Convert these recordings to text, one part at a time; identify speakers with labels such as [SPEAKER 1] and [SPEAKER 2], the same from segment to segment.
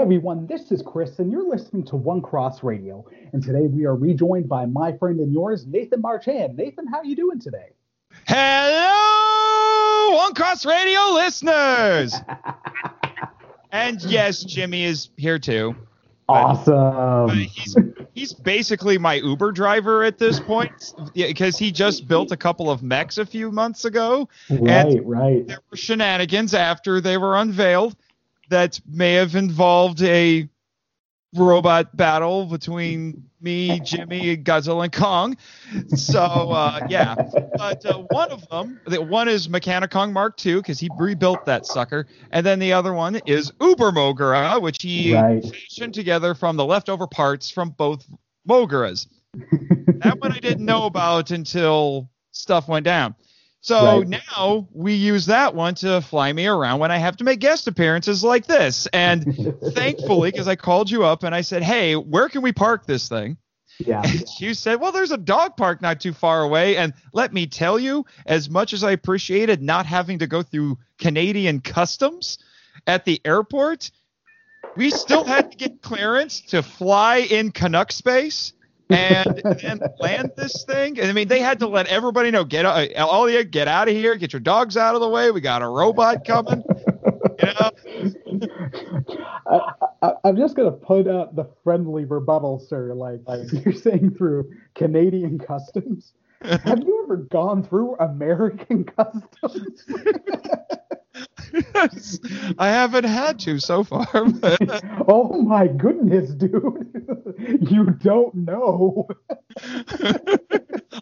[SPEAKER 1] Hey everyone, this is Chris, and you're listening to One Cross Radio. And today we are rejoined by my friend and yours, Nathan Marchand. Nathan, how are you doing today?
[SPEAKER 2] Hello, One Cross Radio listeners. and yes, Jimmy is here too.
[SPEAKER 1] Awesome.
[SPEAKER 2] he's he's basically my Uber driver at this point because he just built a couple of mechs a few months ago.
[SPEAKER 1] Right,
[SPEAKER 2] and
[SPEAKER 1] right.
[SPEAKER 2] There were shenanigans after they were unveiled that may have involved a robot battle between me, Jimmy, Godzilla, and Kong. So uh, yeah, but uh, one of them, the one is Mechani-Kong Mark II because he rebuilt that sucker, and then the other one is Uber Moguera, which he
[SPEAKER 1] Right.
[SPEAKER 2] fashioned together from the leftover parts from both Mogueras. that one I didn't know about until stuff went down. So
[SPEAKER 1] Right.
[SPEAKER 2] now we use that one to fly me around when I have to make guest appearances like this. And thankfully, because I called you up and I said, hey, where can we park this thing?
[SPEAKER 1] Yeah.
[SPEAKER 2] And you said, well, there's a dog park not too far away. And let me tell you, as much as I appreciated not having to go through Canadian customs at the airport, we still had to get clearance to fly in Canuck space and and land this thing. And I mean, they had to let everybody know, get uh, all of you, get out of here, get your dogs out of the way. We got a robot coming. You know,
[SPEAKER 1] I, I, I'm just gonna put out the friendly rebuttal, sir. Like, like you're saying through Canadian customs. Have you ever gone through American customs?
[SPEAKER 2] I haven't had to so far. but-
[SPEAKER 1] oh my goodness, dude! you don't know.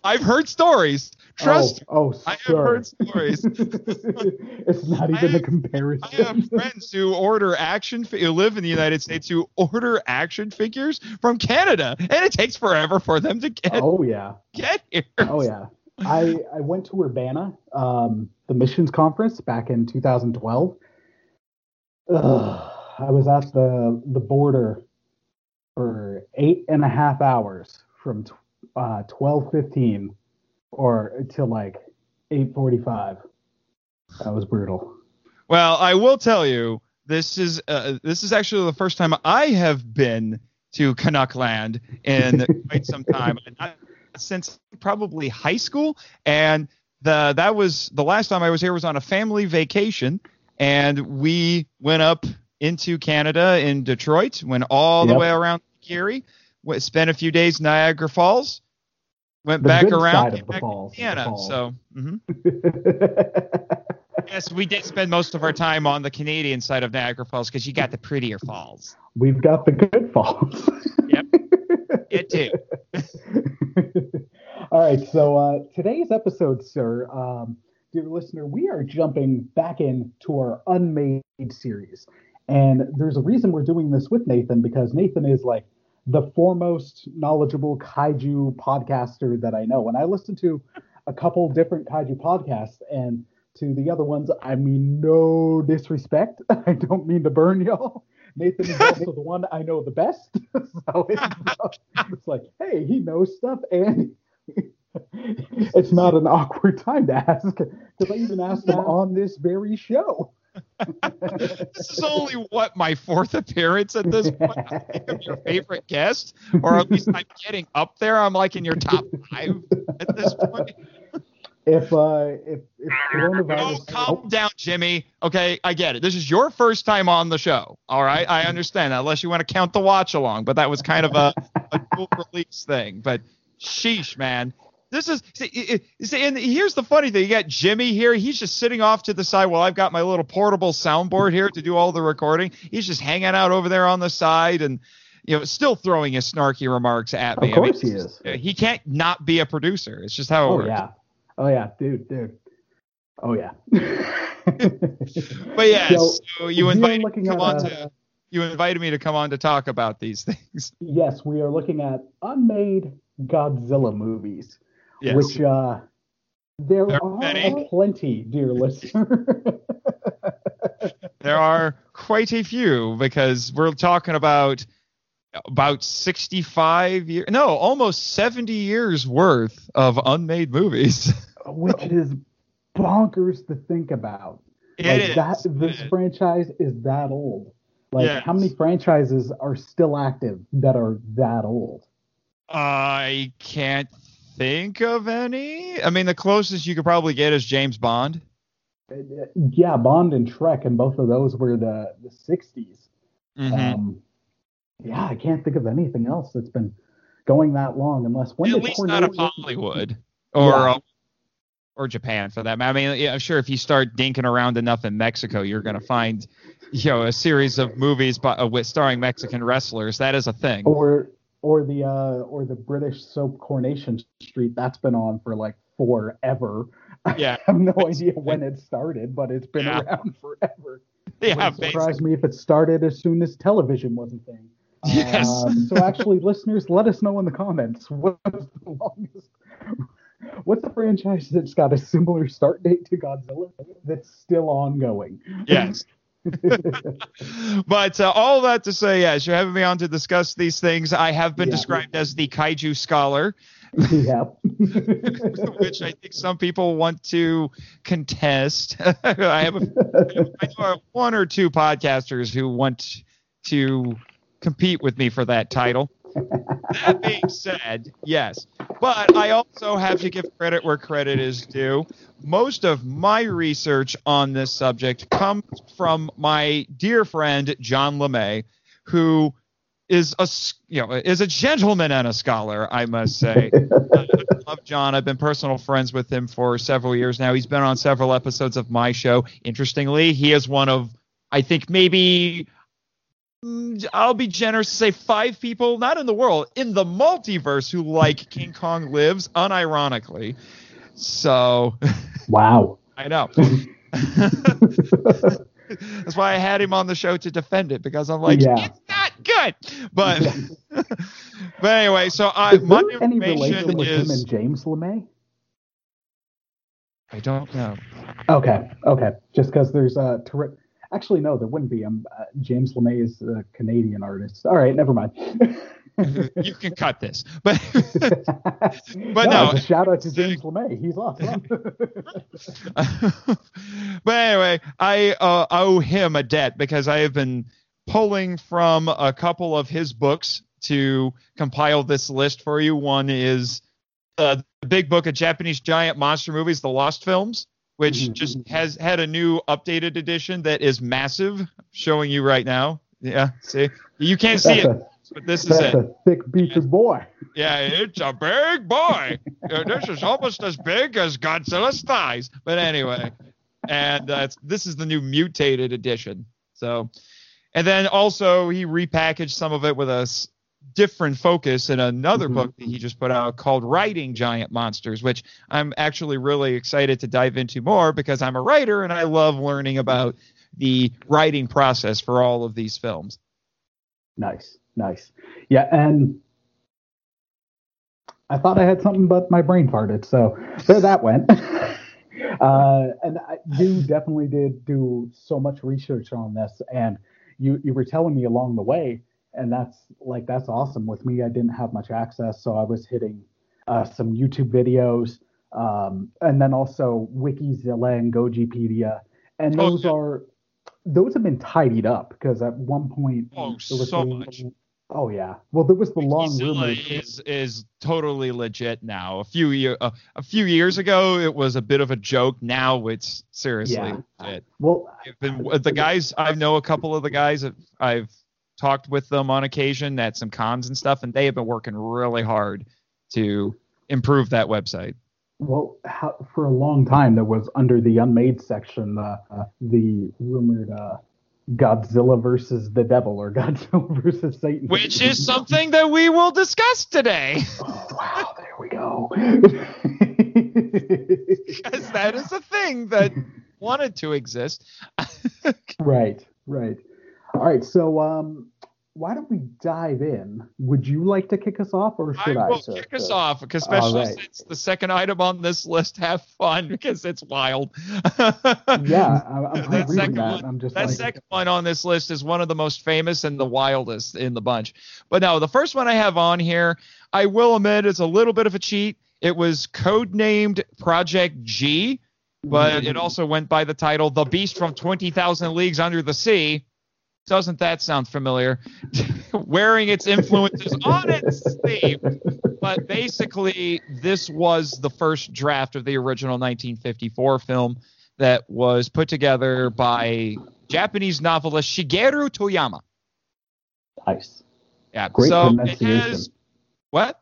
[SPEAKER 2] I've heard stories. Trust
[SPEAKER 1] Oh, oh
[SPEAKER 2] me,
[SPEAKER 1] oh
[SPEAKER 2] I have heard stories.
[SPEAKER 1] it's not even a comparison.
[SPEAKER 2] I have friends who order action, fi- who live in the United States, who order action figures from Canada, and it takes forever for them to get
[SPEAKER 1] oh yeah.
[SPEAKER 2] get here.
[SPEAKER 1] Oh yeah. I I went to Urbana, um, the missions conference back in 2012. Ugh, I was at the the border for eight and a half hours from tw- uh, 12:15 or till like 8:45. That was brutal.
[SPEAKER 2] Well, I will tell you, this is uh, this is actually the first time I have been to Canuckland in quite some time, not since probably high school. And the that was the last time I was here was on a family vacation, and we went up into Canada in Detroit, went all the way around Erie, went, spent a few days in Niagara Falls, went
[SPEAKER 1] The
[SPEAKER 2] back around came
[SPEAKER 1] the
[SPEAKER 2] back to
[SPEAKER 1] falls, falls.
[SPEAKER 2] So. mhm. Yes, we did spend most of our time on the Canadian side of Niagara Falls because you got the prettier falls.
[SPEAKER 1] We've got the good falls.
[SPEAKER 2] Yep. It too.
[SPEAKER 1] All right, so uh, today's episode, sir, um, dear listener, we are jumping back into our unmade series, and there's a reason we're doing this with Nathan because Nathan is like the foremost knowledgeable kaiju podcaster that I know, and I listen to a couple different kaiju podcasts, and to the other ones, I mean no disrespect, I don't mean to burn y'all. Nathan is also the one I know the best, so it's, it's like, hey, he knows stuff, and it's not an awkward time to ask because I even asked them on this very show.
[SPEAKER 2] This is only what my fourth appearance at this point. I think I'm your favorite guest, or at least I'm getting up there. I'm like in your top five at this point.
[SPEAKER 1] If uh, if if
[SPEAKER 2] Oh,
[SPEAKER 1] coronavirus,
[SPEAKER 2] calm down, Jimmy. Okay, I get it. This is your first time on the show. All right, I understand. Unless you want to count the watch along, but that was kind of a, a dual release thing. But sheesh, man. This is see, it- it- see, and here's the funny thing. You got Jimmy here. He's just sitting off to the side while I've got my little portable soundboard here to do all the recording. He's just hanging out over there on the side and you know still throwing his snarky remarks at me.
[SPEAKER 1] Of course
[SPEAKER 2] I mean,
[SPEAKER 1] he is.
[SPEAKER 2] uh, He can't not be a producer. It's just how it
[SPEAKER 1] oh
[SPEAKER 2] works.
[SPEAKER 1] yeah, oh yeah, dude, dude, oh yeah.
[SPEAKER 2] But yeah,
[SPEAKER 1] So,
[SPEAKER 2] so, you invited me to come on
[SPEAKER 1] uh,
[SPEAKER 2] to you invited me to come on to talk about these things.
[SPEAKER 1] yes, we are looking at unmade Godzilla movies,
[SPEAKER 2] Yes.
[SPEAKER 1] which uh, there
[SPEAKER 2] There are many.
[SPEAKER 1] plenty, dear listener.
[SPEAKER 2] there are quite a few because we're talking about about 65 years no almost 70 years worth of unmade movies
[SPEAKER 1] which is bonkers to think about.
[SPEAKER 2] It
[SPEAKER 1] like
[SPEAKER 2] is.
[SPEAKER 1] that this
[SPEAKER 2] It is.
[SPEAKER 1] franchise is that old. Like,
[SPEAKER 2] Yes.
[SPEAKER 1] how many franchises are still active that are that old?
[SPEAKER 2] I can't think of any. I mean, the closest you could probably get is James Bond.
[SPEAKER 1] Yeah, Bond and Trek, and both of those were the the 60s.
[SPEAKER 2] Mhm.
[SPEAKER 1] Um, yeah, I can't think of anything else that's been going that long, unless when
[SPEAKER 2] At least not a Hollywood or
[SPEAKER 1] Yeah.
[SPEAKER 2] uh, or Japan for that. matter. I mean, yeah, I'm sure if you start dinking around enough in Mexico, you're going to find you know a series of movies by, uh, with starring Mexican wrestlers. That is a thing.
[SPEAKER 1] or or the uh, or the British soap Coronation Street. That's been on for like forever.
[SPEAKER 2] Yeah.
[SPEAKER 1] I have no idea when it started, but it's been
[SPEAKER 2] Yeah.
[SPEAKER 1] around forever.
[SPEAKER 2] Yeah,
[SPEAKER 1] Wouldn't surprise me if it started as soon as television was a thing.
[SPEAKER 2] Yes.
[SPEAKER 1] Um, so actually, listeners, let us know in the comments what's the longest. What's the franchise that's got a similar start date to Godzilla that's still ongoing?
[SPEAKER 2] Yes. but uh, all that to say, yes, you're having me on to discuss these things. I have been
[SPEAKER 1] Yeah.
[SPEAKER 2] described as the kaiju scholar,
[SPEAKER 1] yeah.
[SPEAKER 2] which I think some people want to contest. I have a, I know one or two podcasters who want to compete with me for that title. That being said, yes. But I also have to give credit where credit is due. Most of my research on this subject comes from my dear friend John LeMay, who is a you know is a gentleman and a scholar, I must say. I love John. I've been personal friends with him for several years now. He's been on several episodes of my show. Interestingly, he is one of I think maybe Mm, I'll be generous to say five people, not in the world, in the multiverse who like King Kong Lives, unironically. So
[SPEAKER 1] wow.
[SPEAKER 2] I know. That's why I had him on the show to defend it because I'm like,
[SPEAKER 1] Yeah.
[SPEAKER 2] it's not good. But but anyway, so I
[SPEAKER 1] Is
[SPEAKER 2] my
[SPEAKER 1] there any relation
[SPEAKER 2] information
[SPEAKER 1] with him and James LeMay?
[SPEAKER 2] I don't know.
[SPEAKER 1] Okay, okay. Just because there's a terri Actually, no, there wouldn't be. Um, uh, James LeMay is a Canadian artist. All right, never mind.
[SPEAKER 2] you can cut this. But
[SPEAKER 1] but
[SPEAKER 2] no,
[SPEAKER 1] a shout out to James LeMay. He's awesome.
[SPEAKER 2] but anyway, I uh, owe him a debt because I have been pulling from a couple of his books to compile this list for you. One is uh, the big book of Japanese giant monster movies, the Lost Films, which
[SPEAKER 1] Mhm,
[SPEAKER 2] just has had a new updated edition that is massive, showing you right now. Yeah, see, you can't see it, but this is it.
[SPEAKER 1] a thick beefy boy.
[SPEAKER 2] Yeah, it's a big boy. Uh, this is almost as big as Godzilla's thighs. But anyway, and uh, this is the new mutated edition. So, and then also he repackaged some of it with a different focus in another
[SPEAKER 1] Mhm.
[SPEAKER 2] book that he just put out called Writing Giant Monsters, which I'm actually really excited to dive into more because I'm a writer and I love learning about the writing process for all of these films.
[SPEAKER 1] Nice, nice. Yeah, and I thought I had something, but my brain farted. So there that went. uh, and I, you definitely did do so much research on this, and you you were telling me along the way, and that's like that's awesome. With me, I didn't have much access, so I was hitting uh, some YouTube videos, um, and then also Wikizilla and Gojipedia, and
[SPEAKER 2] Oh,
[SPEAKER 1] those
[SPEAKER 2] yeah.
[SPEAKER 1] are those have been tidied up because at one point
[SPEAKER 2] Oh,
[SPEAKER 1] there was
[SPEAKER 2] so
[SPEAKER 1] the-
[SPEAKER 2] much.
[SPEAKER 1] Oh yeah. Well, there was the long rumor.
[SPEAKER 2] is is totally legit now. A few year uh, a few years ago, it was a bit of a joke. Now it's seriously
[SPEAKER 1] Yeah.
[SPEAKER 2] legit.
[SPEAKER 1] Well,
[SPEAKER 2] been the guys. I know a couple of the guys. That I've talked with them on occasion at some cons and stuff, and they have been working really hard to improve that website.
[SPEAKER 1] well, how, for a long time there was under the unmade section the uh, the rumored uh, Godzilla versus the devil or Godzilla versus Satan.
[SPEAKER 2] Which is something that we will discuss today,
[SPEAKER 1] Oh, wow, there we go.
[SPEAKER 2] because that is a thing that wanted to exist.
[SPEAKER 1] right, right. All right, so um, why don't we dive in? Would you like to kick us off, or
[SPEAKER 2] I
[SPEAKER 1] should I?
[SPEAKER 2] will
[SPEAKER 1] sir?
[SPEAKER 2] kick us off, because especially
[SPEAKER 1] right.
[SPEAKER 2] since the second item on this list have fun because it's wild.
[SPEAKER 1] Yeah, I- I'm, I'm
[SPEAKER 2] That second
[SPEAKER 1] that.
[SPEAKER 2] one-
[SPEAKER 1] I'm just
[SPEAKER 2] That
[SPEAKER 1] like,
[SPEAKER 2] second one on this list is one of the most famous and the wildest in the bunch. But no, the first one I have on here, I will admit, is a little bit of a cheat. It was codenamed Project G, but
[SPEAKER 1] Mm-hmm.
[SPEAKER 2] it also went by the title The Beast from 20,000 Leagues Under the Sea. Doesn't that sound familiar? Wearing its influences on its sleeve. But basically, this was the first draft of the original 1954 film that was put together by Japanese novelist Shigeru Toyama.
[SPEAKER 1] Nice.
[SPEAKER 2] Yeah.
[SPEAKER 1] Great
[SPEAKER 2] so it has what?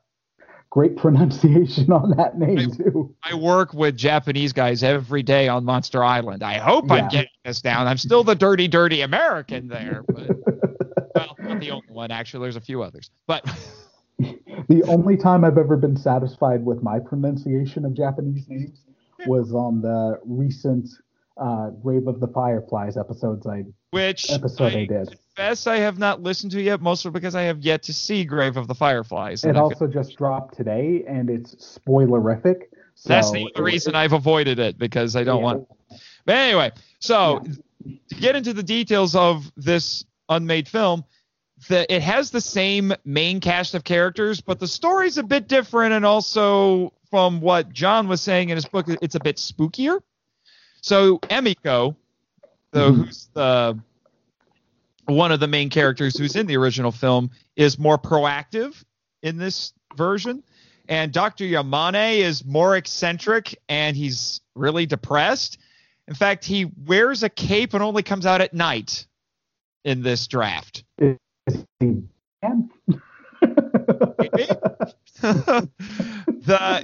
[SPEAKER 1] Great pronunciation on that name too.
[SPEAKER 2] I work with Japanese guys every day on Monster Island. I hope
[SPEAKER 1] Yeah.
[SPEAKER 2] I'm getting this down. I'm still the dirty, dirty American there, but well, not the only one actually. There's a few others, but
[SPEAKER 1] The only time I've ever been satisfied with my pronunciation of Japanese names was on the recent uh, Grave of the Fireflies episodes I
[SPEAKER 2] which
[SPEAKER 1] episode I,
[SPEAKER 2] I
[SPEAKER 1] did.
[SPEAKER 2] Best I have not listened to yet, mostly because I have yet to see Grave of the Fireflies.
[SPEAKER 1] It also just dropped today, and it's spoilerific. So
[SPEAKER 2] That's the
[SPEAKER 1] it-
[SPEAKER 2] reason I've avoided it because I don't
[SPEAKER 1] Yeah.
[SPEAKER 2] want. But anyway, so to get into the details of this unmade film, the, it has the same main cast of characters, but the story's a bit different, and also from what John was saying in his book, it's a bit spookier. So Emiko,
[SPEAKER 1] Mhm.
[SPEAKER 2] who's the one of the main characters who's in the original film, is more proactive in this version. And Dr. Yamane is more eccentric and he's really depressed. In fact, he wears a cape and only comes out at night in this draft.
[SPEAKER 1] Is he man?
[SPEAKER 2] the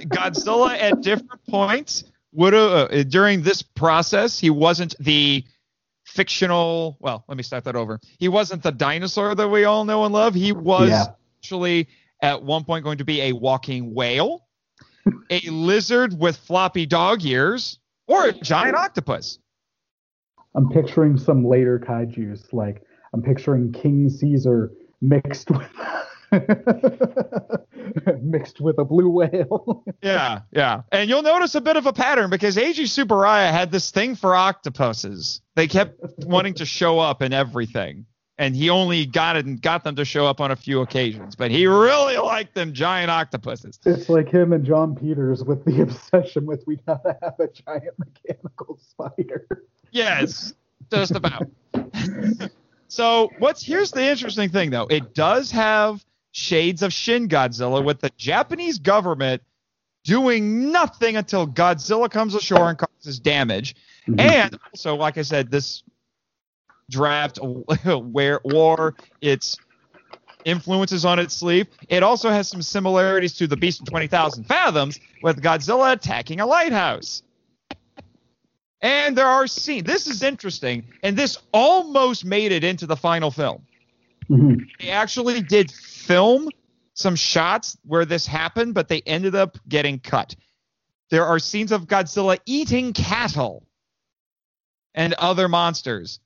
[SPEAKER 2] Godzilla at different points would uh, during this process he wasn't the fictional well let me start that over he wasn't the dinosaur that we all know and love he was
[SPEAKER 1] Yeah.
[SPEAKER 2] actually at one point going to be a walking whale a lizard with floppy dog ears or a giant octopus
[SPEAKER 1] I'm picturing some later kaiju's. Like I'm picturing King Caesar mixed with mixed with a blue whale.
[SPEAKER 2] yeah yeah. And you'll notice a bit of a pattern because Eiji Tsuburaya had this thing for octopuses. They kept wanting to show up in everything and he only got it and got them to show up on a few occasions but he really liked them giant octopuses.
[SPEAKER 1] It's like him and Jon Peters with the obsession with we gotta have a giant mechanical spider.
[SPEAKER 2] yes just about. So what's here's the interesting thing though. It does have shades of shin godzilla with the japanese government doing nothing until godzilla comes ashore and causes damage And also, like I said, this draft where wore its influences on its sleeve. It also has some similarities to the Beast in 20,000 Fathoms with Godzilla attacking a lighthouse. And there are scenes. This is interesting, and this almost made it into the final film.
[SPEAKER 1] Mhm.
[SPEAKER 2] They actually did film some shots where this happened, but they ended up getting cut. There are scenes of Godzilla eating cattle and other monsters.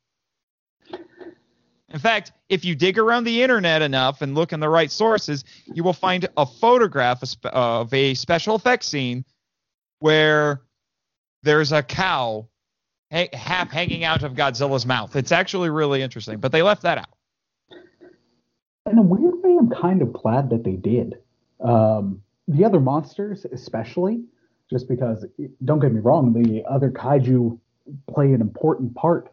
[SPEAKER 2] In fact, if you dig around the internet enough and look in the right sources, you will find a photograph of a special effects scene where there's a cow ha- half hanging out of Godzilla's mouth. It's actually really interesting, but they left that out.
[SPEAKER 1] In a weird way, I'm kind of glad that they did. Um, the other monsters, especially, just because, don't get me wrong, the other kaiju play an important part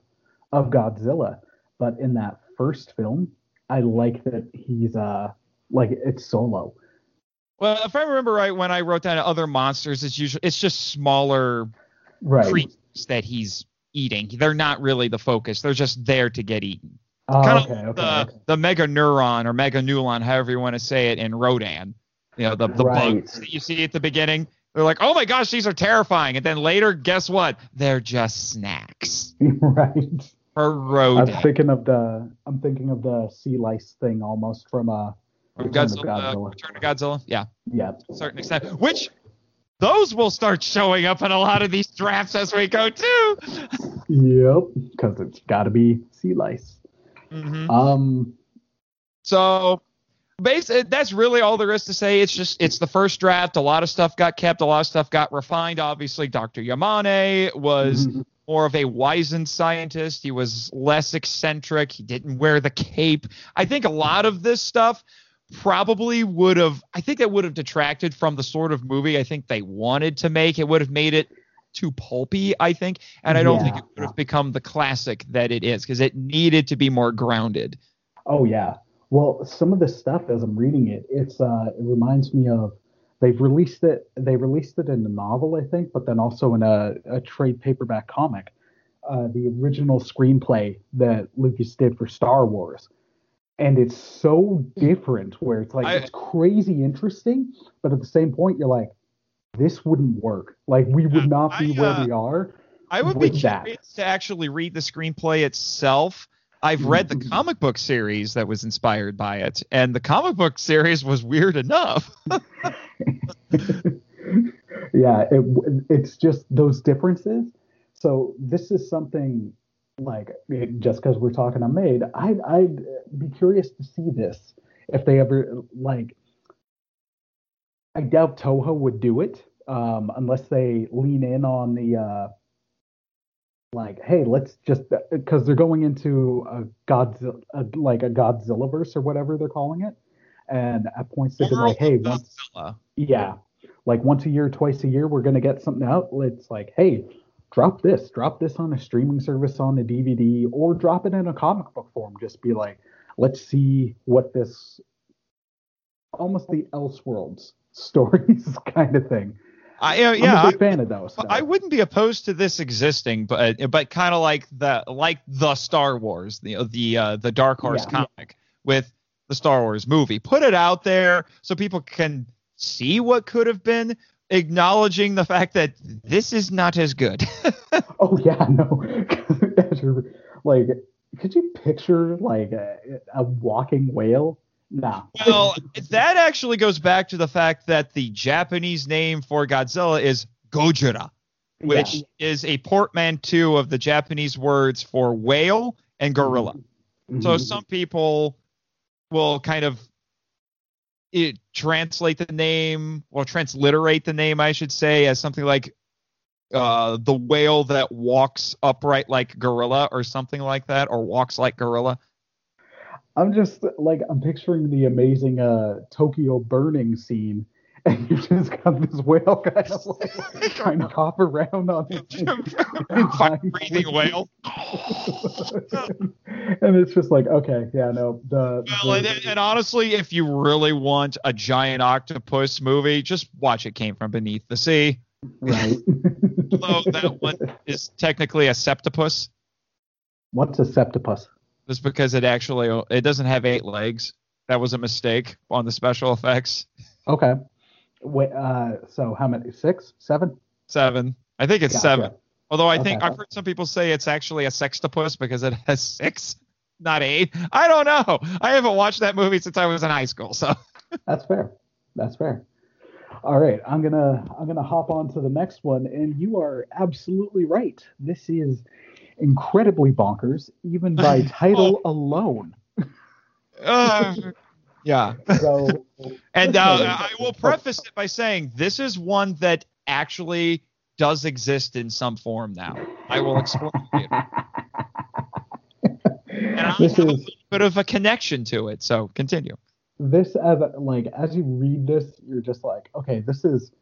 [SPEAKER 1] of Godzilla. But in that first film, I like that he's uh like it's solo.
[SPEAKER 2] Well, if I remember right, when I wrote down other monsters, it's usually it's just smaller
[SPEAKER 1] Right.
[SPEAKER 2] creatures that he's eating. They're not really the focus. They're just there to get eaten.
[SPEAKER 1] Oh,
[SPEAKER 2] kind
[SPEAKER 1] okay,
[SPEAKER 2] of
[SPEAKER 1] okay,
[SPEAKER 2] the
[SPEAKER 1] okay.
[SPEAKER 2] the mega neuron or mega neulon, however you want to say it, in Rodan. You know, the the
[SPEAKER 1] Right.
[SPEAKER 2] bugs that you see at the beginning. They're like, oh my gosh, these are terrifying. And then later, guess what? They're just snacks
[SPEAKER 1] right.
[SPEAKER 2] for Rodan.
[SPEAKER 1] I'm thinking of the I'm thinking of the sea lice thing almost from uh
[SPEAKER 2] From
[SPEAKER 1] Return of
[SPEAKER 2] Godzilla,
[SPEAKER 1] Godzilla.
[SPEAKER 2] Return of Godzilla. Yeah,
[SPEAKER 1] yeah.
[SPEAKER 2] to a certain extent. Which those will start showing up in a lot of these drafts as we go too.
[SPEAKER 1] Yep. Because it's got to be sea lice.
[SPEAKER 2] Mhm.
[SPEAKER 1] Um.
[SPEAKER 2] So basically that's really all there is to say. It's just it's the first draft. A lot of stuff got kept, a lot of stuff got refined. Obviously, Dr. Yamane was
[SPEAKER 1] mhm.
[SPEAKER 2] more of a wizened scientist. He was less eccentric. He didn't wear the cape. I think a lot of this stuff probably would have I think that would have detracted from the sort of movie I think they wanted to make. It would have made it too pulpy, I think, and I don't think it would have become the classic that it is because it needed to be more grounded.
[SPEAKER 1] Oh yeah. Well, some of the stuff as I'm reading it, it's uh, it reminds me of they've released it. They released it in a novel, I think, but then also in a, a trade paperback comic. Uh, the original screenplay that Lucas did for Star Wars, and it's so different. Where it's like
[SPEAKER 2] I-
[SPEAKER 1] it's crazy interesting, but at the same point, you're like, this wouldn't work. Like we would not be
[SPEAKER 2] I,
[SPEAKER 1] where
[SPEAKER 2] uh,
[SPEAKER 1] we are.
[SPEAKER 2] I would be
[SPEAKER 1] With that.
[SPEAKER 2] curious to actually read the screenplay itself. I've read the comic book series that was inspired by it, and the comic book series was weird enough.
[SPEAKER 1] yeah, it, it's just those differences. So this is something like it- just because we're talking on made, I'd I'd be curious to see this if they ever like. I doubt Toho would do it um, unless they lean in on the uh, like, hey, let's just because they're going into a Godzilla, a, like a Godzilla verse or whatever they're calling it, and at points they've been like, hey, once yeah, like once a year, twice a year, we're gonna get something out. It's like, hey, drop this, drop this on a streaming service on a DVD, or drop it in a comic book form. Just be like, let's see what this, almost the Elseworlds stories kind of thing.
[SPEAKER 2] I, uh,
[SPEAKER 1] I'm
[SPEAKER 2] yeah,
[SPEAKER 1] a
[SPEAKER 2] I,
[SPEAKER 1] big fan of those.
[SPEAKER 2] I wouldn't be opposed to this existing, but but kind of like the like the Star Wars, the the uh, the Dark Horse
[SPEAKER 1] Yeah.
[SPEAKER 2] comic with the Star Wars movie. Put it out there so people can see what could have been, acknowledging the fact that this is not as good.
[SPEAKER 1] Oh yeah, no. Like, could you picture like a, a walking whale? Nah.
[SPEAKER 2] well, that actually goes back to the fact that the Japanese name for Godzilla is Gojira. which is a portmanteau of the Japanese words for whale and gorilla.
[SPEAKER 1] Yeah.
[SPEAKER 2] So some people will kind of it, translate the name or transliterate the name, I should say, as something like uh, the whale that walks upright like gorilla or something like that, or walks like gorilla.
[SPEAKER 1] I'm just like I'm picturing the amazing uh Tokyo burning scene, and you just got this whale kind of like trying to hop around on it.
[SPEAKER 2] Fire breathing whale.
[SPEAKER 1] and it's just like, okay, yeah, no, the,
[SPEAKER 2] Well,
[SPEAKER 1] the-
[SPEAKER 2] and, and honestly, if you really want a giant octopus movie, just watch It Came from Beneath the Sea.
[SPEAKER 1] right.
[SPEAKER 2] Although that one is technically a septopus,
[SPEAKER 1] What's a septopus?
[SPEAKER 2] Just because it actually it doesn't have eight legs. That was a mistake on the special effects.
[SPEAKER 1] Okay. Wait, uh, so how many? Six, seven?
[SPEAKER 2] Seven, I think it's
[SPEAKER 1] Gotcha.
[SPEAKER 2] seven. Although I think I've heard some people say it's actually a sextopus because it has six, not eight. I don't know. I haven't watched that movie since I was in high school, so
[SPEAKER 1] That's fair. That's fair. All right, I'm gonna I'm gonna hop on to the next one, and you are absolutely right. This is incredibly bonkers, even by title alone.
[SPEAKER 2] uh, yeah.
[SPEAKER 1] So,
[SPEAKER 2] And uh, I will preface it by saying this is one that actually does exist in some form now. I will explain it. And I
[SPEAKER 1] this
[SPEAKER 2] have a little bit of a connection to it, so continue.
[SPEAKER 1] this as like as you read this, you're just like, okay, this is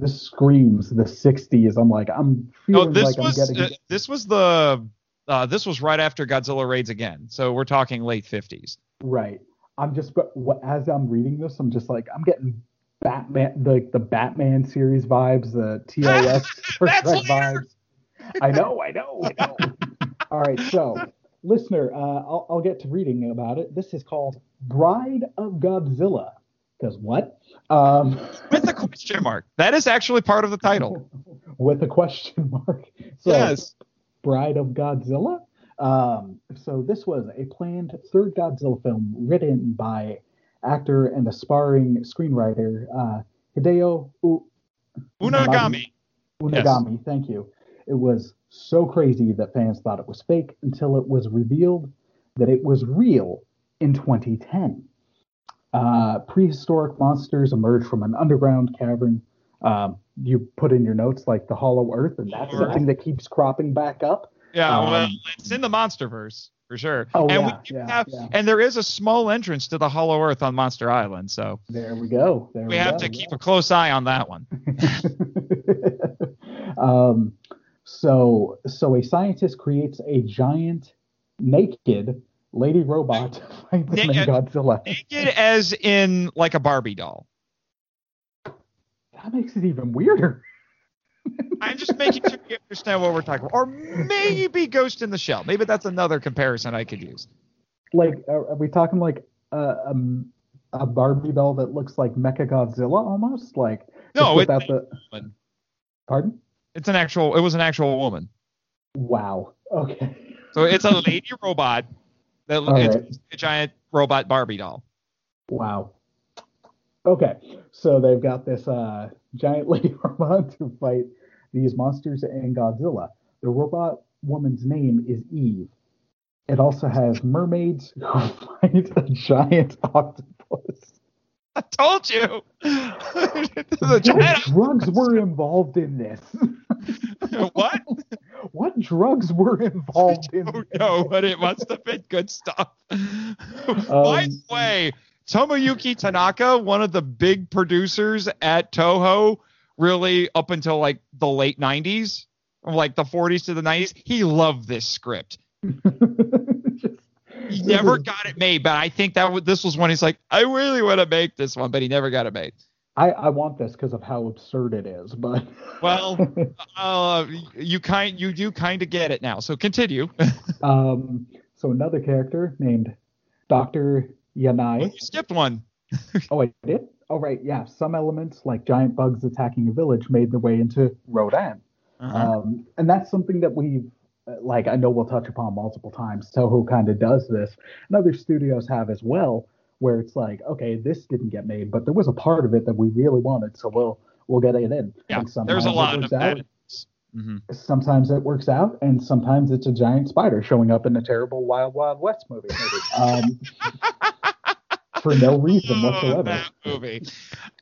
[SPEAKER 1] this screams the 60s. I'm like, I'm
[SPEAKER 2] No,
[SPEAKER 1] feeling
[SPEAKER 2] this
[SPEAKER 1] like I'm
[SPEAKER 2] was
[SPEAKER 1] getting
[SPEAKER 2] uh, this was the uh, this was right after Godzilla raids again, so we're talking late fifties.
[SPEAKER 1] Right. I'm just but what as I'm reading this, I'm just like I'm getting Batman like the Batman series vibes, the TOS vibes. I know, I know, I know. All right, so listener, uh, I'll, I'll get to reading about it. This is called Bride of Godzilla. Because what? Um,
[SPEAKER 2] With a question mark. That is actually part of the title.
[SPEAKER 1] with a question mark. So,
[SPEAKER 2] yes.
[SPEAKER 1] Bride of Godzilla. Um, so this was a planned third Godzilla film written by actor and aspiring screenwriter uh, Hideo U-
[SPEAKER 2] Unagami.
[SPEAKER 1] Unagami. Thank you. It was so crazy that fans thought it was fake until it was revealed that it was real in 2010. Uh, prehistoric monsters emerge from an underground cavern. Um, you put in your notes like the Hollow Earth, and that's
[SPEAKER 2] Hollow
[SPEAKER 1] something that keeps cropping back up.
[SPEAKER 2] Yeah, well,
[SPEAKER 1] Um,
[SPEAKER 2] it's in the MonsterVerse for sure.
[SPEAKER 1] Oh,
[SPEAKER 2] and
[SPEAKER 1] yeah,
[SPEAKER 2] we do
[SPEAKER 1] yeah,
[SPEAKER 2] have,
[SPEAKER 1] yeah.
[SPEAKER 2] and there is a small entrance to the Hollow Earth on Monster Island, so
[SPEAKER 1] There we go. There
[SPEAKER 2] we
[SPEAKER 1] we
[SPEAKER 2] have
[SPEAKER 1] go,
[SPEAKER 2] to keep
[SPEAKER 1] yeah.
[SPEAKER 2] a close eye on that one.
[SPEAKER 1] Um, so so a scientist creates a giant naked lady robot to fight the main
[SPEAKER 2] Naked.
[SPEAKER 1] Godzilla.
[SPEAKER 2] Naked as in like a Barbie doll.
[SPEAKER 1] That makes it even weirder.
[SPEAKER 2] I'm just making sure you understand what we're talking about. Or maybe Ghost in the Shell. Maybe that's another comparison I could use.
[SPEAKER 1] Like, are, are we talking like a, um, a Barbie doll that looks like Mecha Godzilla almost? Like,
[SPEAKER 2] No, it's
[SPEAKER 1] without the.
[SPEAKER 2] woman.
[SPEAKER 1] Pardon?
[SPEAKER 2] It's an actual. It was an actual woman.
[SPEAKER 1] Wow. Okay.
[SPEAKER 2] So it's a lady robot that it's
[SPEAKER 1] right.
[SPEAKER 2] a giant robot Barbie doll.
[SPEAKER 1] Wow. Okay, so they've got this uh, giant lady robot to fight these monsters and Godzilla. The robot woman's name is Eve. It also has mermaids who fight a giant octopus.
[SPEAKER 2] I told you.
[SPEAKER 1] Drugs were involved in this?
[SPEAKER 2] what?
[SPEAKER 1] What drugs were involved in
[SPEAKER 2] Oh no, but it must have been good stuff. By um, the way, Tomoyuki Tanaka, one of the big producers at Toho, really up until like the late 90s, or like the 40s to the 90s, he loved this script. He never got it made, but I think that w- this was when he's like, I really want to make this one, but he never got it made.
[SPEAKER 1] I, I want this because of how absurd it is, but
[SPEAKER 2] Well, uh, you kind you do kind of get it now. So continue.
[SPEAKER 1] Um, so another character named Dr. Yanai.
[SPEAKER 2] you skipped one.
[SPEAKER 1] Oh, I did? Oh, right. Yeah. Some elements, like giant bugs attacking a village, made their way into Rodan.
[SPEAKER 2] Uh-huh.
[SPEAKER 1] Um, and that's something that we've like, I know we'll touch upon multiple times. Toho kind of does this, and other studios have as well, where it's like, okay, this didn't get made, but there was a part of it that we really wanted, so we'll we'll get it in.
[SPEAKER 2] yeah, there's a lot of that.
[SPEAKER 1] out,
[SPEAKER 2] hmm
[SPEAKER 1] sometimes it works out, and sometimes it's a giant spider showing up in a terrible Wild Wild West movie. um, for no reason whatsoever.
[SPEAKER 2] Oh, that movie.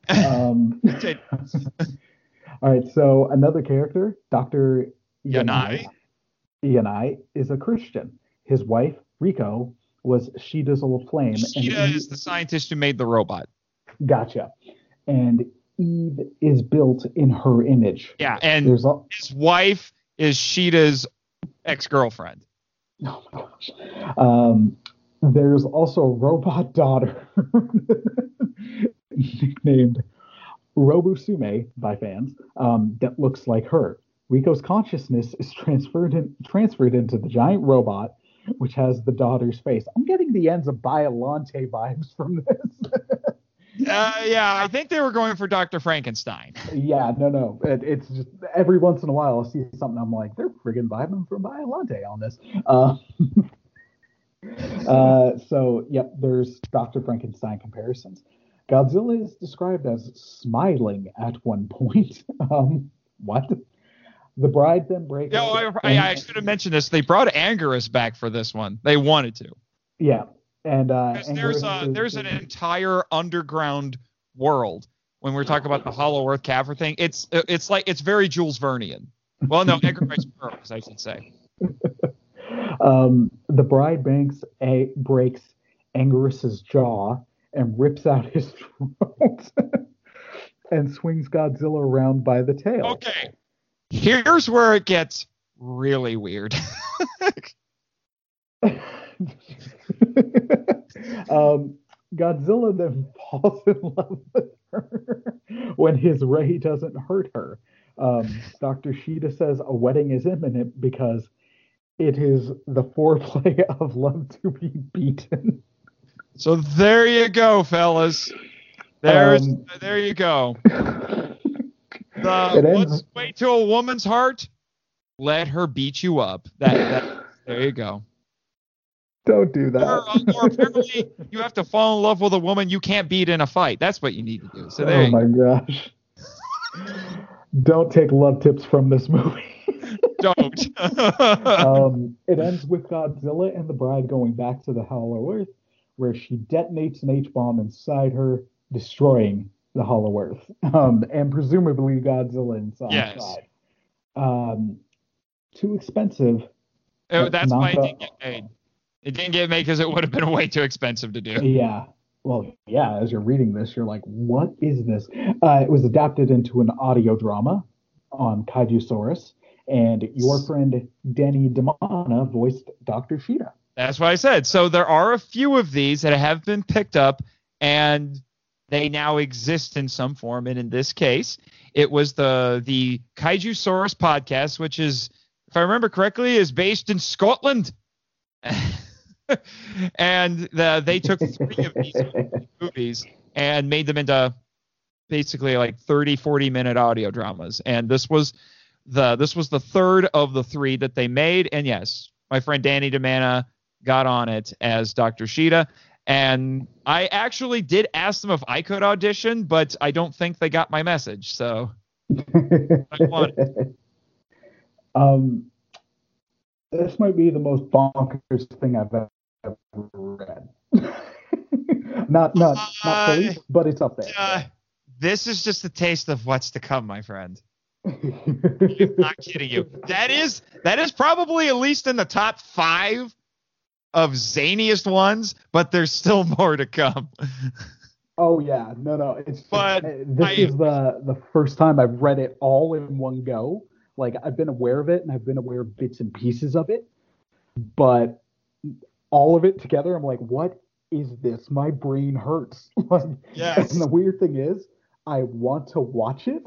[SPEAKER 1] Um, all right, so another character, Dr.
[SPEAKER 2] Yanai.
[SPEAKER 1] Yanai is a Christian. His wife, Rico, was Sheeta's old flame. and
[SPEAKER 2] Sheeta is the scientist who made the robot.
[SPEAKER 1] Gotcha. And Eve is built in her image.
[SPEAKER 2] Yeah, and
[SPEAKER 1] There's a,
[SPEAKER 2] his wife is Sheeta's ex-girlfriend.
[SPEAKER 1] oh my gosh. Um, there's also a robot daughter named Robusume by fans um, that looks like her. Rico's consciousness is transferred in, transferred into the giant robot, which has the daughter's face. I'm getting the ends of Biolante vibes from this.
[SPEAKER 2] Uh, yeah, I think they were going for Dr. Frankenstein.
[SPEAKER 1] yeah, no, no. It, it's just every once in a while I'll see something I'm like, they're friggin' vibing from Biolante on this. Uh, uh, so, yep, there's Dr. Frankenstein comparisons. Godzilla is described as smiling at one point. um, what? The bride then breaks.
[SPEAKER 2] Yeah, I, I, I should have mentioned this. They brought Anguirus back for this one. They wanted to.
[SPEAKER 1] Yeah, and uh,
[SPEAKER 2] there's a there's an entire underground world when we're talking about the Hollow Earth cavern thing. It's it's like it's very Jules Vernian. Well, no, Edgar Rice Burroughs, I should say.
[SPEAKER 1] um, the bride banks a, breaks Anguirus's jaw and rips out his throat and swings Godzilla around by the tail.
[SPEAKER 2] Okay, here's where it gets really weird.
[SPEAKER 1] um, Godzilla then falls in love with her when his ray doesn't hurt her. Um, Dr. Sheeta says a wedding is imminent because it is the foreplay of love to be beaten.
[SPEAKER 2] so there you go, fellas. There's
[SPEAKER 1] Um,
[SPEAKER 2] there you go. The
[SPEAKER 1] It ends-
[SPEAKER 2] what's the way to a woman's heart? Let her beat you up. That, that there you go.
[SPEAKER 1] Don't do that.
[SPEAKER 2] Or, uh, or apparently you have to fall in love with a woman you can't beat in a fight. That's what you need to do. So there
[SPEAKER 1] oh
[SPEAKER 2] you go.
[SPEAKER 1] my gosh. Don't take love tips from this movie.
[SPEAKER 2] Don't.
[SPEAKER 1] um, it ends with Godzilla and the bride going back to the Hollow Earth, where she detonates an H bomb inside her, destroying the Hollow Earth, um, and presumably Godzilla inside.
[SPEAKER 2] Yes.
[SPEAKER 1] Um, too expensive.
[SPEAKER 2] Oh, that's why it didn't get made. It didn't get made because it would have been way too expensive to do.
[SPEAKER 1] Yeah. Well, yeah. As you're reading this, you're like, "What is this?" Uh, it was adapted into an audio drama on Kaijusaurus, and your friend Danny Demana voiced Dr. Sheeta.
[SPEAKER 2] That's what I said. So there are a few of these that have been picked up, and they now exist in some form. And in this case, it was the the Kaijusaurus podcast, which is, if I remember correctly, is based in Scotland. and the, they took three of these movies and made them into basically like 30 40 minute audio dramas and this was the this was the third of the three that they made and yes my friend danny demana got on it as dr sheeta and i actually did ask them if i could audition but i don't think they got my message so I wanted.
[SPEAKER 1] um this might be the most bonkers thing i've ever read not not not fully,
[SPEAKER 2] Uh,
[SPEAKER 1] but it's up there
[SPEAKER 2] uh, this is just a taste of what's to come my friend I'm not kidding you. That is that is probably at least in the top five of zaniest ones, but there's still more to come.
[SPEAKER 1] Oh yeah, no, no. It's
[SPEAKER 2] But
[SPEAKER 1] uh, this
[SPEAKER 2] I-
[SPEAKER 1] is the the first time I've read it all in one go. Like I've been aware of it and I've been aware of bits and pieces of it, but all of it together, I'm like, what is this? My brain hurts. like,
[SPEAKER 2] Yes.
[SPEAKER 1] And the weird thing is, I want to watch it.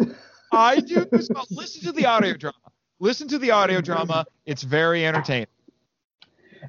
[SPEAKER 2] I do. Listen to the audio drama. Listen to the audio drama. It's very entertaining.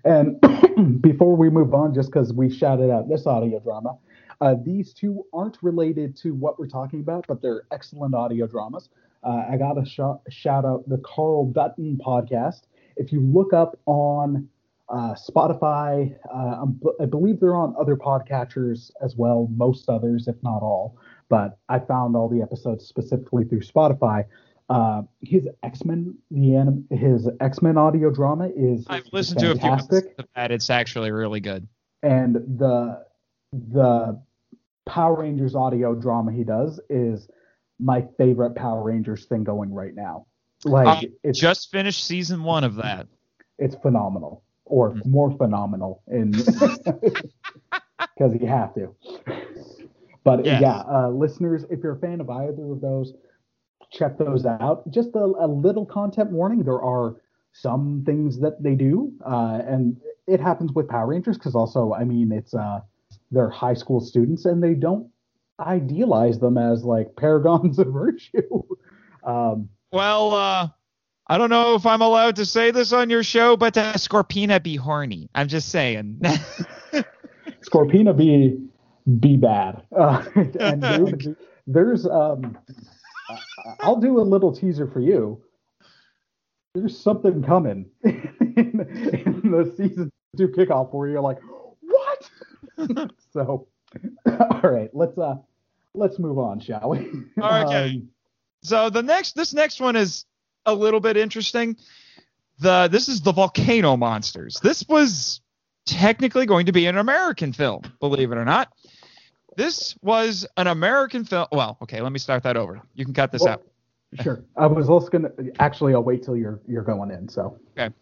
[SPEAKER 1] And before we move on, just because we shouted out this audio drama, uh, these two aren't related to what we're talking about, but they're excellent audio dramas. Uh, I got to sh- shout out the Carl Dutton podcast. If you look up on uh, Spotify, uh, I believe they're on other podcatchers as well, most others, if not all. But I found all the episodes specifically through Spotify. Uh, his X Men, the anim- his X Men audio drama is
[SPEAKER 2] I've
[SPEAKER 1] is
[SPEAKER 2] listened to a few episodes of that. It's actually really good.
[SPEAKER 1] and the the Power Rangers audio drama he does is my favorite Power Rangers thing going right now. Like
[SPEAKER 2] I
[SPEAKER 1] it's
[SPEAKER 2] Just finished season one of that.
[SPEAKER 1] it's phenomenal, or
[SPEAKER 2] Mm.
[SPEAKER 1] more phenomenal, in because you have to. But
[SPEAKER 2] Yes.
[SPEAKER 1] yeah, uh, listeners, if you're a fan of either of those, check those out. Just a, a little content warning: there are some things that they do, uh, and it happens with Power Rangers because also, I mean, it's uh, they're high school students and they don't idealize them as like paragons of virtue. Um,
[SPEAKER 2] Well, uh, I don't know if I'm allowed to say this on your show, but uh, Scorpina be horny. I'm just saying.
[SPEAKER 1] Scorpina be be bad. Uh, and there- there's um, I'll do a little teaser for you. There's something coming in, in the season two kickoff where you're like, what? so, all right, let's uh, let's move on, shall we?
[SPEAKER 2] Okay.
[SPEAKER 1] Um,
[SPEAKER 2] So the next, this next one is a little bit interesting. The this is the volcano monsters. This was technically going to be an American film, believe it or not. This was an American film. Well, okay, let me start that over. You can cut this
[SPEAKER 1] Well-
[SPEAKER 2] out.
[SPEAKER 1] Sure. I was also gonna actually. I'll wait till you're you're going in. So.
[SPEAKER 2] Okay.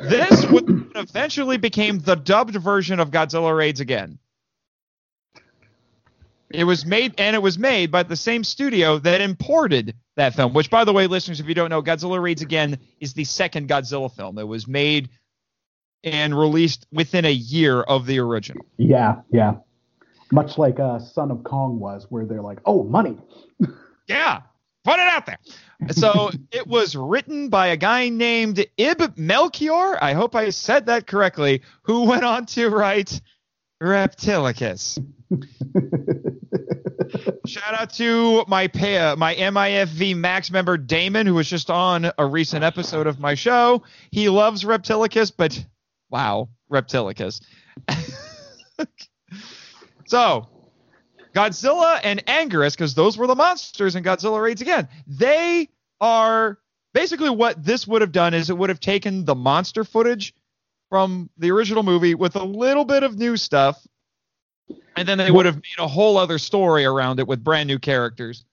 [SPEAKER 2] This would eventually became the dubbed version of Godzilla Raids Again. It was made, and it was made by the same studio that imported that film. Which, by the way, listeners, if you don't know, Godzilla Raids Again is the second Godzilla film. It was made and released within a year of the original.
[SPEAKER 1] Yeah, yeah. Much like uh, Son of Kong was, where they're like, "Oh, money."
[SPEAKER 2] Yeah, put it out there. So it was written by a guy named Ib Melchior. I hope I said that correctly. Who went on to write Reptilicus. Shout out to my pa- my MIFV Max member Damon, who was just on a recent episode of my show. He loves Reptilicus, but wow, Reptilicus. so Godzilla and Anguirus, because those were the monsters in Godzilla Raids Again. They are basically what this would have done is it would have taken the monster footage from the original movie with a little bit of new stuff, and then they would have made a whole other story around it with brand new characters.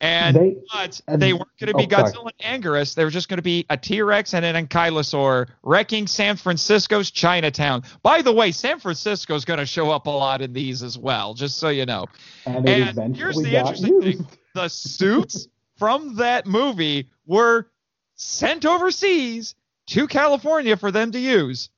[SPEAKER 2] And
[SPEAKER 1] They-
[SPEAKER 2] but
[SPEAKER 1] and-
[SPEAKER 2] they weren't going to be
[SPEAKER 1] oh, sorry.
[SPEAKER 2] Godzilla and Anguirus. They were just going to be a T-Rex and an Ankylosaur wrecking San Francisco's Chinatown. By the way, San Francisco's going to show up a lot in these as well, just so you know.
[SPEAKER 1] and
[SPEAKER 2] And here's the interesting thing. the suits from that movie were sent overseas to California for them to use.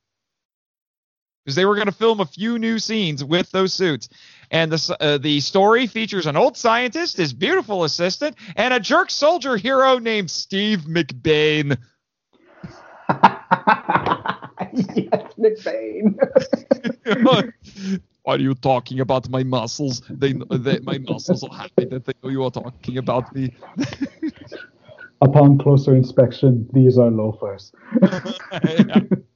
[SPEAKER 2] Because they were going to film a few new scenes with those suits. And the, uh, the story features an old scientist, his beautiful assistant, and a jerk soldier hero named Steve McBain.
[SPEAKER 1] yes, McBain.
[SPEAKER 2] Why are you talking about my muscles? They, they my muscles are happy that they know you are talking about me.
[SPEAKER 1] Upon closer inspection, these are loafers.
[SPEAKER 2] and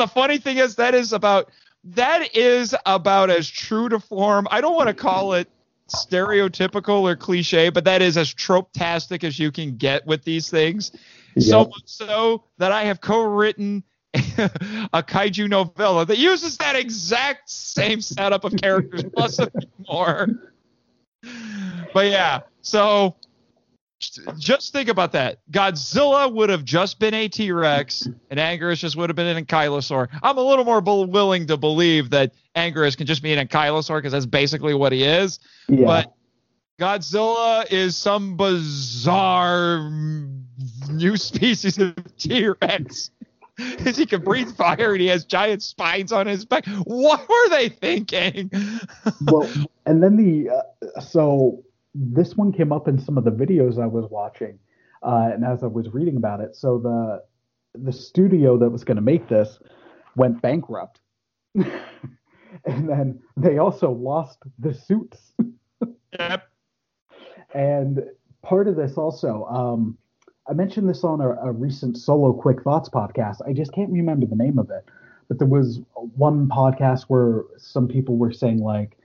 [SPEAKER 2] the funny thing is that is about that is about as true to form. I don't want to call it stereotypical or cliche, but that is as trope-tastic as you can get with these things. Yep. So much so that I have co-written a kaiju novella that uses that exact same setup of characters plus a few more. But yeah, so just think about that. Godzilla would have just been a T Rex, and Anguirus just would have been an ankylosaur. I'm a little more willing to believe that Anguirus can just be an ankylosaur because that's basically what he is. Yeah. But Godzilla is some bizarre new species of T Rex. Because he can breathe fire and he has giant spines on his back. What were they thinking?
[SPEAKER 1] well, and then the uh, so this one came up in some of the videos I was watching, uh, and as I was reading about it. So the the studio that was going to make this went bankrupt, and then they also lost the suits.
[SPEAKER 2] yep.
[SPEAKER 1] And part of this also, um, I mentioned this on a, a recent solo quick thoughts podcast. I just can't remember the name of it, but there was one podcast where some people were saying like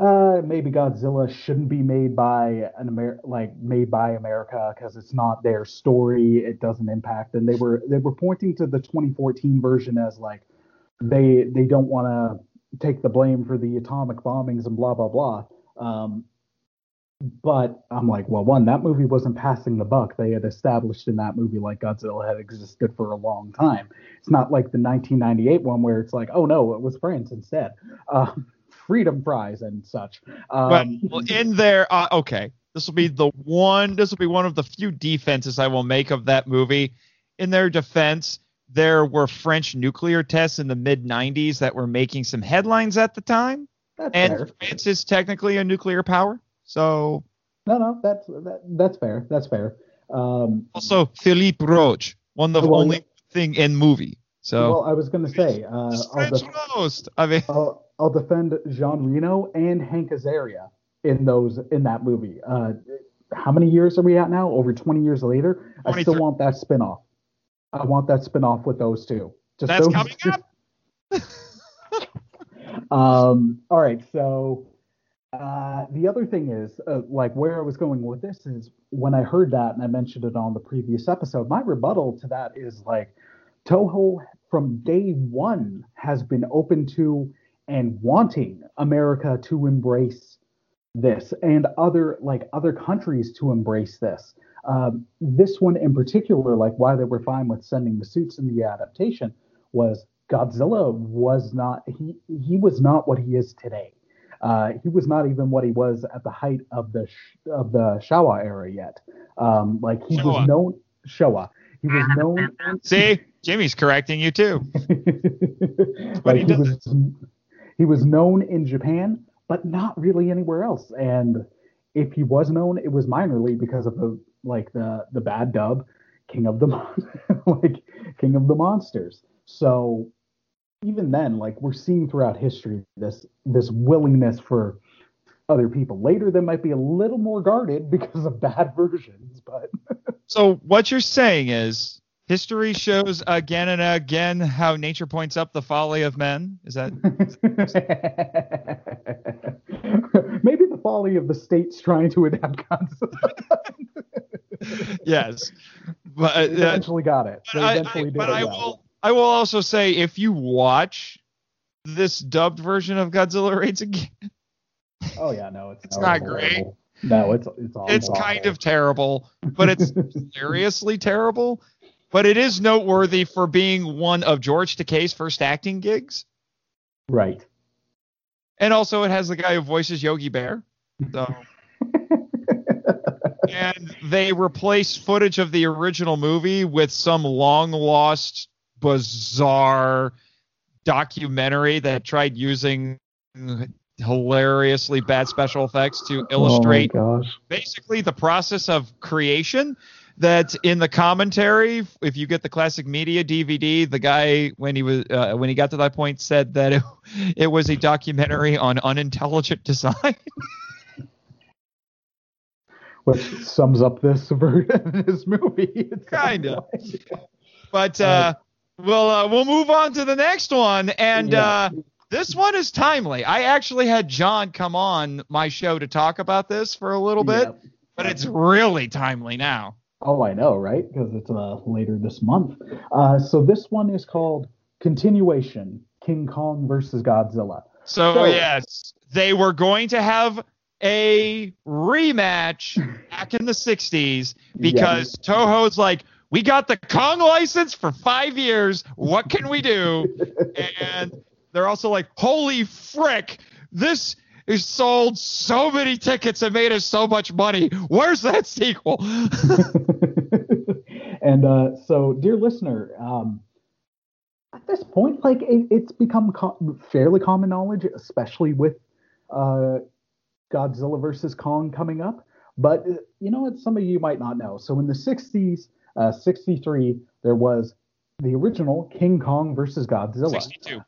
[SPEAKER 1] uh, maybe Godzilla shouldn't be made by an Amer like made by America because it's not their story. It doesn't impact. And they were they were pointing to the 2014 version as like they they don't want to take the blame for the atomic bombings and blah blah blah. Um, but I'm like, well, one, that movie wasn't passing the buck. They had established in that movie like Godzilla had existed for a long time. It's not like the 1998 one where it's like, oh no, it was France instead. Um, Freedom Prize and such. Um,
[SPEAKER 2] well, in there, uh, okay, this will be the one. This will be one of the few defenses I will make of that movie. In their defense, there were French nuclear tests in the mid '90s that were making some headlines at the time,
[SPEAKER 1] that's
[SPEAKER 2] and
[SPEAKER 1] fair.
[SPEAKER 2] France is technically a nuclear power. So
[SPEAKER 1] no, no, that's that, that's fair. That's fair. Um,
[SPEAKER 2] also, Philippe Roche, one of the well, only thing in movie. So
[SPEAKER 1] well, I was going to say, uh,
[SPEAKER 2] French roast. I mean,
[SPEAKER 1] I'll, I'll defend Jean Reno and Hank Azaria in those in that movie. Uh, how many years are we at now? Over 20 years later, I still want that spinoff. I want that spinoff with those two.
[SPEAKER 2] Just That's those coming two.
[SPEAKER 1] up. um, all right, so uh, the other thing is, uh, like, where I was going with this is when I heard that, and I mentioned it on the previous episode. My rebuttal to that is like, Toho from day one has been open to and wanting America to embrace this and other like other countries to embrace this. Um, this one in particular, like why they were fine with sending the suits in the adaptation, was Godzilla was not he he was not what he is today. Uh, he was not even what he was at the height of the of the Showa era yet. Um, like he Showa. was known Showa. He was known.
[SPEAKER 2] See, Jimmy's correcting you too.
[SPEAKER 1] like he, he was he was known in Japan, but not really anywhere else. And if he was known, it was minorly because of the like the the bad dub, King of the like King of the Monsters. So even then, like we're seeing throughout history this this willingness for other people. Later, they might be a little more guarded because of bad versions, but.
[SPEAKER 2] so what you're saying is History shows again and again how nature points up the folly of men. Is that
[SPEAKER 1] maybe the folly of the states trying to adapt concepts?
[SPEAKER 2] yes,
[SPEAKER 1] but uh, eventually got it.
[SPEAKER 2] They eventually I, I, did but I will. I will also say if you watch this dubbed version of Godzilla Raids again.
[SPEAKER 1] Oh yeah, no, it's
[SPEAKER 2] it's not great.
[SPEAKER 1] No, it's it's all
[SPEAKER 2] It's kind of terrible, but it's seriously terrible but it is noteworthy for being one of George Takei's first acting gigs.
[SPEAKER 1] Right.
[SPEAKER 2] And also, it has the guy who voices Yogi Bear. So. and they replace footage of the original movie with some long lost, bizarre documentary that tried using hilariously bad special effects to oh illustrate
[SPEAKER 1] oh
[SPEAKER 2] basically the process of creation that in the commentary if you get the classic media dvd the guy when he was uh, when he got to that point said that it, it was a documentary on unintelligent design
[SPEAKER 1] which sums up this this movie
[SPEAKER 2] kind of but uh, we'll uh, we'll move on to the next one and yeah. uh this one is timely. I actually had John come on my show to talk about this for a little bit, yeah. but it's really timely now.
[SPEAKER 1] Oh, I know, right? Because it's uh, later this month. Uh, so this one is called Continuation: King Kong versus Godzilla.
[SPEAKER 2] So, so yes, they were going to have a rematch back in the 60s because yeah. Toho's like, we got the Kong license for five years. What can we do? and they're also like, holy frick, this is sold so many tickets and made us so much money. Where's that sequel?
[SPEAKER 1] and uh, so, dear listener, um, at this point, like it, it's become co- fairly common knowledge, especially with uh, Godzilla versus Kong coming up. But uh, you know what? Some of you might not know. So in the 60s, uh, 63, there was the original King Kong versus Godzilla.
[SPEAKER 2] 62.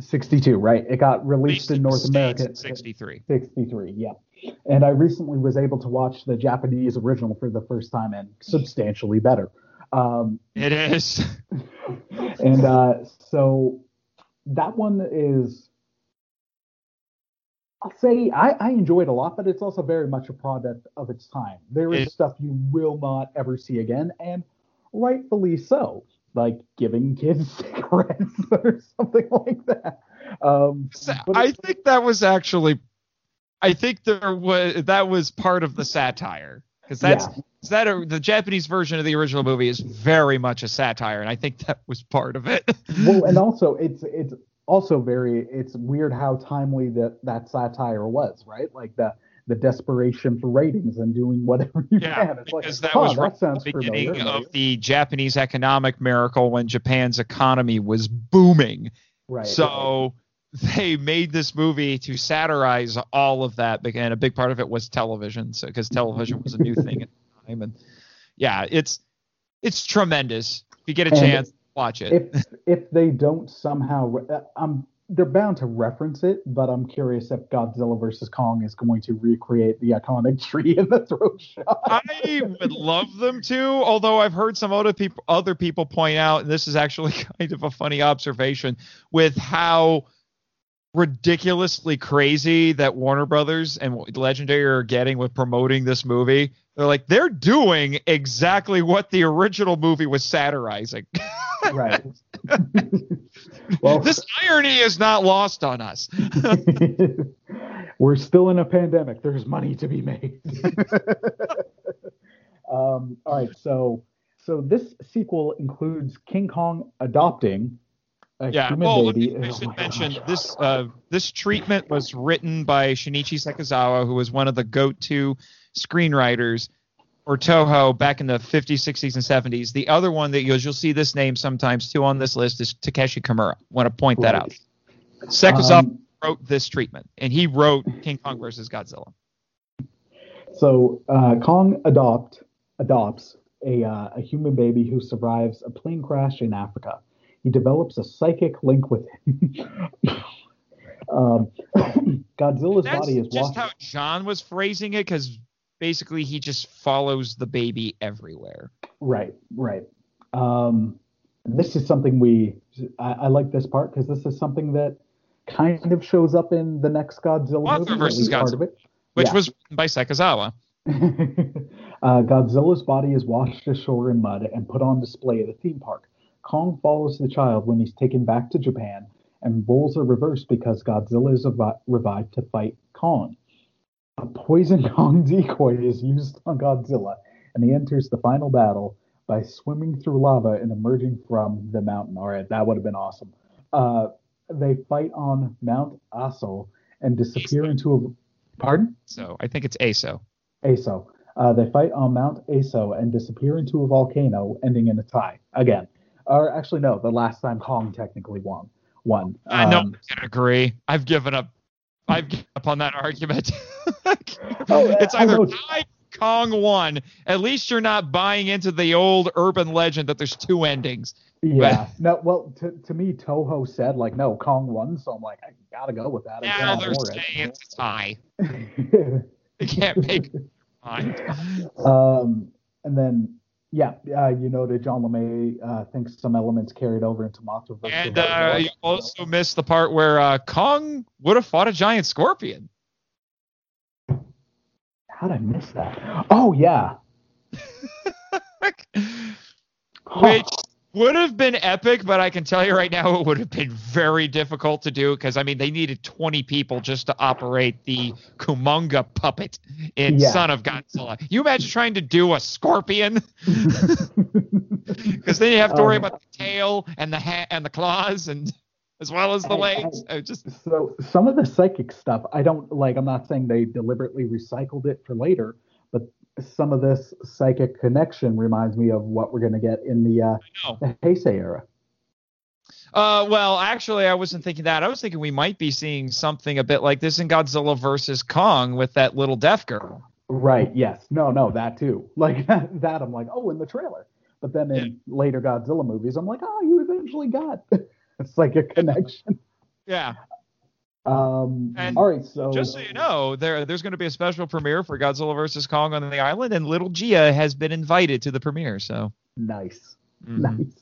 [SPEAKER 1] 62, right? It got released in North America.
[SPEAKER 2] 63.
[SPEAKER 1] 63, yeah. And I recently was able to watch the Japanese original for the first time and substantially better. Um,
[SPEAKER 2] it is.
[SPEAKER 1] and uh, so that one is, I'll say, I, I enjoy it a lot, but it's also very much a product of its time. There is it, stuff you will not ever see again, and rightfully so like giving kids cigarettes or something like that. Um,
[SPEAKER 2] I think that was actually, I think there was that was part of the satire because that's yeah. that a, the Japanese version of the original movie is very much a satire, and I think that was part of it.
[SPEAKER 1] well, and also it's it's also very it's weird how timely that that satire was, right? Like the the desperation for ratings and doing whatever you
[SPEAKER 2] yeah,
[SPEAKER 1] can.
[SPEAKER 2] It's because like, that was right that the beginning familiar, of the Japanese economic miracle when Japan's economy was booming.
[SPEAKER 1] Right.
[SPEAKER 2] So right. they made this movie to satirize all of that, and a big part of it was television, so because television was a new thing at the time, and yeah, it's it's tremendous. If you get a and chance, watch it.
[SPEAKER 1] If if they don't somehow, uh, I'm they're bound to reference it, but I'm curious if Godzilla versus Kong is going to recreate the iconic tree in the throat shot.
[SPEAKER 2] I would love them to, although I've heard some other people other people point out, and this is actually kind of a funny observation, with how ridiculously crazy that Warner Brothers and Legendary are getting with promoting this movie. They're like they're doing exactly what the original movie was satirizing.
[SPEAKER 1] right.
[SPEAKER 2] well, this irony is not lost on us.
[SPEAKER 1] We're still in a pandemic. There's money to be made. um, all right, so so this sequel includes King Kong adopting a yeah, human well, baby.
[SPEAKER 2] I should oh mention gosh. this uh, this treatment was written by Shinichi Sekizawa, who was one of the go-to screenwriters or Toho back in the 50s, 60s, and 70s. The other one that you'll, you'll see this name sometimes too on this list is Takeshi Kimura. Want to point that out. Sekizawa um, wrote this treatment, and he wrote King Kong versus Godzilla.
[SPEAKER 1] So uh, Kong adopt adopts a, uh, a human baby who survives a plane crash in Africa. He develops a psychic link with him. um, Godzilla's
[SPEAKER 2] That's
[SPEAKER 1] body is
[SPEAKER 2] just how John was phrasing it, because basically he just follows the baby everywhere.
[SPEAKER 1] Right, right. Um, this is something we I, I like this part because this is something that kind of shows up in the next Godzilla Mothra movie,
[SPEAKER 2] versus Godzilla, which yeah. was by Sekizawa.
[SPEAKER 1] uh, Godzilla's body is washed ashore in mud and put on display at a theme park. Kong follows the child when he's taken back to Japan, and roles are reversed because Godzilla is revived to fight Kong. A poison Kong decoy is used on Godzilla, and he enters the final battle by swimming through lava and emerging from the mountain. All right, that would have been awesome. Uh, they fight on Mount Aso and disappear into a. Pardon?
[SPEAKER 2] So I think it's ASO.
[SPEAKER 1] ASO. Uh, they fight on Mount ASO and disappear into a volcano, ending in a tie again. Or actually, no, the last time Kong technically won. Won.
[SPEAKER 2] I know.
[SPEAKER 1] Um,
[SPEAKER 2] I can agree. I've given up. I've given up on that argument.
[SPEAKER 1] Oh,
[SPEAKER 2] it's either. Kong one. At least you're not buying into the old urban legend that there's two endings.
[SPEAKER 1] Yeah. No. Well, to, to me, Toho said like, no, Kong won, so I'm like, I gotta go with that.
[SPEAKER 2] Now they're saying it's a tie.
[SPEAKER 1] it.
[SPEAKER 2] You can't make it
[SPEAKER 1] um, and then, yeah, uh, you noted John LeMay uh, thinks some elements carried over into Mothra versus
[SPEAKER 2] And uh, you also missed the part where uh, Kong would have fought a giant scorpion.
[SPEAKER 1] How'd I miss that? Oh yeah.
[SPEAKER 2] which would have been epic, but I can tell you right now it would have been very difficult to do because I mean they needed 20 people just to operate the Kumonga puppet in
[SPEAKER 1] Yeah.
[SPEAKER 2] Son of Godzilla. You imagine trying to do a scorpion because then you have to worry
[SPEAKER 1] Um,
[SPEAKER 2] about the tail and the ha- and the claws and as well as the
[SPEAKER 1] hey.
[SPEAKER 2] legs. Uh, just
[SPEAKER 1] So some of the psychic stuff, I don't like. I'm not saying they deliberately recycled it for later, but some of this psychic connection reminds me of what we're gonna get in the uh, the Heisei era.
[SPEAKER 2] Uh, well, actually, I wasn't thinking that. I was thinking we might be seeing something a bit like this in Godzilla versus Kong with that little deaf girl.
[SPEAKER 1] Right. Yes. No. No. That too. Like that. I'm like, oh, in the trailer. But then in later Godzilla movies, I'm like, oh, you eventually got it's like a connection.
[SPEAKER 2] Yeah.
[SPEAKER 1] Um.
[SPEAKER 2] And
[SPEAKER 1] all right. So
[SPEAKER 2] Just so you know, there there's going to be a special premiere for Godzilla versus Kong on the island, and Little Gia has been invited to the premiere. So.
[SPEAKER 1] nice.
[SPEAKER 2] mhm.
[SPEAKER 1] Nice.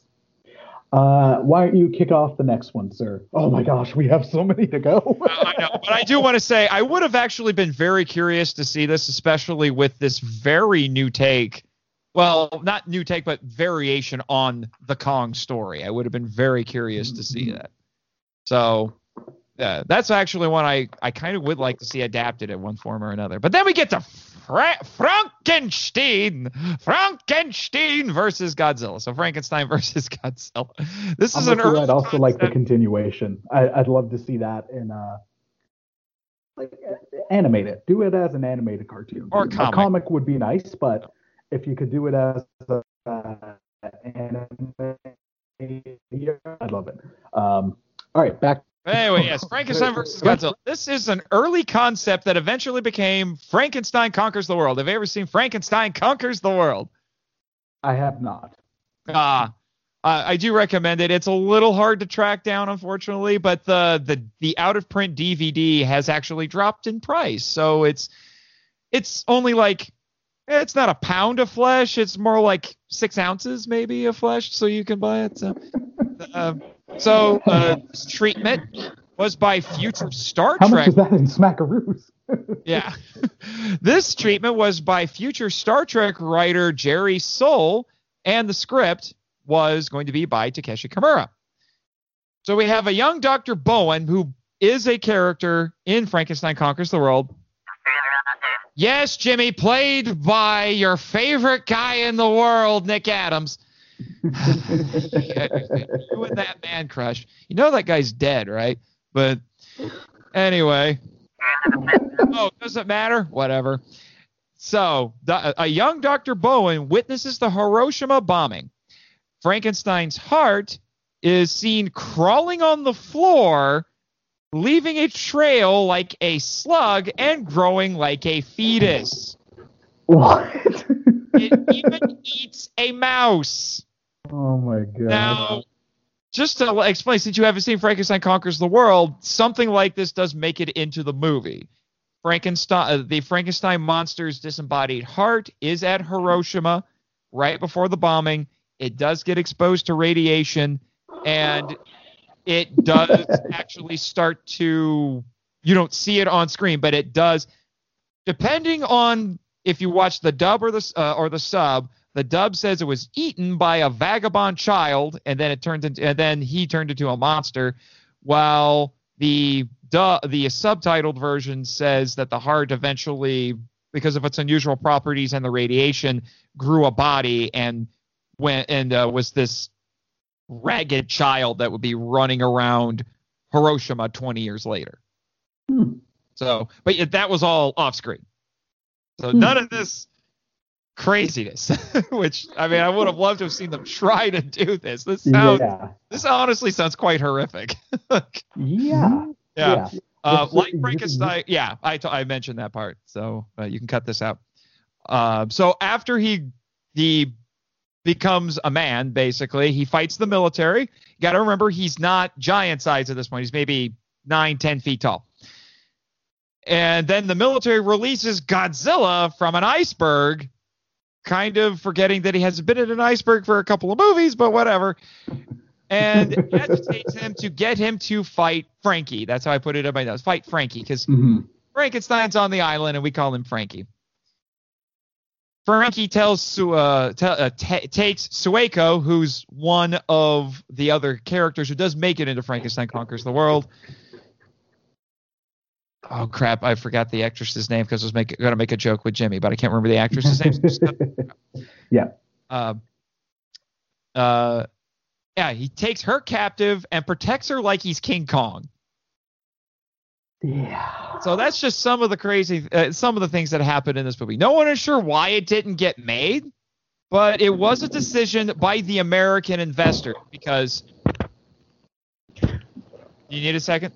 [SPEAKER 1] Uh, why don't you kick off the next one, sir? Oh my gosh, we have so many to go.
[SPEAKER 2] I know, but I do want to say I would have actually been very curious to see this, especially with this very new take. Well, not new take, but variation on the Kong story. I would have been very curious to see that. So, yeah, that's actually one I, I kind of would like to see adapted in one form or another. But then we get to Fra- Frankenstein, Frankenstein versus Godzilla. So Frankenstein versus Godzilla. This is an early
[SPEAKER 1] I'd also like the continuation. I, I'd love to see that in uh, like animate it. Do it as an animated cartoon.
[SPEAKER 2] Or
[SPEAKER 1] a
[SPEAKER 2] comic.
[SPEAKER 1] comic would be nice, but if you could do it as a, uh, anime, I'd love it. Um, all right, back.
[SPEAKER 2] Anyway, yes, Frankenstein versus Godzilla. This is an early concept that eventually became Frankenstein Conquers the World. Have you ever seen Frankenstein Conquers the World?
[SPEAKER 1] I have not.
[SPEAKER 2] Ah, uh, I do recommend it. It's a little hard to track down, unfortunately, but the the the out of print DVD has actually dropped in price, so it's it's only like it's not a pound of flesh. It's more like six ounces maybe of flesh, so you can buy it. So, uh, so uh, this treatment was by future Star
[SPEAKER 1] How
[SPEAKER 2] Trek
[SPEAKER 1] much is that in Smackaroos?
[SPEAKER 2] yeah. this treatment was by future Star Trek writer Jerry Sohl, and the script was going to be by Takeshi Kimura. So we have a young Dr. Bowen who is a character in Frankenstein Conquers the World. Yes, Jimmy, played by your favorite guy in the world, Nick Adams. you and that man crush. You know that guy's dead, right? But anyway. oh, doesn't matter. Whatever. So, a young Dr. Bowen witnesses the Hiroshima bombing. Frankenstein's heart is seen crawling on the floor, leaving a trail like a slug and growing like a fetus.
[SPEAKER 1] what?
[SPEAKER 2] It even eats a mouse.
[SPEAKER 1] oh my god.
[SPEAKER 2] Now, just to explain, since you haven't seen Frankenstein Conquers the World, something like this does make it into the movie. Frankenstein, uh, the Frankenstein monster's disembodied heart is at Hiroshima right before the bombing. It does get exposed to radiation, and it does actually start to. You don't see it on screen, but it does. Depending on if you watch the dub or the uh, or the sub, the dub says it was eaten by a vagabond child, and then it turns into, and then he turned into a monster. While the du- the subtitled version says that the heart eventually, because of its unusual properties and the radiation, grew a body and went and uh, was this ragged child that would be running around Hiroshima 20 years later.
[SPEAKER 1] Hmm.
[SPEAKER 2] So, but yeah, that was all off screen. So none of this craziness, which I mean, I would have loved to have seen them try to do this. This sounds,
[SPEAKER 1] yeah.
[SPEAKER 2] this honestly sounds quite horrific.
[SPEAKER 1] Yeah.
[SPEAKER 2] yeah. Uh,
[SPEAKER 1] It's-
[SPEAKER 2] like
[SPEAKER 1] you-
[SPEAKER 2] Frankenstein. Yeah, I, t- I mentioned that part, so uh, you can cut this out. Uh, so after he he becomes a man, basically, he fights the military. You got to remember, he's not giant size at this point. He's maybe nine, ten feet tall. And then the military releases Godzilla from an iceberg, kind of forgetting that he has been in an iceberg for a couple of movies, but whatever. And agitates him to get him to fight Frankie. That's how I put it in my notes. Fight Frankie, because
[SPEAKER 1] Mhm.
[SPEAKER 2] Frankenstein's on the island and we call him Frankie. Frankie tells uh, te- uh, ta takes Sueko, who's one of the other characters who does make it into Frankenstein Conquers the World. Oh crap! I forgot the actress's name because I was make, going to make a joke with Jimmy, but I can't remember the actress's name.
[SPEAKER 1] yeah.
[SPEAKER 2] uh, uh, yeah, he takes her captive and protects her like he's King Kong.
[SPEAKER 1] Yeah.
[SPEAKER 2] So that's just some of the crazy, uh, some of the things that happened in this movie. No one is sure why it didn't get made, but it was a decision by the American investor because. You need a second?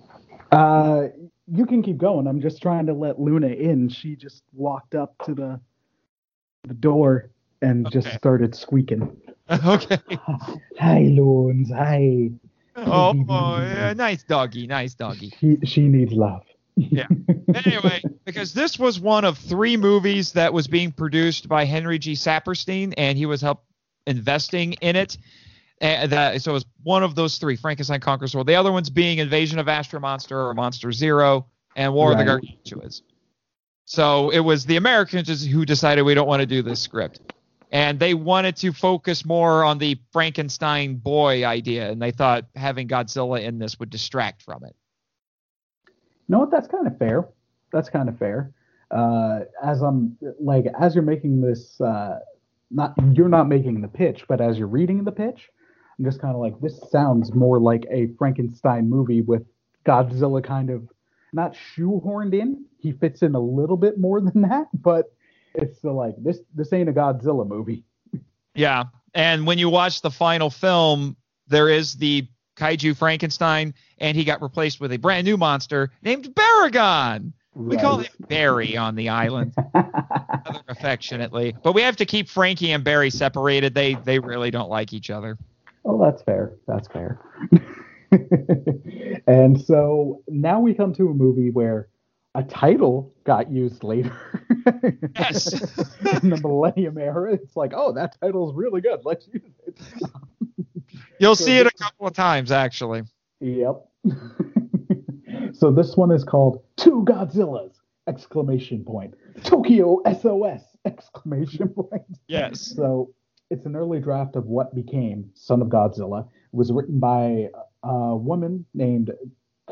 [SPEAKER 1] Uh, you can keep going. I'm just trying to let Luna in. She just walked up to the the door and just started squeaking.
[SPEAKER 2] okay.
[SPEAKER 1] Hi, Loons. Hi.
[SPEAKER 2] Oh, oh, yeah, nice doggy, nice doggy.
[SPEAKER 1] She she needs love.
[SPEAKER 2] Yeah. anyway, because this was one of three movies that was being produced by Henry G. Saperstein, and he was help investing in it. And that, so it was one of those three: Frankenstein Conquers the World. The other ones being Invasion of Astro Monster or Monster Zero, and War of the
[SPEAKER 1] Right.
[SPEAKER 2] Gargantuas. So it was the Americans who decided we don't want to do this script, and they wanted to focus more on the Frankenstein boy idea, and they thought having Godzilla in this would distract from it.
[SPEAKER 1] You know what? That's kind of fair. That's kind of fair. Uh, as I'm like, as you're making this, uh, not you're not making the pitch, but as you're reading the pitch, I'm just kind of like, this sounds more like a Frankenstein movie with Godzilla kind of not shoehorned in. He fits in a little bit more than that, but it's like this. This ain't a Godzilla movie.
[SPEAKER 2] Yeah, and when you watch the final film, there is the kaiju Frankenstein, and he got replaced with a brand new monster named Baragon. We call him Barry on the island, affectionately. But we have to keep Frankie and Barry separated. They they really don't like each other.
[SPEAKER 1] Oh, that's fair. That's fair. and so now we come to a movie where a title got used later.
[SPEAKER 2] Yes.
[SPEAKER 1] In the Millennium era, it's like, oh, that title's really good. Let's use it.
[SPEAKER 2] You'll
[SPEAKER 1] So
[SPEAKER 2] see it a couple of times actually.
[SPEAKER 1] Yep. so this one is called Two Godzillas! Exclamation point. Tokyo SOS! Exclamation point.
[SPEAKER 2] Yes.
[SPEAKER 1] So it's an early draft of what became Son of Godzilla. It was written by a woman named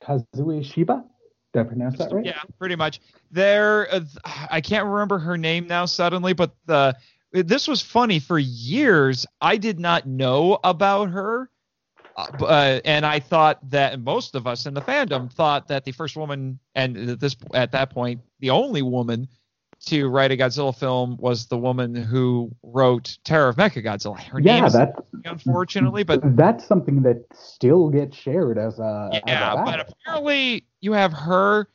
[SPEAKER 1] Kazue Shiba. Did I pronounce that right?
[SPEAKER 2] Yeah, pretty much. There, uh, I can't remember her name now suddenly, but the this was funny for years. I did not know about her, uh, uh, and I thought that most of us in the fandom thought that the first woman, and at this at that point, the only woman to write a Godzilla film was the woman who wrote Terror of Mechagodzilla. Her
[SPEAKER 1] Yeah,
[SPEAKER 2] is
[SPEAKER 1] that
[SPEAKER 2] unfortunately, but
[SPEAKER 1] that's something that still gets shared as a as a
[SPEAKER 2] yeah, but apparently you have her.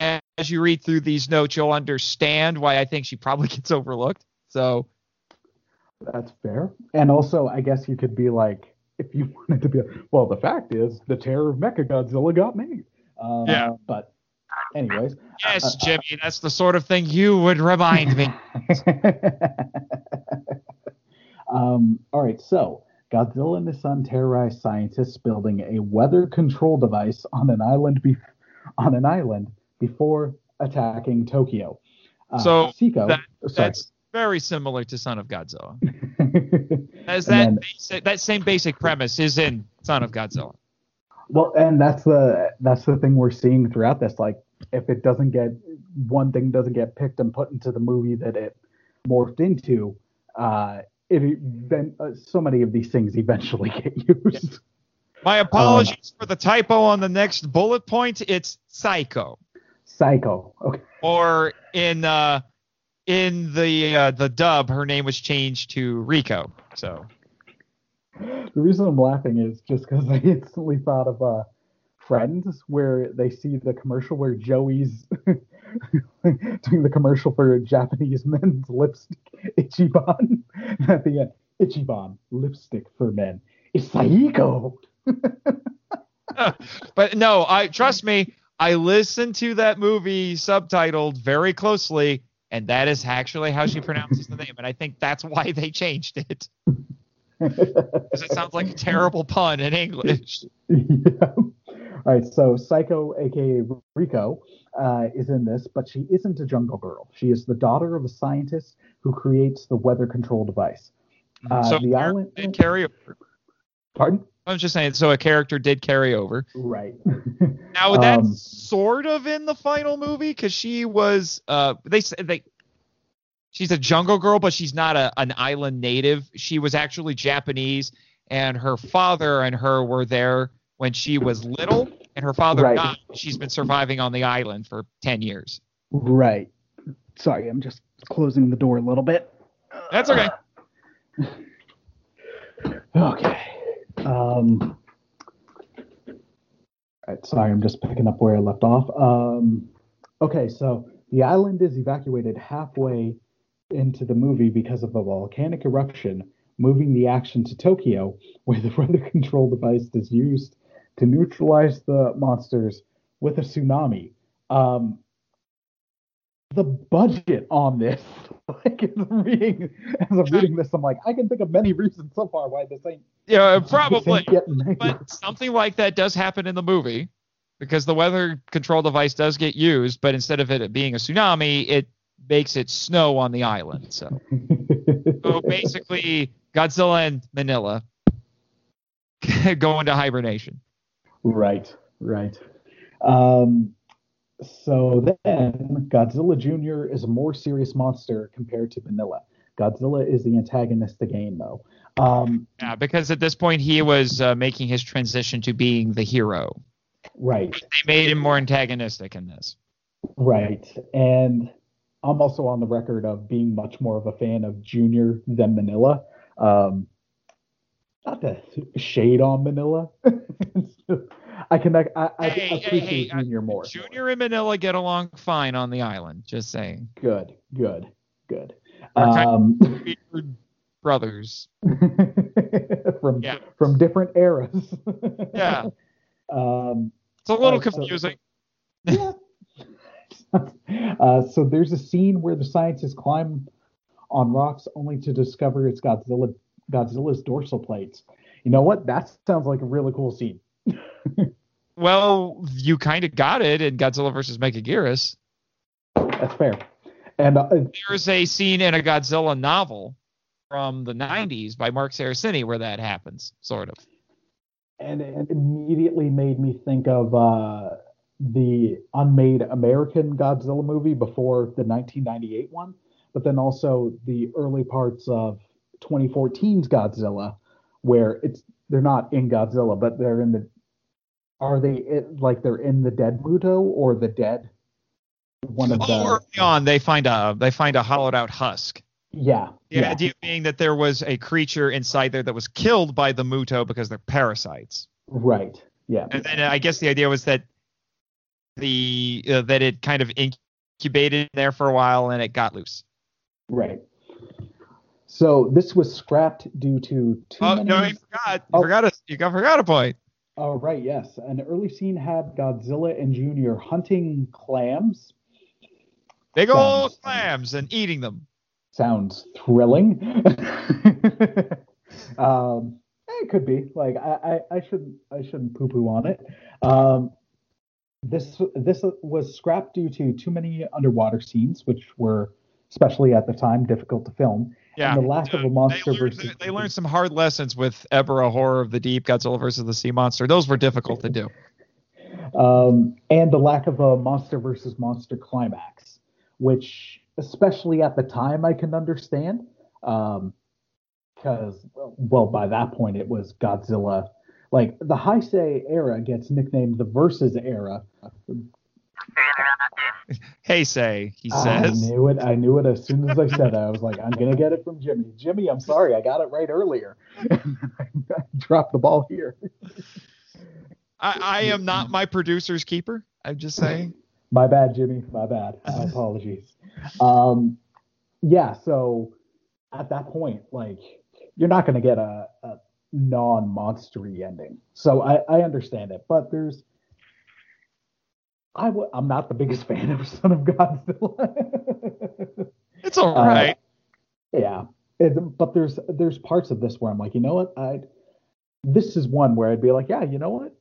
[SPEAKER 2] As you read through these notes, you'll understand why I think she probably gets overlooked. So
[SPEAKER 1] That's fair. And also, I guess you could be like, if you wanted to be, well, the fact is, the Terror of Mechagodzilla got made. Um,
[SPEAKER 2] Yeah.
[SPEAKER 1] But, anyways.
[SPEAKER 2] yes, Jimmy, that's the sort of thing you would remind me.
[SPEAKER 1] um, all right, so Godzilla and his son terrorize scientists building a weather control device on an island be- on an island before attacking Tokyo. Uh,
[SPEAKER 2] So
[SPEAKER 1] Seiko,
[SPEAKER 2] that-
[SPEAKER 1] oh.
[SPEAKER 2] That's very similar to Son of Godzilla. As that
[SPEAKER 1] then-
[SPEAKER 2] basic, that same basic premise is in Son of Godzilla.
[SPEAKER 1] Well, and that's the that's the thing we're seeing throughout this. Like, if it doesn't get one thing doesn't get picked and put into the movie that it morphed into, uh, it then uh, so many of these things eventually get used.
[SPEAKER 2] My apologies for the typo on the next bullet point. It's Psycho.
[SPEAKER 1] Psycho. Okay.
[SPEAKER 2] Or in uh, in the uh, the dub, her name was changed to Rico. So
[SPEAKER 1] The reason I'm laughing is just because I instantly thought of uh, Friends, where they see the commercial where Joey's doing the commercial for Japanese men's lipstick, Ichiban. At the end, Ichiban lipstick for men. It's Saiko.
[SPEAKER 2] but no, I trust me. I listened to that movie subtitled very closely, and that is actually how she pronounces the name. And I think that's why they changed it. Because it sounds like a terrible pun in English.
[SPEAKER 1] yeah. All right, so Psycho, aka Rico, uh, is in this, but she isn't a jungle girl. She is the daughter of a scientist who creates the weather control device. Uh,
[SPEAKER 2] so
[SPEAKER 1] the island.
[SPEAKER 2] did carry over.
[SPEAKER 1] Pardon?
[SPEAKER 2] I was just saying, so a character did carry over.
[SPEAKER 1] Right.
[SPEAKER 2] Now that's
[SPEAKER 1] Um,
[SPEAKER 2] sort of in the final movie because she was uh they said they she's a jungle girl but she's not a an island native. She was actually Japanese and her father and her were there when she was little and her father
[SPEAKER 1] Right.
[SPEAKER 2] died. She's been surviving on the island for 10 years.
[SPEAKER 1] Right. Sorry, I'm just closing the door a little bit.
[SPEAKER 2] That's okay.
[SPEAKER 1] Okay. Um, right, sorry, I'm just picking up where I left off. Um, okay, so the island is evacuated halfway into the movie because of a volcanic eruption, moving the action to Tokyo, where the weather control device is used to neutralize the monsters with a tsunami. Um, the budget on this, like as I'm reading, as I'm reading this, I'm like, I can think of many reasons so far why this ain't
[SPEAKER 2] Yeah, probably.
[SPEAKER 1] ain't.
[SPEAKER 2] But something like that does happen in the movie because the weather control device does get used, but instead of it being a tsunami, it makes it snow on the island. So, so basically, Godzilla and Minilla go into hibernation.
[SPEAKER 1] Right, right. Um, so then, Godzilla Jr. is a more serious monster compared to Minilla. Godzilla is the antagonist again, though. Um,
[SPEAKER 2] Yeah, because at this point he was uh, making his transition to being the hero.
[SPEAKER 1] right,
[SPEAKER 2] They made him more antagonistic in this.
[SPEAKER 1] right. And I'm also on the record of being much more of a fan of Junior than Minilla. Um, not to shade on Minilla. I can I, I, I
[SPEAKER 2] Hey, hey,
[SPEAKER 1] appreciate
[SPEAKER 2] hey, uh,
[SPEAKER 1] Junior more.
[SPEAKER 2] Junior and Minilla get along fine on the island. Just saying.
[SPEAKER 1] Good, good, good.
[SPEAKER 2] Kind
[SPEAKER 1] Um,
[SPEAKER 2] brothers.
[SPEAKER 1] from
[SPEAKER 2] Yeah.
[SPEAKER 1] from different eras.
[SPEAKER 2] Yeah.
[SPEAKER 1] Um,
[SPEAKER 2] It's a little
[SPEAKER 1] Uh, so-
[SPEAKER 2] confusing.
[SPEAKER 1] yeah. uh, so there's a scene where the scientists climb on rocks only to discover it's Godzilla Godzilla's dorsal plates. You know what? That sounds like a really cool scene.
[SPEAKER 2] Well, you kind of got it in Godzilla versus Mechagodzilla.
[SPEAKER 1] That's fair. And uh,
[SPEAKER 2] There's a scene in a Godzilla novel from the 90s by Marc Cerasini where that happens, sort of.
[SPEAKER 1] and it immediately made me think of uh, the unmade American Godzilla movie before the 1998 one, but then also the early parts of 2014's Godzilla, where it's they're not in Godzilla, but they're in the are they it, like they're in the dead Muto or the dead one of the
[SPEAKER 2] Oh, early on, they find a they find a hollowed out husk.
[SPEAKER 1] yeah
[SPEAKER 2] The
[SPEAKER 1] yeah
[SPEAKER 2] idea being that there was a creature inside there that was killed by the Muto because they're parasites.
[SPEAKER 1] right yeah
[SPEAKER 2] And then I guess the idea was that the uh, that it kind of incubated there for a while and it got loose.
[SPEAKER 1] right. So this was scrapped due to too
[SPEAKER 2] Oh
[SPEAKER 1] many.
[SPEAKER 2] no, you forgot. You
[SPEAKER 1] Oh.
[SPEAKER 2] forgot a you got forgot a point.
[SPEAKER 1] Oh, right, yes. An early scene had Godzilla and Junior hunting clams.
[SPEAKER 2] Big
[SPEAKER 1] Sounds
[SPEAKER 2] old clams and eating them.
[SPEAKER 1] Sounds thrilling. um, it could be. Like I, I, I shouldn't I shouldn't poo poo on it. Um, this this was scrapped due to too many underwater scenes, which were, especially at the time, difficult to film.
[SPEAKER 2] Yeah.
[SPEAKER 1] And the lack of a
[SPEAKER 2] They
[SPEAKER 1] monster
[SPEAKER 2] learned,
[SPEAKER 1] versus
[SPEAKER 2] they learned some hard lessons with Ebirah Horror of the Deep, Godzilla versus the Sea Monster. Those were difficult to do.
[SPEAKER 1] um, and the lack of a monster versus monster climax, which, especially at the time, I can understand. Because, well, by that point, it was Godzilla. Like, the Heisei era gets nicknamed the Versus era.
[SPEAKER 2] Hey, say, he says.
[SPEAKER 1] I knew it. I knew it as soon as I said it. I was like, I'm gonna get it from Jimmy. Jimmy, I'm sorry, I got it right earlier. I dropped the ball here.
[SPEAKER 2] I, I am not my producer's keeper. I'm just saying.
[SPEAKER 1] My bad, Jimmy. My bad. My apologies. Um, yeah. So at that point, like, you're not gonna get a, a non-monstery ending. So I, I understand it, but there's I w- I'm not the biggest fan of Son of Godzilla.
[SPEAKER 2] It's all
[SPEAKER 1] Uh,
[SPEAKER 2] right.
[SPEAKER 1] yeah, it, but there's there's parts of this where I'm like, you know what? I this is one where I'd be like, yeah, you know what?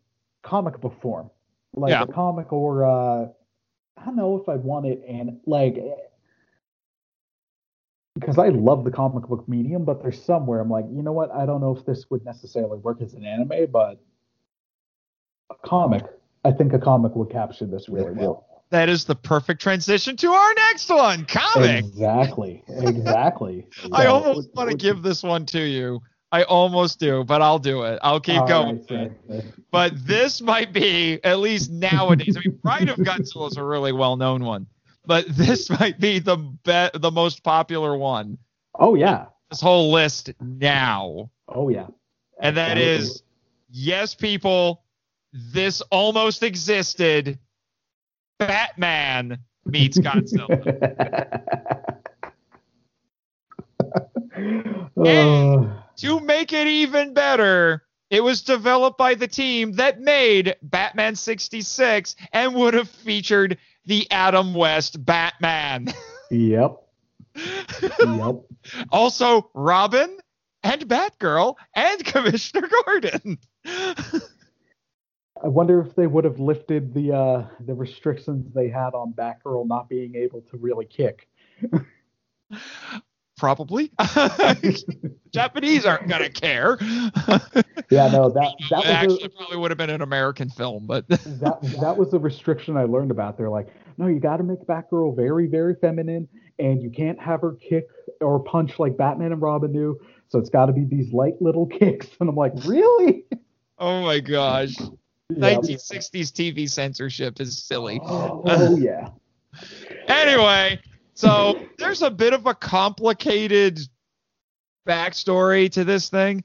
[SPEAKER 1] Comic book form, like
[SPEAKER 2] Yeah.
[SPEAKER 1] a comic or uh, I don't know if I'd want it and like because I love the comic book medium, but there's somewhere I'm like, you know what? I don't know if this would necessarily work as an anime, but a comic, I think a comic would capture this really well.
[SPEAKER 2] That is the perfect transition to our next one, comic.
[SPEAKER 1] Exactly. Exactly.
[SPEAKER 2] I
[SPEAKER 1] So,
[SPEAKER 2] almost want to give this one to you. I almost do, but I'll do it. I'll keep going.
[SPEAKER 1] right, sir.
[SPEAKER 2] But this might be, at least nowadays, I mean, Bride of Godzilla is a really well known one, but this might be the be- the most popular one.
[SPEAKER 1] Oh yeah.
[SPEAKER 2] This whole list now.
[SPEAKER 1] Oh yeah.
[SPEAKER 2] And that
[SPEAKER 1] Absolutely.
[SPEAKER 2] is, yes, people, this almost existed. Batman meets Godzilla.
[SPEAKER 1] Uh,
[SPEAKER 2] to make it even better, it was developed by the team that made Batman 66 and would have featured the Adam West Batman.
[SPEAKER 1] yep. Yep.
[SPEAKER 2] also, Robin and Batgirl and Commissioner Gordon.
[SPEAKER 1] I wonder if they would have lifted the uh, the restrictions they had on Batgirl not being able to really kick.
[SPEAKER 2] Probably. Japanese aren't going to care.
[SPEAKER 1] Yeah, no, that that
[SPEAKER 2] Actually,
[SPEAKER 1] a,
[SPEAKER 2] probably would have been an American film, but
[SPEAKER 1] that that was the restriction I learned about. They're like, no, you got to make Batgirl very very feminine, and you can't have her kick or punch like Batman and Robin do. So it's got to be these light little kicks. And I'm like, really?
[SPEAKER 2] oh my gosh.
[SPEAKER 1] Yep.
[SPEAKER 2] 1960s TV censorship is silly.
[SPEAKER 1] Oh, oh, yeah.
[SPEAKER 2] Anyway, so there's a bit of a complicated backstory to this thing.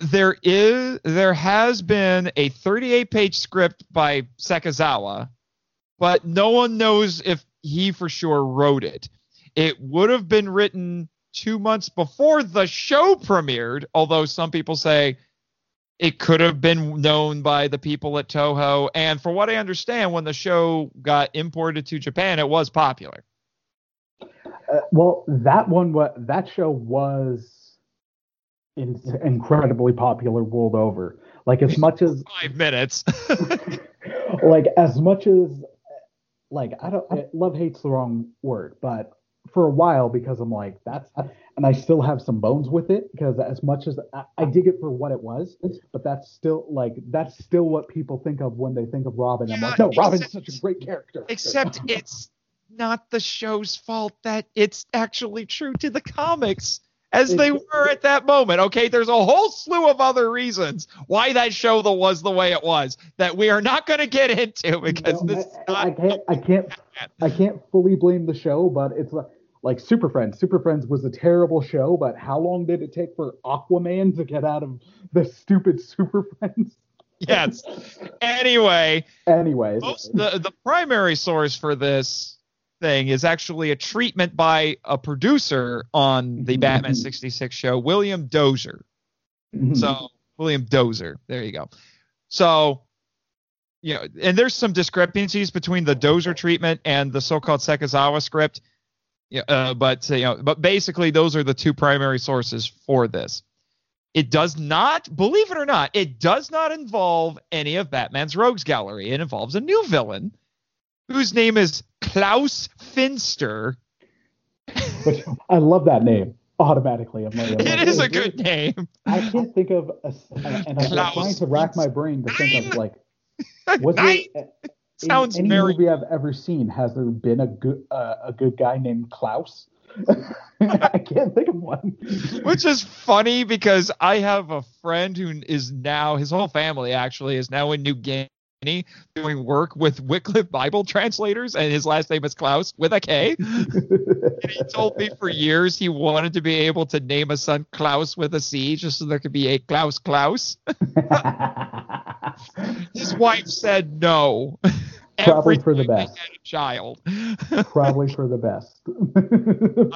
[SPEAKER 2] There is there has been a 38 page script by Sekizawa, but no one knows if he for sure wrote it. It would have been written two months before the show premiered, although some people say it could have been known by the people at Toho. And for what I understand, when the show got imported to Japan, it was popular.
[SPEAKER 1] Uh, well, that one, that show was in, incredibly popular world over. Like as much as,
[SPEAKER 2] Five minutes.
[SPEAKER 1] like as much as, like I don't, I, love hate's the wrong word, but for a while because I'm like that's, and I still have some bones with it because as much as I, I dig it for what it was, but that's still like that's still what people think of when they think of Robin. I'm like,
[SPEAKER 2] Yeah,
[SPEAKER 1] no, Robin's such a great character.
[SPEAKER 2] Except it's not the show's fault that it's actually true to the comics as they were at that moment. Okay, there's a whole slew of other reasons why that show the was the way it was that we are not going to get into because
[SPEAKER 1] No,
[SPEAKER 2] this is
[SPEAKER 1] I, I can't I can't I can't fully blame the show, but it's like like Super Friends. Super Friends was a terrible show, but how long did it take for Aquaman to get out of the stupid Super Friends?
[SPEAKER 2] yes. Anyway,
[SPEAKER 1] Anyways,
[SPEAKER 2] most, the the primary source for this thing is actually a treatment by a producer on the Batman 66 show, William Dozier.
[SPEAKER 1] Mhm.
[SPEAKER 2] So William Dozer. There you go. So you know, and there's some discrepancies between the Dozer treatment and the so-called Sekizawa script. Yeah, uh, but you know, but basically those are the two primary sources for this. It does not, believe it or not, it does not involve any of Batman's rogues gallery. It involves a new villain whose name is Klaus Finster.
[SPEAKER 1] Which I love that name automatically. I'm like, I'm like,
[SPEAKER 2] It is a good name.
[SPEAKER 1] I can't think of a, and I'm
[SPEAKER 2] Klaus
[SPEAKER 1] trying to rack my brain to think of like was
[SPEAKER 2] Nine
[SPEAKER 1] there
[SPEAKER 2] sounds
[SPEAKER 1] in any
[SPEAKER 2] very
[SPEAKER 1] movie I've ever seen has there been a good uh, a good guy named Klaus? I can't think of one.
[SPEAKER 2] which is funny because I have a friend who is now his whole family actually is now in New Game doing work with Wycliffe Bible translators, and his last name is Klaus with a K. and he told me for years he wanted to be able to name a son Klaus with a C, just so there could be a Klaus Klaus. his wife said no.
[SPEAKER 1] Probably for the best.
[SPEAKER 2] child.
[SPEAKER 1] Probably for the best.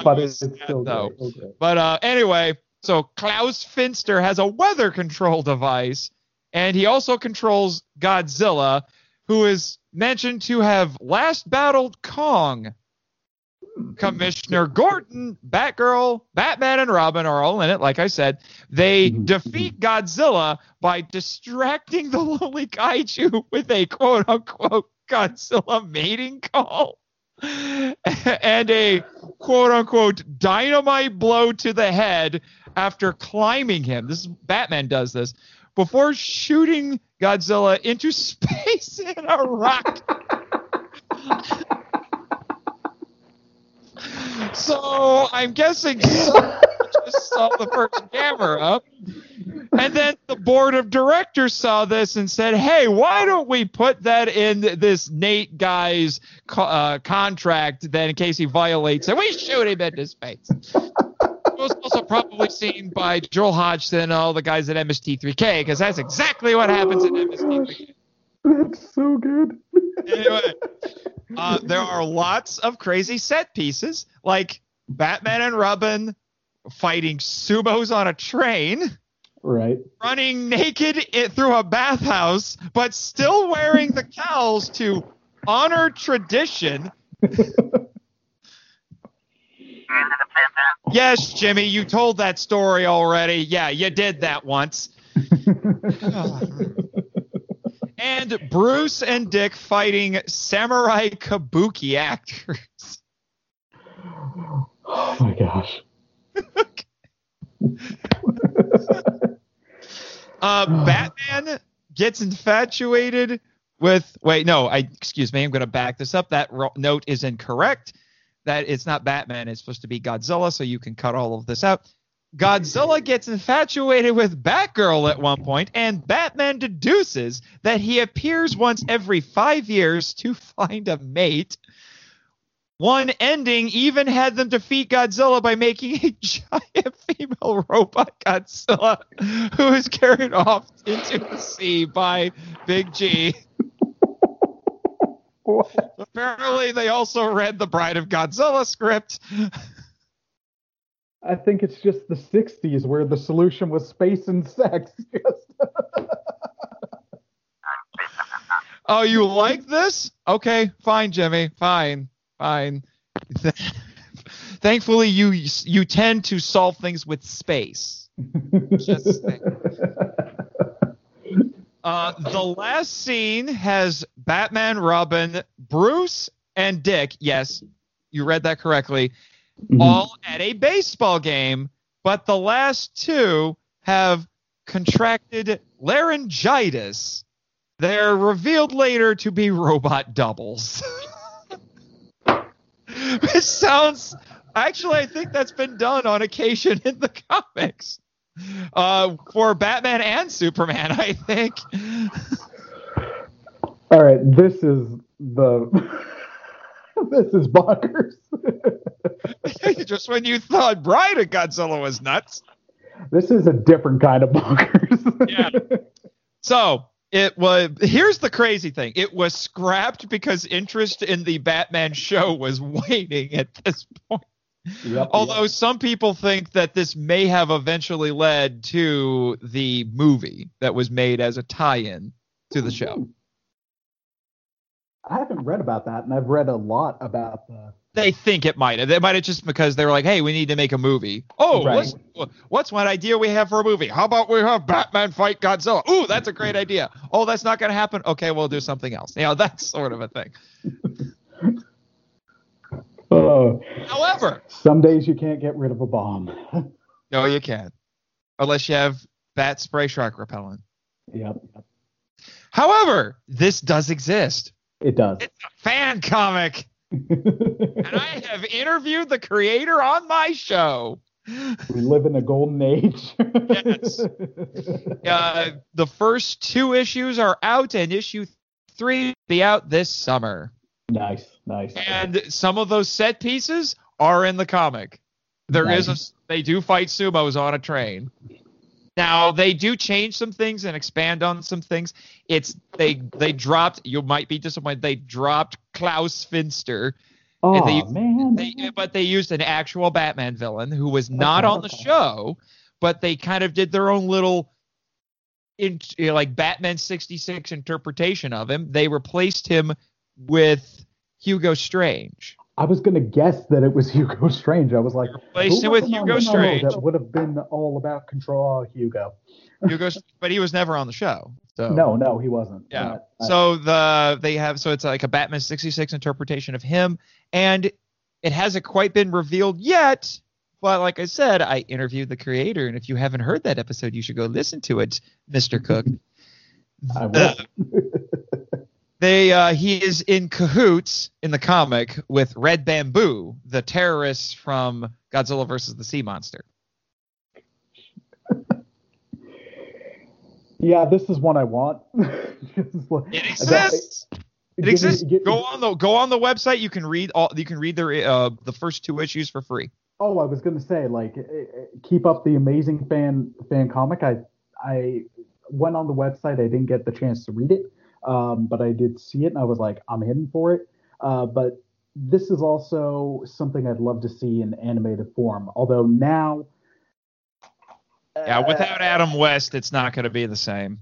[SPEAKER 1] but it's still
[SPEAKER 2] though.
[SPEAKER 1] great.
[SPEAKER 2] But uh, anyway, so Klaus Finster has a weather control device, and he also controls Godzilla, who is mentioned to have last battled Kong. Commissioner Gordon, Batgirl, Batman, and Robin are all in it. Like I said, they
[SPEAKER 1] Mhm.
[SPEAKER 2] defeat Godzilla by distracting the lonely kaiju with a quote unquote Godzilla mating call and a quote unquote dynamite blow to the head after climbing him. This is Batman does this before shooting Godzilla into space in a rocket. so I'm guessing just saw the first camera up. and then the board of directors saw this and said, "Hey, why don't we put that in this Nate guy's uh, contract? Then, in case he violates it, we shoot him into space." It was also probably seen by Joel Hodgson and all the guys at MST3K because that's exactly what happens in MST3K.
[SPEAKER 1] That's so good.
[SPEAKER 2] Anyway, uh, there are lots of crazy set pieces like Batman and Robin fighting sumos on a train.
[SPEAKER 1] Right.
[SPEAKER 2] running naked i- through a bathhouse, but still wearing the cowls to honor tradition. Yes, Jimmy, you told that story already. Yeah, you did that once. and Bruce and Dick fighting samurai kabuki actors.
[SPEAKER 1] oh my gosh.
[SPEAKER 2] Uh, Batman gets infatuated with. Wait, no, I excuse me. I'm going to back this up. That ro- note is incorrect. That it's not Batman. It's supposed to be Godzilla. So you can cut all of this out. Godzilla gets infatuated with Batgirl at one point, and Batman deduces that he appears once every five years to find a mate. One ending even had them defeat Godzilla by making a giant female robot Godzilla who is carried off into the sea by Big G.
[SPEAKER 1] What?
[SPEAKER 2] Apparently, they also read the Bride of Godzilla script.
[SPEAKER 1] I think it's just the 60s where the solution was space and sex.
[SPEAKER 2] Oh, you like this? Okay, fine, Jimmy. Fine, fine. Thankfully, you you tend to solve things with space. Just. Uh, the last scene has Batman, Robin, Bruce, and Dick. Yes, you read that correctly. All at a baseball game, but the last two have contracted laryngitis. They're revealed later to be robot doubles. Which sounds. Actually, I think that's been done on occasion in the comics. Uh, for Batman and Superman, I think.
[SPEAKER 1] All right, this is the this is bonkers.
[SPEAKER 2] Just when you thought of Godzilla was nuts.
[SPEAKER 1] this is a different kind of bonkers.
[SPEAKER 2] Yeah. So it was. Here's the crazy thing. It was scrapped because interest in the Batman show was waning at this point.
[SPEAKER 1] Yep,
[SPEAKER 2] Although
[SPEAKER 1] yep.
[SPEAKER 2] some people think that this may have eventually led to the movie that was made as a tie-in to the show.
[SPEAKER 1] I haven't read about that, and I've read a lot about the.
[SPEAKER 2] They think it might have. They might have just because they were like, "Hey, we need to make a movie." Oh,
[SPEAKER 1] Right.
[SPEAKER 2] what's, what's one idea we have for a movie? How about we have Batman fight Godzilla? Ooh, that's a great idea. Oh, that's not going to happen. Okay, we'll do something else. You know, that's sort of a thing.
[SPEAKER 1] Oh,
[SPEAKER 2] However,
[SPEAKER 1] some days you can't get rid of a bomb.
[SPEAKER 2] no, you can't, unless you have bat spray shark repellent.
[SPEAKER 1] yep,
[SPEAKER 2] However, this does exist.
[SPEAKER 1] It does.
[SPEAKER 2] It's a fan comic, and I have interviewed the creator on my show.
[SPEAKER 1] we live in a golden age.
[SPEAKER 2] Yes. Uh, the first two issues are out, and issue 3 will be out this summer.
[SPEAKER 1] Nice, nice.
[SPEAKER 2] And some of those set pieces are in the comic. There is
[SPEAKER 1] Nice.
[SPEAKER 2] a they do fight sumos on a train. Now they do change some things and expand on some things. It's they they dropped. You might be disappointed. They dropped Klaus Finster.
[SPEAKER 1] oh
[SPEAKER 2] they-
[SPEAKER 1] man.
[SPEAKER 2] They, but they used an actual Batman villain who was not
[SPEAKER 1] Okay,
[SPEAKER 2] on the
[SPEAKER 1] okay.
[SPEAKER 2] show. But they kind of did their own little, in, you know, like Batman '66 interpretation of him. They replaced him with Hugo Strange.
[SPEAKER 1] I was gonna guess that it was Hugo Strange. I was like,
[SPEAKER 2] Replaced
[SPEAKER 1] who
[SPEAKER 2] with Hugo Strange.
[SPEAKER 1] That would have been all about control Hugo.
[SPEAKER 2] Hugo, but he was never on the show. So
[SPEAKER 1] No, no, he wasn't.
[SPEAKER 2] Yeah. So the they have so it's like a Batman 66 interpretation of him, and it hasn't quite been revealed yet. But like I said, I interviewed the creator, and if you haven't heard that episode, you should go listen to it, Mister Cook.
[SPEAKER 1] I will.
[SPEAKER 2] they uh, he is in cahoots in the comic with Red Bamboo, the terrorists from Godzilla versus the Sea Monster.
[SPEAKER 1] yeah, this is one I want.
[SPEAKER 2] It exists. It exists. Go on the go on the website. You can read all. You can read their uh, the first two issues for free.
[SPEAKER 1] Oh, I was gonna say, like, eh, eh, keep up the amazing fan fan comic. I I went on the website. I didn't get the chance to read it, um, but I did see it, and I was like, I'm in for it. Uh, but this is also something I'd love to see in animated form. Although now,
[SPEAKER 2] Yeah,
[SPEAKER 1] uh,
[SPEAKER 2] without Adam West, it's not going to be the same.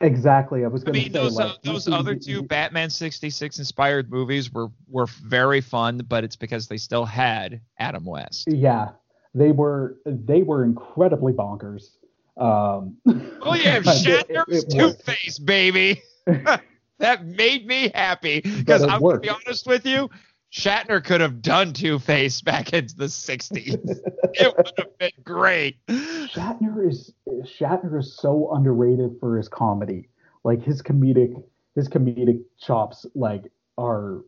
[SPEAKER 1] exactly, I was
[SPEAKER 2] I
[SPEAKER 1] gonna
[SPEAKER 2] mean,
[SPEAKER 1] say,
[SPEAKER 2] those
[SPEAKER 1] like,
[SPEAKER 2] uh, those other two Batman '66 inspired movies were were very fun, but it's because they still had Adam West.
[SPEAKER 1] Yeah, they were they were incredibly bonkers. Um,
[SPEAKER 2] William
[SPEAKER 1] but
[SPEAKER 2] Shatner's Two-Face baby. that made me happy because I'm going to be honest with you. Shatner could have done Two Face back in the '60s. it would have been great.
[SPEAKER 1] Shatner is Shatner is so underrated for his comedy. Like his comedic his comedic chops like are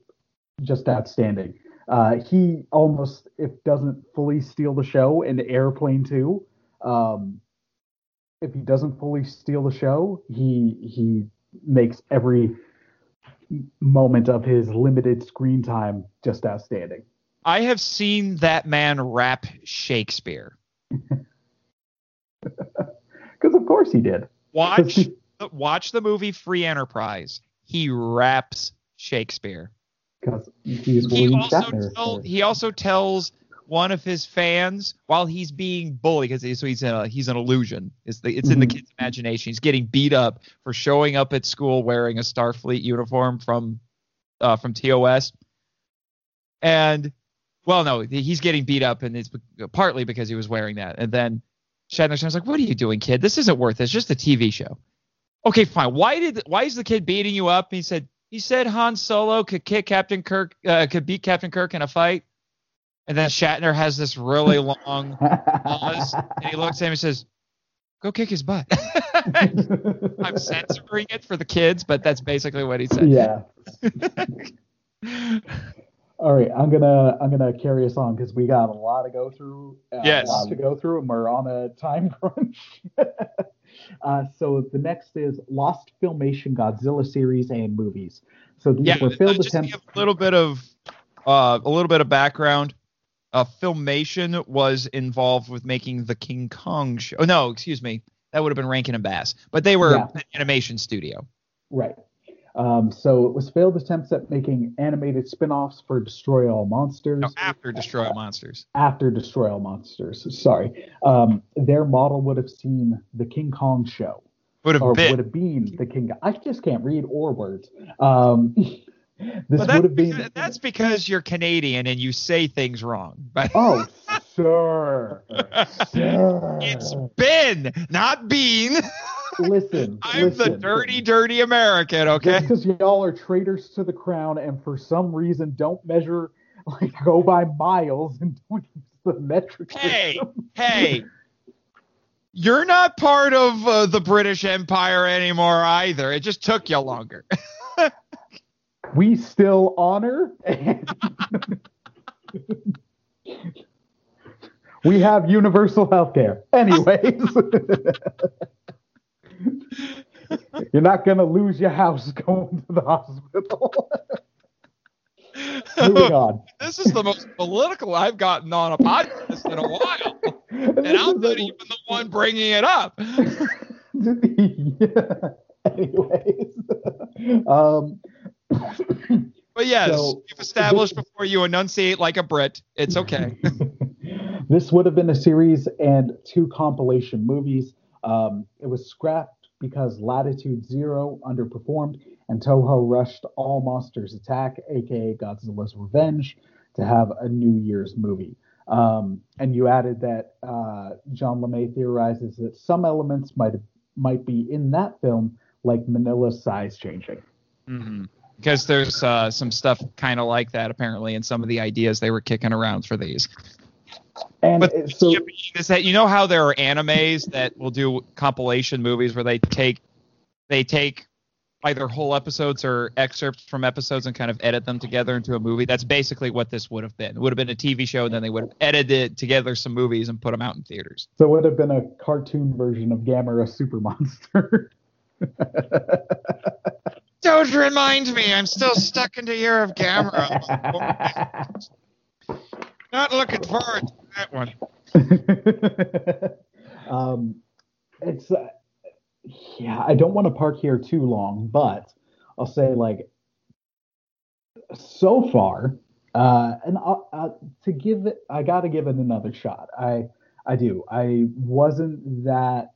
[SPEAKER 1] just outstanding. Uh, he almost if doesn't fully steal the show in Airplane 2. Um, if he doesn't fully steal the show, he he makes every moment of his limited screen time just outstanding.
[SPEAKER 2] I have seen that man rap Shakespeare.
[SPEAKER 1] Because of course he did.
[SPEAKER 2] Watch watch the movie Free Enterprise. He raps Shakespeare.
[SPEAKER 1] Because he's
[SPEAKER 2] He
[SPEAKER 1] William
[SPEAKER 2] also
[SPEAKER 1] Shatner.
[SPEAKER 2] tell, he also tells one of his fans while he's being bullied because he's, so he's a, he's an illusion. It's the it's in the
[SPEAKER 1] Mhm.
[SPEAKER 2] kid's imagination. He's getting beat up for showing up at school wearing a Starfleet uniform from uh, from TOS. And well, no, he's getting beat up, and it's partly because he was wearing that. And then Shatner's like, "What are you doing, kid? This isn't worth it. It's just a TV show." Okay, fine. Why did why is the kid beating you up? He said he said Han Solo could kick Captain Kirk, uh, could beat Captain Kirk in a fight. And then Shatner has this really long pause, and he looks at him and says, "Go kick his butt." I'm censoring it for the kids, but that's basically what he said.
[SPEAKER 1] yeah. All right, I'm gonna I'm gonna carry us on because we got a lot to go through. Uh,
[SPEAKER 2] Yes.
[SPEAKER 1] A lot to go through, and we're on a time crunch. uh, so the next is Lost Filmation Godzilla series and movies. So these
[SPEAKER 2] Yeah,
[SPEAKER 1] were
[SPEAKER 2] just
[SPEAKER 1] attempts.
[SPEAKER 2] give a little bit of uh, a little bit of background. Uh, Filmation was involved with making the King Kong show. Oh, no, excuse me, that would have been Rankin and Bass, but they were
[SPEAKER 1] Yeah.
[SPEAKER 2] an animation studio.
[SPEAKER 1] Right. Um, so it was failed attempts at making animated spin-offs for Destroy All Monsters.
[SPEAKER 2] No, after Destroy All Monsters.
[SPEAKER 1] after Destroy All Monsters. Sorry. Um, their model would have seen the King Kong show,
[SPEAKER 2] Would have
[SPEAKER 1] or
[SPEAKER 2] been.
[SPEAKER 1] would have been the King. I just can't read or words. Um, this
[SPEAKER 2] But
[SPEAKER 1] would
[SPEAKER 2] that's,
[SPEAKER 1] have been.
[SPEAKER 2] because, that's because you're Canadian and you say things wrong. But
[SPEAKER 1] Oh, sir, sir.
[SPEAKER 2] it's been, not bean.
[SPEAKER 1] listen.
[SPEAKER 2] I'm the
[SPEAKER 1] listen.
[SPEAKER 2] dirty, dirty American, okay?
[SPEAKER 1] because y'all are traitors to the crown and for some reason don't measure, like, go by miles and don't use the metric
[SPEAKER 2] Hey,
[SPEAKER 1] system.
[SPEAKER 2] hey. You're not part of uh, the British Empire anymore either. It just took you longer.
[SPEAKER 1] we still honor and we have universal health care anyways You're not gonna lose your house going to the hospital. Moving on.
[SPEAKER 2] This is the most political I've gotten on a podcast in a while, and
[SPEAKER 1] This
[SPEAKER 2] I'm not
[SPEAKER 1] a-
[SPEAKER 2] even the one bringing it up.
[SPEAKER 1] yeah. Anyways, um,
[SPEAKER 2] But yes,
[SPEAKER 1] So-
[SPEAKER 2] you've established before you enunciate like a Brit. It's okay.
[SPEAKER 1] this would have been a series and two compilation movies. Um, it was scrapped because Latitude Zero underperformed, and Toho rushed All Monsters Attack, aka Godzilla's Revenge, to have a New Year's movie. Um, and you added that uh, John LeMay theorizes that some elements might might be in that film, like Minilla's size changing.
[SPEAKER 2] Mhm. Because there's uh, some stuff kind of like that apparently in some of the ideas they were kicking around for these.
[SPEAKER 1] And
[SPEAKER 2] But
[SPEAKER 1] so,
[SPEAKER 2] is that you know how there are animes that will do compilation movies where they take they take either whole episodes or excerpts from episodes and kind of edit them together into a movie. That's basically what this would have been. It would have been a TV show, and then they would have edited together some movies and put them out in theaters.
[SPEAKER 1] so it would have been a cartoon version of Gamera Super Monster.
[SPEAKER 2] Don't remind me. I'm still stuck in the year of Gamera. Not looking forward to that one.
[SPEAKER 1] um, it's uh, yeah. I don't want to park here too long, but I'll say like so far, uh, and I'll, uh, to give it, I got to give it another shot. I I do. I wasn't that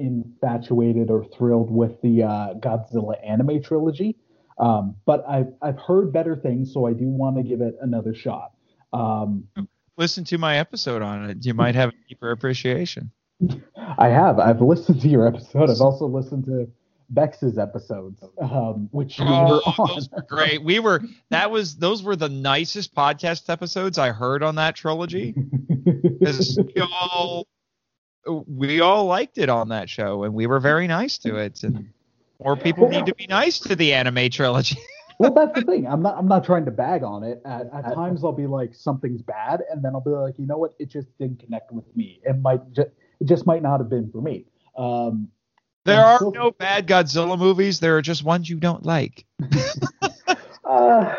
[SPEAKER 1] infatuated or thrilled with the uh, Godzilla anime trilogy, um, but I've I've heard better things, so I do want to give it another shot. Um,
[SPEAKER 2] Listen to my episode on it. You might have a deeper appreciation.
[SPEAKER 1] I have. I've listened to your episode. I've also listened to Bex's episodes, um, which you were
[SPEAKER 2] Oh,
[SPEAKER 1] on.
[SPEAKER 2] those were great. We were that was those were the nicest podcast episodes I heard on that trilogy. 'Cause we all we all liked it on that show, and we were very nice to it. And more people need to be nice to the anime trilogy.
[SPEAKER 1] well, that's the thing. I'm not. I'm not trying to bag on it. At, at times, I'll be like, something's bad, and then I'll be like, you know what? It just didn't connect with me. It might. Just, it just might not have been for me. Um,
[SPEAKER 2] There are
[SPEAKER 1] still-
[SPEAKER 2] no bad Godzilla movies. There are just ones you don't like.
[SPEAKER 1] uh,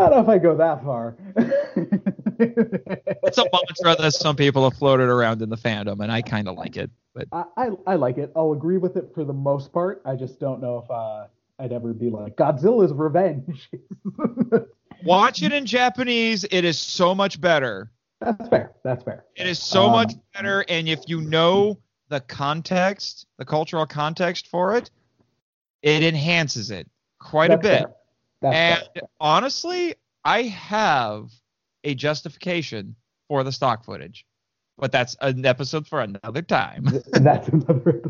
[SPEAKER 1] I don't know if I go that far.
[SPEAKER 2] It's a mantra that some people have floated around in the fandom, and I kind of like it. But
[SPEAKER 1] I, I I like it. I'll agree with it for the most part. I just don't know if uh, I'd ever be like Godzilla's revenge.
[SPEAKER 2] watch it in Japanese. It is so much better.
[SPEAKER 1] That's fair. That's fair.
[SPEAKER 2] It is so
[SPEAKER 1] Um,
[SPEAKER 2] much better, and if you know the context, the cultural context for it, it enhances it quite a bit.
[SPEAKER 1] fair. That's
[SPEAKER 2] And
[SPEAKER 1] fair.
[SPEAKER 2] honestly, I have a justification for the stock footage, but that's an episode for another time.
[SPEAKER 1] That's another.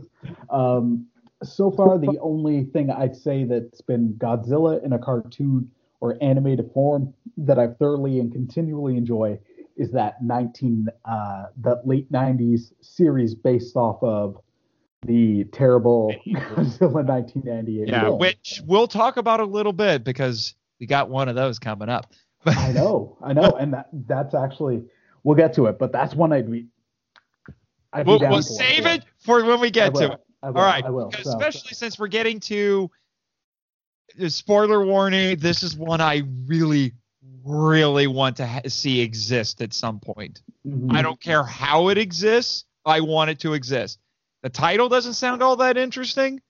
[SPEAKER 1] Um, so far, the only thing I'd say that's been Godzilla in a cartoon or animated form that I thoroughly and continually enjoy is that 19, uh, that late 90s series based off of the terrible Godzilla 1998
[SPEAKER 2] yeah,
[SPEAKER 1] film.
[SPEAKER 2] which we'll talk about a little bit because we got one of those coming up.
[SPEAKER 1] I know, I know, and that that's actually we'll get to it, but that's one I'd be. I'd be
[SPEAKER 2] We'll,
[SPEAKER 1] down
[SPEAKER 2] we'll save it for when we get to it.
[SPEAKER 1] Will,
[SPEAKER 2] All right,
[SPEAKER 1] will. So-
[SPEAKER 2] especially since we're getting to the spoiler warning. This is one I really, really want to ha- see exist at some point.
[SPEAKER 1] Mhm.
[SPEAKER 2] I don't care how it exists. I want it to exist. The title doesn't sound all that interesting,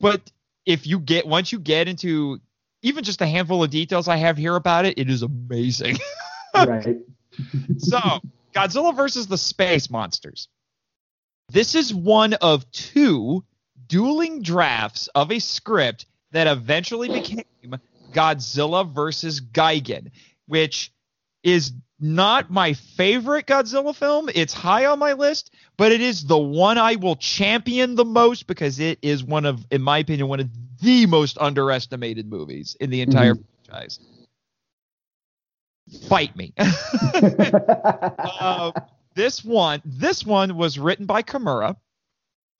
[SPEAKER 2] but if you get once you get into even just a handful of details I have here about it, it is amazing.
[SPEAKER 1] right.
[SPEAKER 2] so, Godzilla versus the Space Monsters. This is one of two dueling drafts of a script that eventually became Godzilla versus Gigan, which is not my favorite Godzilla film. It's high on my list, but it is the one I will champion the most because it is one of, in my opinion, one of the most underestimated movies in the entire franchise. Fight me. uh, this one, this one was written by Kimura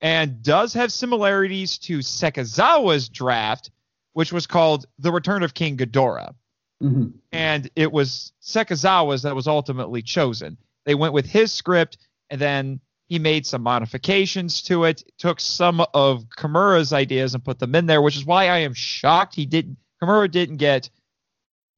[SPEAKER 2] and does have similarities to Sekizawa's draft, which was called The Return of King Ghidorah.
[SPEAKER 1] Mhm.
[SPEAKER 2] And it was Sekizawa's that was ultimately chosen. They went with his script, and then He made some modifications to it, took some of Kimura's ideas and put them in there, which is why I am shocked he didn't. Kimura didn't get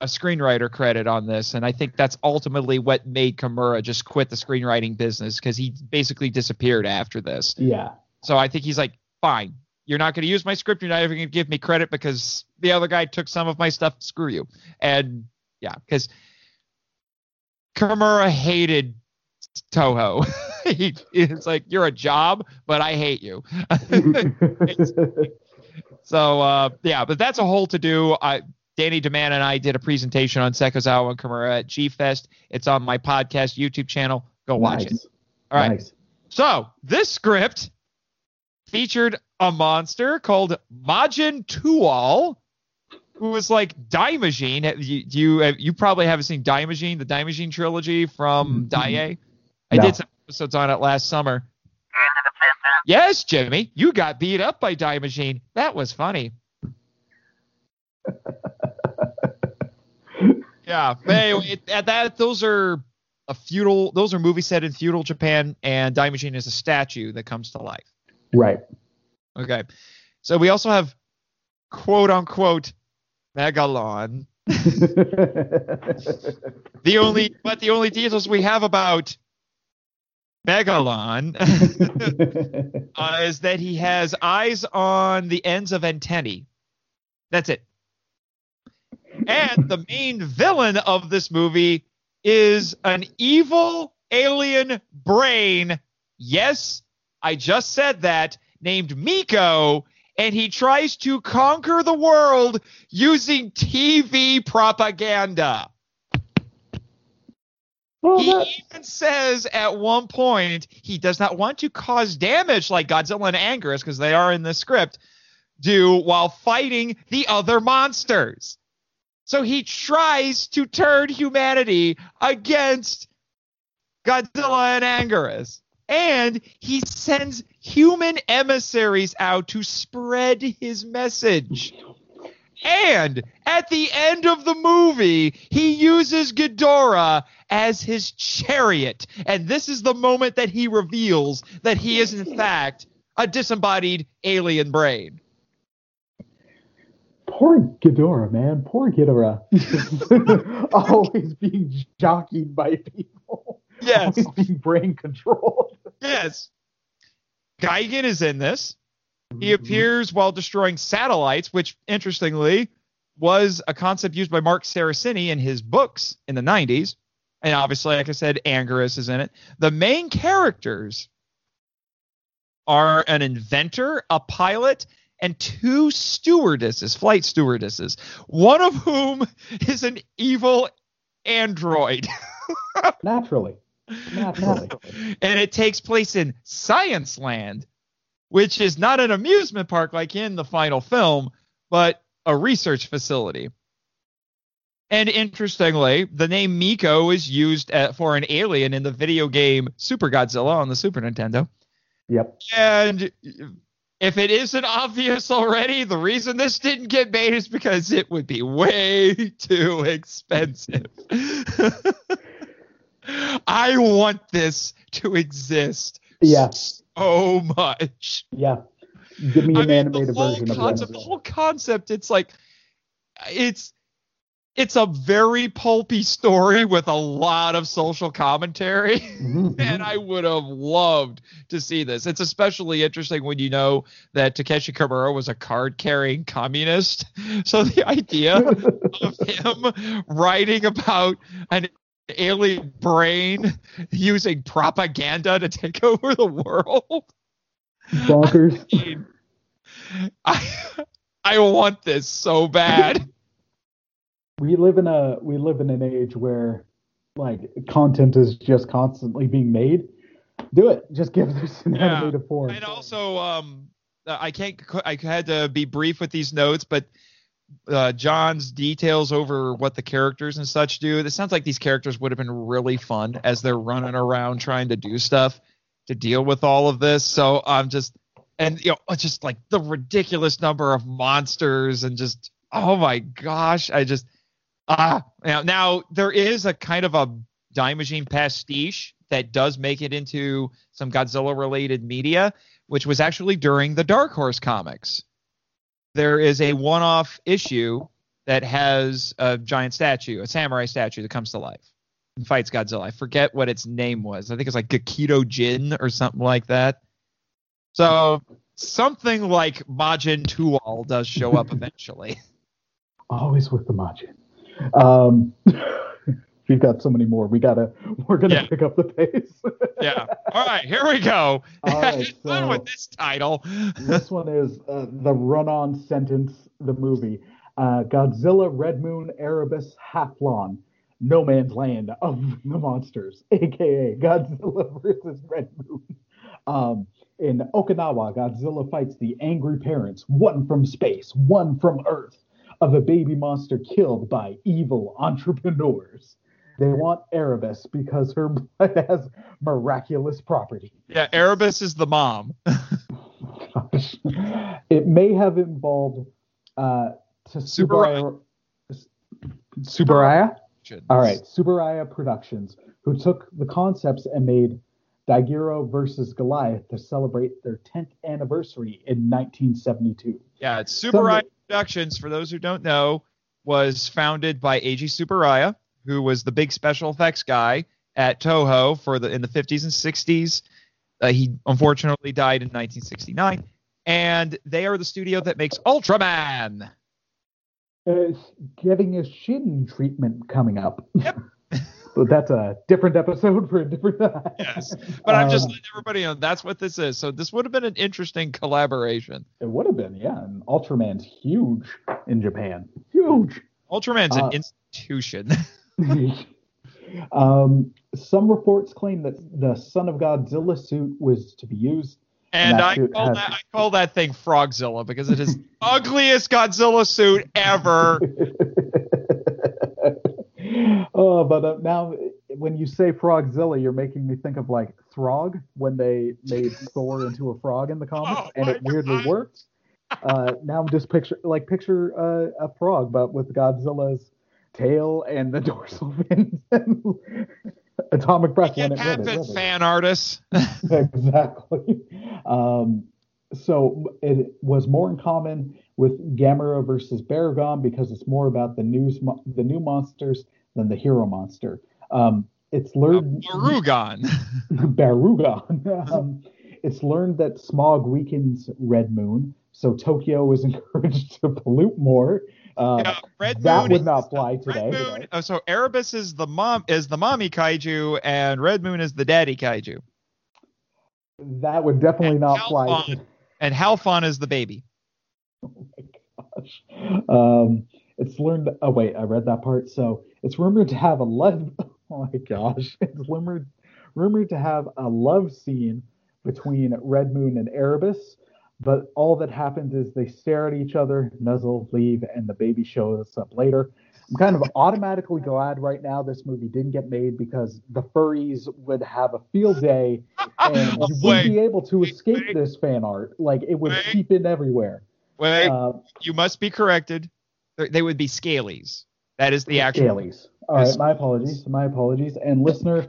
[SPEAKER 2] a screenwriter credit on this, and I think that's ultimately what made Kimura just quit the screenwriting business because he basically disappeared after this.
[SPEAKER 1] Yeah.
[SPEAKER 2] So I think he's like, fine, you're not going to use my script. You're not even going to give me credit because the other guy took some of my stuff. Screw you. And yeah, because Kimura hated Toho. he, it's like you're a job, but I hate you. so uh, yeah, but that's a whole to do. I Danny DeMann and I did a presentation on Sekizawa and Kimura at G Fest. It's on my podcast YouTube channel. Go watch
[SPEAKER 1] nice.
[SPEAKER 2] it. All right.
[SPEAKER 1] Nice.
[SPEAKER 2] So this script featured a monster called Majin Tuol, who was like Daimajin. You you, you probably haven't seen Daimajin, the Daimajin trilogy from
[SPEAKER 1] Mhm.
[SPEAKER 2] Daiei. I
[SPEAKER 1] No.
[SPEAKER 2] did some episodes on it last summer. Yes, Jimmy, you got beat up by Daimajin. That was funny. yeah. But anyway, it- that those are a feudal. Those are movies set in feudal Japan, and Daimajin is a statue that comes to life.
[SPEAKER 1] Right.
[SPEAKER 2] Okay. So we also have quote unquote Megalon. The only but the only details we have about Megalon uh, is that he has eyes on the ends of antennae. That's it. And the main villain of this movie is an evil alien brain. Yes, I just said that, named Miko, and he tries to conquer the world using TV propaganda.
[SPEAKER 1] well,
[SPEAKER 2] He
[SPEAKER 1] that-
[SPEAKER 2] even says at one point he does not want to cause damage like Godzilla and Anguirus, because they are in the script, do while fighting the other monsters. So he tries to turn humanity against Godzilla and Anguirus. And he sends human emissaries out to spread his message. And at the end of the movie, he uses Ghidorah as his chariot. And this is the moment that he reveals that he is, in fact, a disembodied alien brain.
[SPEAKER 1] Poor Ghidorah, man. Poor Ghidorah. Always being jockeyed by people.
[SPEAKER 2] Yes.
[SPEAKER 1] Always being brain controlled.
[SPEAKER 2] Yes. Gigan is in this.
[SPEAKER 1] Mm-hmm.
[SPEAKER 2] He appears while destroying satellites, which, interestingly, was a concept used by Marc Cerasini in his books in the 90s. And obviously, like I said, Anguirus is in it. The main characters are an inventor, a pilot, and two stewardesses, flight stewardesses, one of whom is an evil android.
[SPEAKER 1] Naturally.
[SPEAKER 2] And it takes place in Science Land, which is not an amusement park like in the final film, but a research facility. And interestingly, the name Miko is used uh for an alien in the video game Super Godzilla on the Super Nintendo.
[SPEAKER 1] Yep.
[SPEAKER 2] And if it isn't obvious already, the reason this didn't get made is because it would be way too expensive. I want this to exist
[SPEAKER 1] Yeah.
[SPEAKER 2] so much.
[SPEAKER 1] Yeah. Give me
[SPEAKER 2] I
[SPEAKER 1] an
[SPEAKER 2] mean,
[SPEAKER 1] animated version of
[SPEAKER 2] concept, the whole concept, it's like it's it's a very pulpy story with a lot of social commentary.
[SPEAKER 1] Mhm,
[SPEAKER 2] and
[SPEAKER 1] mhm.
[SPEAKER 2] I would have loved to see this. It's especially interesting when you know that Takeshi Kimura was a card-carrying communist. So the idea of him writing about an alien brain using propaganda to take over the world.
[SPEAKER 1] Bonkers.
[SPEAKER 2] I mean, I, I want this so bad.
[SPEAKER 1] we live in a we live in an age where like content is just constantly being made. Do it. Just give this an
[SPEAKER 2] Yeah.
[SPEAKER 1] animated form.
[SPEAKER 2] And also, um, I can't. I had to be brief with these notes, but uh, John's details over what the characters and such do. It sounds like these characters would have been really fun as they're running around trying to do stuff to deal with all of this. So I'm just, and you know, just like the ridiculous number of monsters and just, oh my gosh, I just, ah, now, now there is a kind of a Daimajin pastiche that does make it into some Godzilla related media, which was actually during the Dark Horse comics. There is a one off issue that has a giant statue, a samurai statue that comes to life and fights Godzilla. I forget what its name was. I think it's like Gakido Jin or something like that. So something like Majin Tuol does show up eventually.
[SPEAKER 1] Always with the Majin. Um, we've got so many more. We gotta. We're gonna
[SPEAKER 2] Yeah.
[SPEAKER 1] pick up the pace.
[SPEAKER 2] yeah. All right, here we go.
[SPEAKER 1] All right, so-
[SPEAKER 2] with this title.
[SPEAKER 1] this one is uh, the run-on sentence. The movie. Uh, Godzilla, Red Moon, Erebus, Halflon, No Man's Land of the monsters, aka Godzilla versus Red Moon. Um, in Okinawa, Godzilla fights the angry parents, one from space, one from Earth, of a baby monster killed by evil entrepreneurs. They want Erebus because her blood has miraculous properties.
[SPEAKER 2] Yeah, Erebus is the mom.
[SPEAKER 1] Gosh. It may have involved uh, to Tsuburaya. All right, Tsuburaya Productions, who took the concepts and made Daigoro versus Goliath to celebrate their 10th anniversary in 1972.
[SPEAKER 2] Yeah, it's Tsuburaya Productions, for those who don't know, was founded by Eiji Tsuburaya, who was the big special effects guy at Toho for the in the 50s and 60s. Uh, he unfortunately died in 1969, and they are the studio that makes Ultraman.
[SPEAKER 1] Uh, getting a shin treatment coming up.
[SPEAKER 2] Yep.
[SPEAKER 1] but that's a different episode for a different. time.
[SPEAKER 2] Yes, but I'm just
[SPEAKER 1] Um,
[SPEAKER 2] letting everybody know that's what this is. So this would have been an interesting collaboration.
[SPEAKER 1] It would have been, yeah. And Ultraman's huge in Japan. Huge.
[SPEAKER 2] Ultraman's
[SPEAKER 1] Uh,
[SPEAKER 2] an institution.
[SPEAKER 1] um, some reports claim that the Son of Godzilla suit was to be used.
[SPEAKER 2] And
[SPEAKER 1] that
[SPEAKER 2] I call
[SPEAKER 1] has-
[SPEAKER 2] that I call that thing Frogzilla because it is the ugliest Godzilla suit ever.
[SPEAKER 1] oh, but uh, now when you say Frogzilla, you're making me think of like Throg when they made Thor into a frog in the comics,
[SPEAKER 2] Oh
[SPEAKER 1] and it weirdly
[SPEAKER 2] God.
[SPEAKER 1] worked. Uh, now I'm just picture like picture uh, a frog, but with Godzilla's tail and the dorsal fins atomic breath when
[SPEAKER 2] It
[SPEAKER 1] it ribbit.
[SPEAKER 2] fan artists.
[SPEAKER 1] exactly. Um, so it was more in common with Gamera versus Baragon because it's more about the news, mo- the new monsters than the hero monster. Um, it's learned
[SPEAKER 2] Barugon.
[SPEAKER 1] Barugon. um, it's learned that smog weakens Red Moon, so Tokyo is encouraged to pollute more. Uh,
[SPEAKER 2] Yeah, Red
[SPEAKER 1] that
[SPEAKER 2] Moon
[SPEAKER 1] would not fly
[SPEAKER 2] Red
[SPEAKER 1] today.
[SPEAKER 2] Moon. Oh, so Erebus is the mom is the mommy kaiju, and Red Moon is the daddy kaiju,
[SPEAKER 1] That would definitely
[SPEAKER 2] And
[SPEAKER 1] not fly.
[SPEAKER 2] Halfon. and Halfon is the baby.
[SPEAKER 1] Oh my gosh. Um, it's learned. Oh wait, I read that part. So it's rumored to have a love. Oh my gosh, it's rumored rumored to have a love scene between Red Moon and Erebus. But all that happens is they stare at each other, nuzzle, leave, and the baby shows up later. I'm kind of automatically glad right now this movie didn't get made because the furries would have a field day and you wouldn't be able to escape
[SPEAKER 2] wait.
[SPEAKER 1] this fan art. Like it would
[SPEAKER 2] Wait.
[SPEAKER 1] seep in everywhere.
[SPEAKER 2] Wait,
[SPEAKER 1] Uh,
[SPEAKER 2] you must be corrected. They- They would be scalies. That is the actual.
[SPEAKER 1] Scalies. All right, my apologies. My apologies. And listener,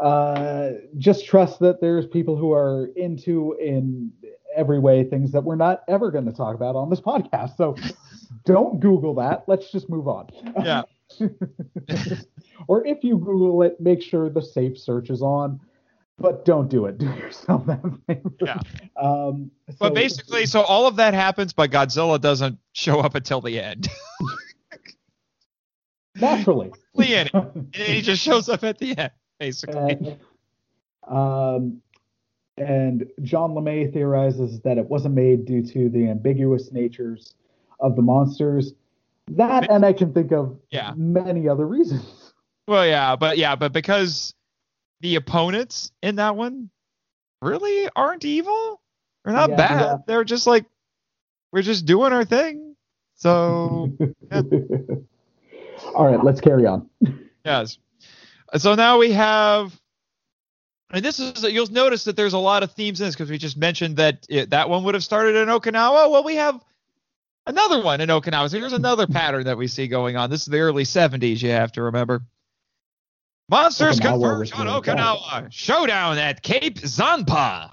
[SPEAKER 1] uh, just trust that there's people who are into in every way things that we're not ever going to talk about on this podcast. So don't Google that. Let's just move on.
[SPEAKER 2] Yeah.
[SPEAKER 1] or if you Google it, make sure the safe search is on. But don't do it. Do yourself that favor.
[SPEAKER 2] Yeah.
[SPEAKER 1] Um,
[SPEAKER 2] But basically, so all of that happens, but Godzilla doesn't show up until the end.
[SPEAKER 1] naturally.
[SPEAKER 2] the end. And he just shows up at the end, basically.
[SPEAKER 1] And, um, and John LeMay theorizes that it wasn't made due to the ambiguous natures of the monsters. That, and I can think of
[SPEAKER 2] Yeah.
[SPEAKER 1] many other reasons.
[SPEAKER 2] Well, yeah, but yeah, but because the opponents in that one really aren't evil. They're not
[SPEAKER 1] Yeah,
[SPEAKER 2] bad.
[SPEAKER 1] yeah.
[SPEAKER 2] They're just like we're just doing our thing. So
[SPEAKER 1] All right, let's carry on.
[SPEAKER 2] yes. So now we have, and this is you'll notice that there's a lot of themes in this because we just mentioned that it, that one would have started in Okinawa. Well, we have another one in Okinawa. So here's another pattern that we see going on. This is the early 70s. You have to remember. Monsters
[SPEAKER 1] Okinawa
[SPEAKER 2] converge on. Okinawa. Showdown at Cape Zanpa.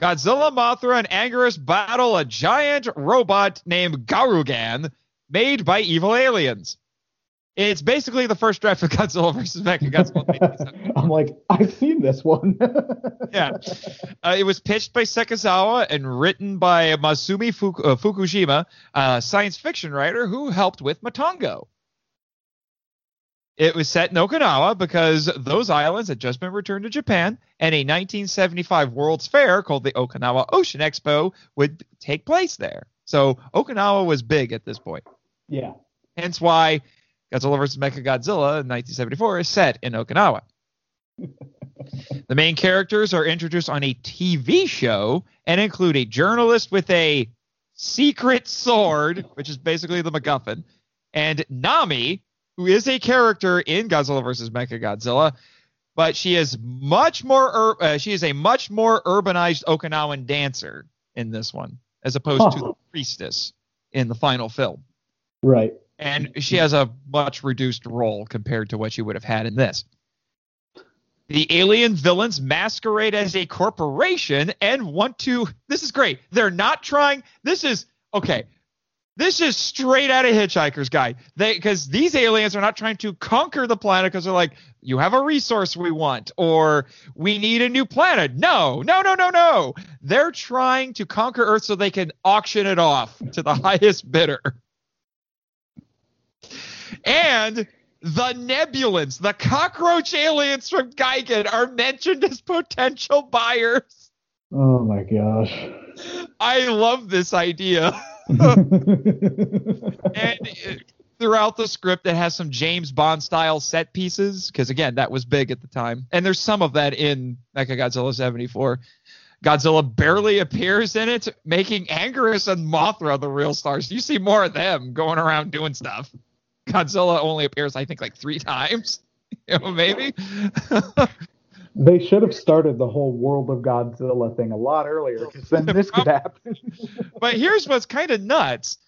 [SPEAKER 2] Godzilla, Mothra, and Anguirus battle a giant robot named Garugan, made by evil aliens. It's basically the first draft of Godzilla versus Mechagodzilla.
[SPEAKER 1] I'm like, I've seen this one.
[SPEAKER 2] yeah. Uh, it was pitched by Sekizawa and written by Masami Fuk- uh, Fukushima, a science fiction writer who helped with Matango. It was set in Okinawa because those islands had just been returned to Japan, and a 1975 World's Fair called the Okinawa Ocean Expo would take place there. So Okinawa was big at this point.
[SPEAKER 1] yeah.
[SPEAKER 2] Hence why Godzilla vs. Mechagodzilla in 1974 is set in Okinawa. the main characters are introduced on a TV show and include a journalist with a secret sword, which is basically the MacGuffin, and Nami, who is a character in Godzilla vs. Mechagodzilla, but she is much more ur- uh, she is a much more urbanized Okinawan dancer in this one, as opposed to the priestess in the final film
[SPEAKER 1] Right.
[SPEAKER 2] And mm-hmm. she has a much reduced role compared to what she would have had in this. The alien villains masquerade as a corporation and want to. This is great. They're not trying. This is okay. This is straight out of Hitchhiker's Guide. They because these aliens are not trying to conquer the planet because they're like, you have a resource we want, or we need a new planet. No, no, no, no, no. They're trying to conquer Earth so they can auction it off to the highest bidder. And the Nebulans, the cockroach aliens from Gigan, are mentioned as potential buyers.
[SPEAKER 1] Oh my gosh.
[SPEAKER 2] I love this idea. And uh, throughout the script, it has some James Bond style set pieces, because again, that was big at the time. And there's some of that in Mechagodzilla 74. Godzilla barely appears in it, making Anguirus and Mothra the real stars. You see more of them going around doing stuff. Godzilla only appears, I think, like three times. You know, maybe.
[SPEAKER 1] they should have started the whole World of Godzilla thing a lot earlier, because then this could happen.
[SPEAKER 2] but here's what's kind of nuts.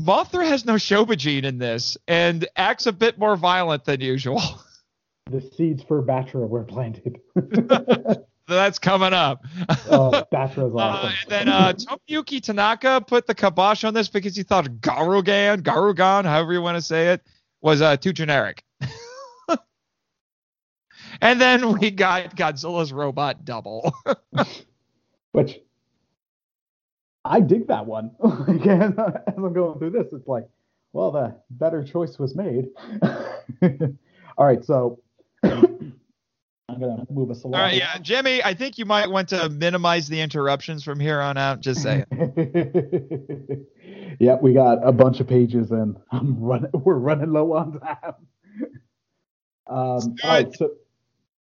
[SPEAKER 2] Mothra has no Shobijin in this and acts a bit more violent than usual.
[SPEAKER 1] the seeds for Batra were planted.
[SPEAKER 2] That's coming up.
[SPEAKER 1] oh, Batra's
[SPEAKER 2] Uh,
[SPEAKER 1] awesome.
[SPEAKER 2] and then uh, Tomoyuki Tanaka put the kibosh on this because he thought Garugan, Garugan, however you want to say it, was uh, too generic. and then we got Godzilla's robot double.
[SPEAKER 1] Which I dig that one. As as I'm going through this, it's like, well, the better choice was made. All right, so I'm gonna move us along.
[SPEAKER 2] All right, yeah, Jimmy, I think you might want to minimize the interruptions from here on out. Just saying.
[SPEAKER 1] yeah, we got a bunch of pages, and I'm running. We're running low on time. Um, all right, so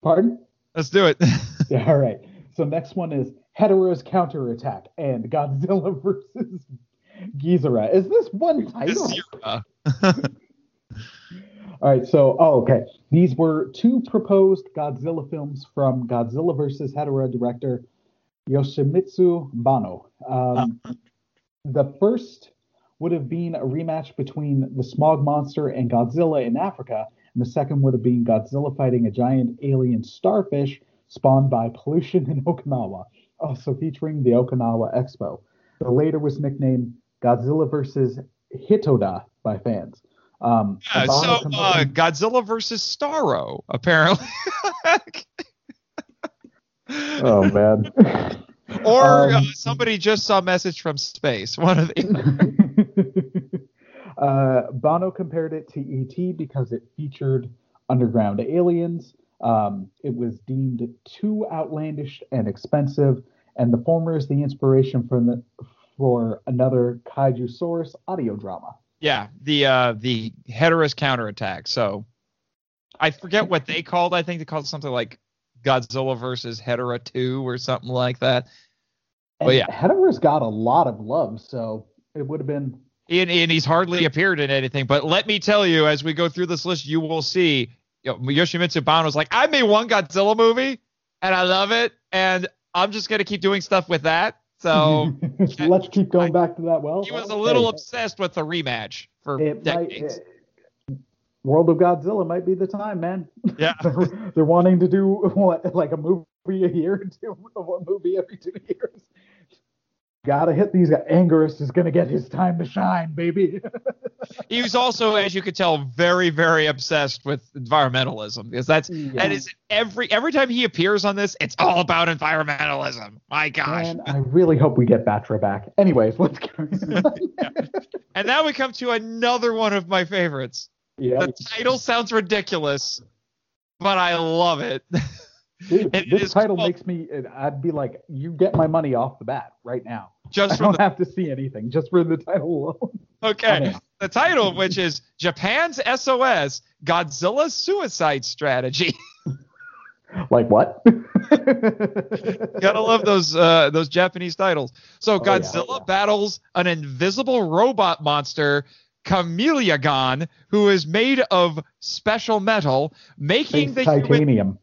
[SPEAKER 1] pardon.
[SPEAKER 2] Let's do it.
[SPEAKER 1] Yeah, all right. So next one is Hedorah's counterattack and Godzilla versus Ghidorah. Is this one title? All right. So, oh, okay. These were two proposed Godzilla films from Godzilla vs. Hedorah director Yoshimitsu Banno. Um, the first would have been a rematch between the Smog Monster and Godzilla in Africa, and the second would have been Godzilla fighting a giant alien starfish spawned by pollution in Okinawa, also featuring the Okinawa Expo. The later was nicknamed Godzilla vs. Hitode by fans. Um,
[SPEAKER 2] Yeah, so uh, Godzilla versus Starro, apparently.
[SPEAKER 1] oh man.
[SPEAKER 2] or uh,
[SPEAKER 1] Um,
[SPEAKER 2] somebody just saw a message from space. One of the.
[SPEAKER 1] uh, Banno compared it to ET because it featured underground aliens. Um, it was deemed too outlandish and expensive, and the former is the inspiration for the for another Kaiju Source audio drama.
[SPEAKER 2] Yeah, the uh, the Hedorah's counterattack. So I forget what they called. I think they called it something like Godzilla versus Hedorah 2 or something like that.
[SPEAKER 1] And
[SPEAKER 2] Well, yeah.
[SPEAKER 1] Hedorah's got a lot of love, so it would have been.
[SPEAKER 2] And, and he's hardly appeared in anything. But let me tell you, as we go through this list, you will see you know, Yoshimitsu Banno's like, I made one Godzilla movie and I love it, and I'm just gonna keep doing stuff with that. So
[SPEAKER 1] Let's keep going back to that. Well,
[SPEAKER 2] he was a little obsessed with the rematch for
[SPEAKER 1] It might,
[SPEAKER 2] decades.
[SPEAKER 1] World of Godzilla might be the time, man.
[SPEAKER 2] Yeah.
[SPEAKER 1] they're, they're wanting to do what, like a movie a year, do one movie every two years. Gotta hit these guys. Anguirus is gonna get his time to shine, baby.
[SPEAKER 2] he was also, as you could tell, very, very obsessed with environmentalism because that's
[SPEAKER 1] Yeah.
[SPEAKER 2] that is every every time he appears on this, it's all about environmentalism. My gosh.
[SPEAKER 1] Man, I really hope we get Batra back. Anyways, let's carry on.
[SPEAKER 2] And now we come to another one of my favorites.
[SPEAKER 1] yeah,
[SPEAKER 2] The title sounds ridiculous, but I love it.
[SPEAKER 1] dude,
[SPEAKER 2] it
[SPEAKER 1] this
[SPEAKER 2] is
[SPEAKER 1] title
[SPEAKER 2] called-
[SPEAKER 1] makes me. I'd be like, you get my money off the bat right now.
[SPEAKER 2] Just from
[SPEAKER 1] don't
[SPEAKER 2] the
[SPEAKER 1] have to see anything, just for the title alone.
[SPEAKER 2] okay, the title of which is Japan's SOS: Godzilla's Suicide Strategy.
[SPEAKER 1] Like what?
[SPEAKER 2] Gotta love those uh, those Japanese titles. So
[SPEAKER 1] Oh, yeah,
[SPEAKER 2] Godzilla
[SPEAKER 1] yeah.
[SPEAKER 2] battles an invisible robot monster, Chameleon, who is made of special metal, making the human.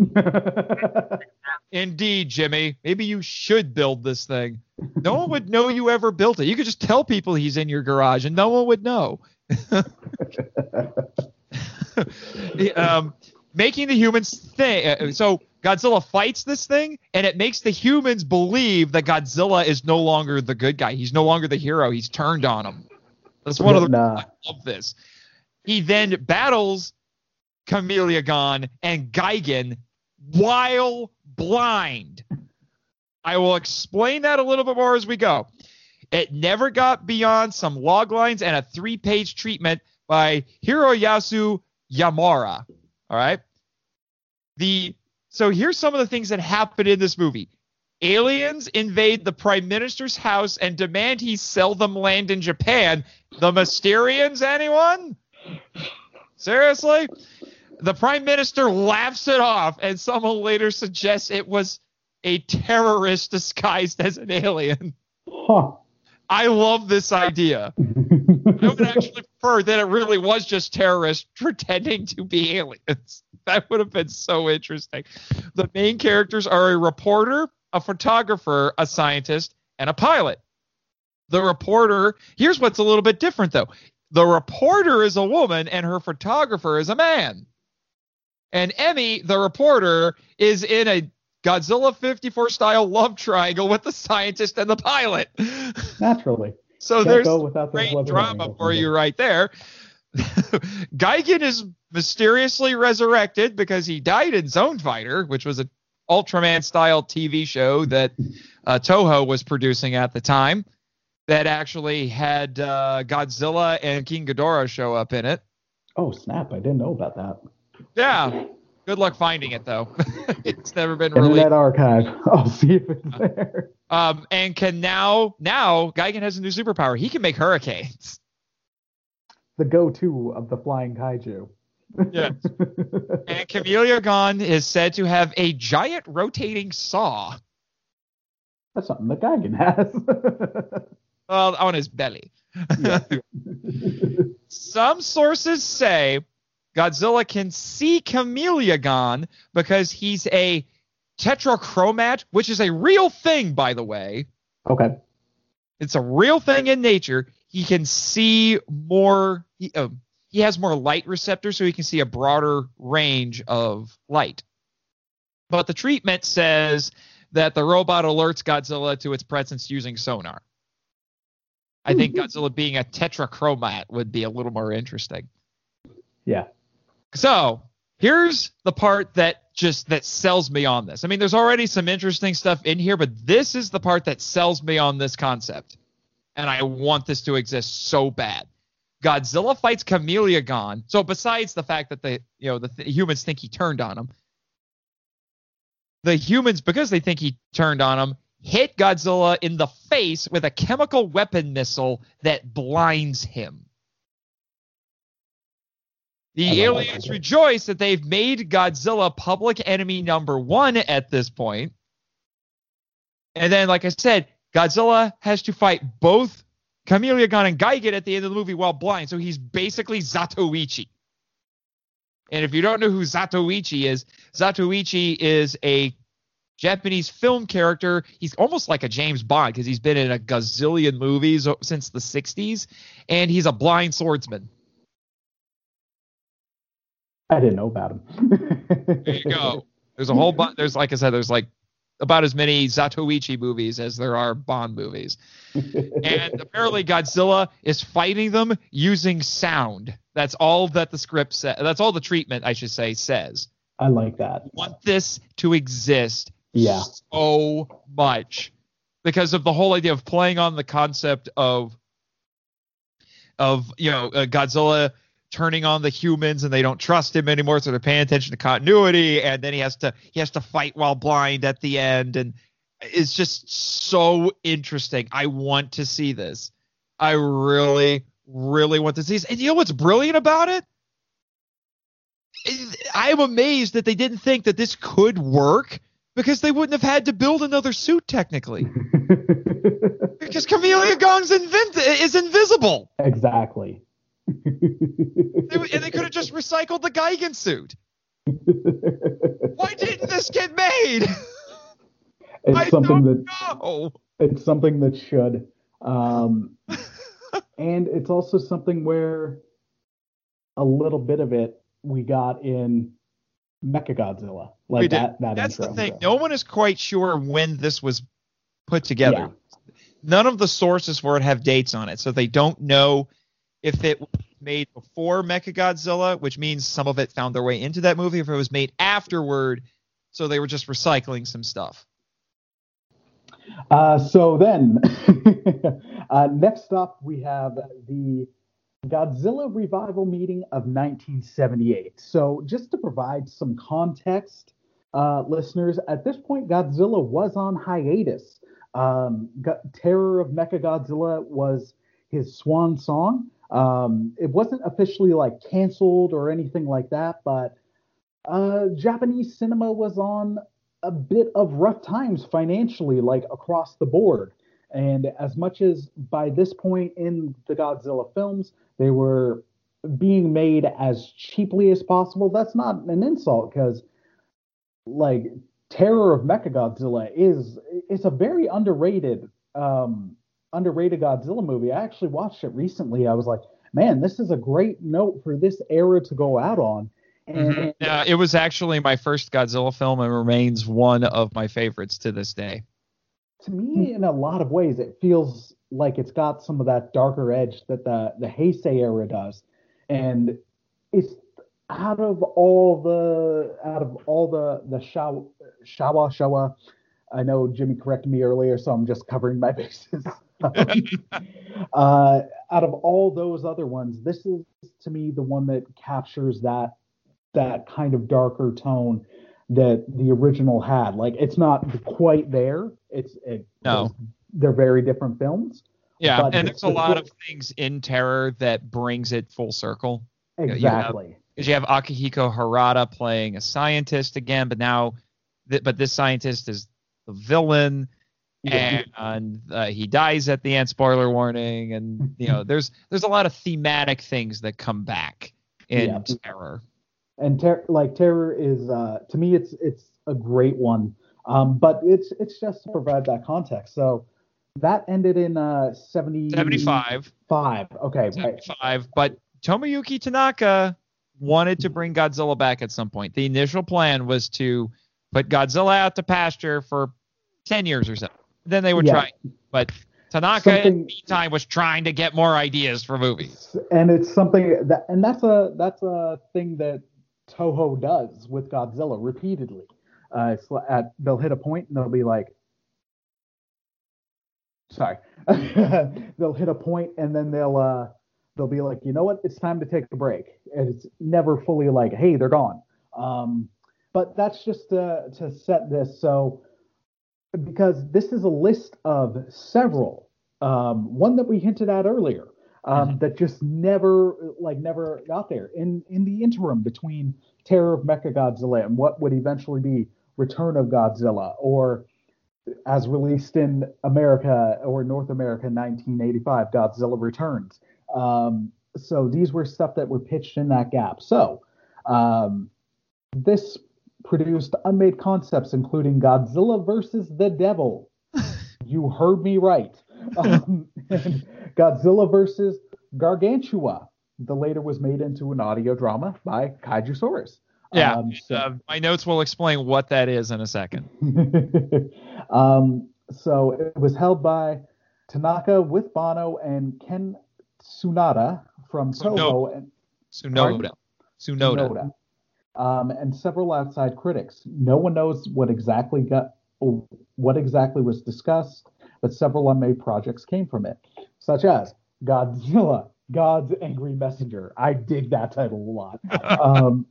[SPEAKER 2] Indeed, Jimmy. Maybe you should build this thing. No one would know you ever built it. You could just tell people he's in your garage, and no one would know. um, making the humans think. So Godzilla fights this thing, and it makes the humans believe that Godzilla is no longer the good guy. He's no longer the hero. He's turned on him. That's one of the
[SPEAKER 1] Nah.
[SPEAKER 2] I love this. He then battles Chameleon and Gigan while blind. I will explain that a little bit more as we go. It never got beyond some log lines and a three page treatment by Hiroyasu Yamaura. All right. The so here's some of the things that happen in this movie. Aliens invade the prime minister's house and demand he sell them land in Japan. The Mysterians, anyone? Seriously? The prime minister laughs it off, and someone later suggests it was a terrorist disguised as an alien.
[SPEAKER 1] Huh.
[SPEAKER 2] I love this idea. I would actually prefer that it really was just terrorists pretending to be aliens. That would have been so interesting. The main characters are a reporter, a photographer, a scientist, and a pilot. The reporter, here's what's a little bit different though. The reporter is a woman and her photographer is a man. And Emmy, the reporter, is in a Godzilla 54 style love triangle with the scientist and the pilot.
[SPEAKER 1] Naturally.
[SPEAKER 2] So
[SPEAKER 1] Can't
[SPEAKER 2] there's
[SPEAKER 1] those
[SPEAKER 2] great drama
[SPEAKER 1] triangles.
[SPEAKER 2] for you right there. Gigan is mysteriously resurrected because he died in Zone Fighter, which was an Ultraman style TV show that uh, Toho was producing at the time that actually had uh, Godzilla and King Ghidorah show up in it.
[SPEAKER 1] Oh snap! I didn't know about that.
[SPEAKER 2] Yeah. Good luck finding it though. it's never been released.
[SPEAKER 1] Internet archive. I'll see if it's there.
[SPEAKER 2] Um, and can now now Gigan has a new superpower. He can make hurricanes.
[SPEAKER 1] The go-to of the flying kaiju.
[SPEAKER 2] Yeah. And Chameleon is said to have a giant rotating saw
[SPEAKER 1] That's something that Gigan has.
[SPEAKER 2] uh, on his belly.
[SPEAKER 1] Yeah.
[SPEAKER 2] Some sources say Godzilla can see Chameleon because he's a tetrachromat, which is a real thing, by the way.
[SPEAKER 1] okay.
[SPEAKER 2] It's a real thing in nature. He can see more. He, uh, he has more light receptors, so he can see a broader range of light. But the treatment says that the robot alerts Godzilla to its presence using sonar. I think Godzilla being a tetrachromat would be a little more interesting.
[SPEAKER 1] Yeah.
[SPEAKER 2] So here's the part that just that sells me on this. I mean, there's already some interesting stuff in here, but this is the part that sells me on this concept. And I want this to exist so bad. Godzilla fights Chameleon. So besides the fact that the you know the th- humans think he turned on him, the humans because they think he turned on him hit Godzilla in the face with a chemical weapon missile that blinds him. The aliens rejoice that they've made Godzilla public enemy number one at this point. And then, like I said, Godzilla has to fight both Chameleon and Gigan at the end of the movie while blind. So he's basically Zatoichi. And if you don't know who Zatoichi is, Zatoichi is a Japanese film character. He's almost like a James Bond because he's been in a gazillion movies since the 60s. And he's a blind swordsman.
[SPEAKER 1] I didn't know about him.
[SPEAKER 2] there you go. There's a whole bunch. There's like I said, there's like about as many Zatoichi movies as there are Bond movies. and apparently Godzilla is fighting them using sound. That's all that the script says. That's all the treatment, I should say, says.
[SPEAKER 1] I like that.
[SPEAKER 2] I want this to exist
[SPEAKER 1] yeah.
[SPEAKER 2] so much because of the whole idea of playing on the concept of of you know uh, Godzilla turning on the humans and they don't trust him anymore so they're paying attention to continuity and then he has to he has to fight while blind at the end and it's just so interesting. I want to see this. I really really want to see this. And you know what's brilliant about it? I'm amazed that they didn't think that this could work because they wouldn't have had to build another suit technically. Because Camelia Gong's invin- is invisible.
[SPEAKER 1] Exactly
[SPEAKER 2] they, and they could have just recycled the Gigan suit. Why didn't this get made?
[SPEAKER 1] It's
[SPEAKER 2] I
[SPEAKER 1] something
[SPEAKER 2] don't
[SPEAKER 1] that
[SPEAKER 2] know.
[SPEAKER 1] it's something that should. Um, and it's also something where a little bit of it we got in Mechagodzilla. Like
[SPEAKER 2] We did.
[SPEAKER 1] that, that
[SPEAKER 2] That's
[SPEAKER 1] intro,
[SPEAKER 2] the thing.
[SPEAKER 1] so.
[SPEAKER 2] No one is quite sure when this was put together.
[SPEAKER 1] Yeah.
[SPEAKER 2] None of the sources for it have dates on it, so they don't know if it made before Mechagodzilla, which means some of it found their way into that movie, if it was made afterward, so they were just recycling some stuff.
[SPEAKER 1] Uh, so then, uh, next up we have the Godzilla revival meeting of 1978. So just to provide some context, uh, listeners, at this point Godzilla was on hiatus. Um, Terror of Mechagodzilla was his swan song. Um, it wasn't officially like canceled or anything like that, but uh, Japanese cinema was on a bit of rough times financially, like across the board. And as much as by this point in the Godzilla films, they were being made as cheaply as possible, that's not an insult because, like, Terror of Mechagodzilla is it's a very underrated um, underrated Godzilla movie. I actually watched it recently. I was like, man, this is a great note for this era to go out on. And
[SPEAKER 2] Uh, it was actually my first Godzilla film and remains one of my favorites to this day.
[SPEAKER 1] to me, in a lot of ways, it feels like it's got some of that darker edge that the the Heisei era does, and it's out of all the out of all the the Shawa Shawa Shawa. I know Jimmy corrected me earlier, so I'm just covering my bases. uh, out of all those other ones, this is to me the one that captures that that kind of darker tone that the original had. Like it's not quite there. It's it,
[SPEAKER 2] No.
[SPEAKER 1] they're very different films.
[SPEAKER 2] Yeah,
[SPEAKER 1] But
[SPEAKER 2] and there's a lot of things in Terror that brings it full circle. you
[SPEAKER 1] Exactly.
[SPEAKER 2] Because you have Akihiko Hirata playing a scientist again, but now, th- but this scientist is the villain,
[SPEAKER 1] Yeah.
[SPEAKER 2] and uh, he dies at the end. Spoiler warning, and you know, there's there's a lot of thematic things that come back in
[SPEAKER 1] Yeah.
[SPEAKER 2] Terror.
[SPEAKER 1] and ter- like terror is uh, to me it's it's a great one um, but it's it's just to provide that context so that ended in uh 70
[SPEAKER 2] 75.
[SPEAKER 1] five okay right
[SPEAKER 2] 75, but Tomoyuki Tanaka wanted to bring Godzilla back at some point. The initial plan was to put Godzilla out to pasture for 10 years or so. Then they would
[SPEAKER 1] Yeah.
[SPEAKER 2] try. But Tanaka in the meantime was trying to get more ideas for movies.
[SPEAKER 1] and it's something that and that's a that's a thing that toho does with godzilla repeatedly uh it's at they'll hit a point and they'll be like sorry they'll hit a point and then they'll uh they'll be like you know what it's time to take a break and it's never fully like hey they're gone um but that's just uh, to set this so because this is a list of several um one that we hinted at earlier um, that just never like never got there. In in the interim between Terror of Mechagodzilla and what would eventually be Return of Godzilla or as released in America or North America in 1985 Godzilla Returns. Um, so these were stuff that were pitched in that gap. So um, this produced unmade concepts including Godzilla versus the Devil you heard me right um, Godzilla versus Gargantua, the later was made into an audio drama by Kaijusaurus.
[SPEAKER 2] Yeah,
[SPEAKER 1] Um, so-
[SPEAKER 2] uh, my notes will explain what that is in a second.
[SPEAKER 1] um, so it was held by Tanaka with Banno and Ken Tsunoda from
[SPEAKER 2] Tsunoda.
[SPEAKER 1] Toho and
[SPEAKER 2] Sunoda. Sunoda.
[SPEAKER 1] Tsunoda, um, and several outside critics. No one knows what exactly got what exactly was discussed, but several unmade projects came from it, such as Godzilla, God's Angry Messenger. I dig that title a lot. um,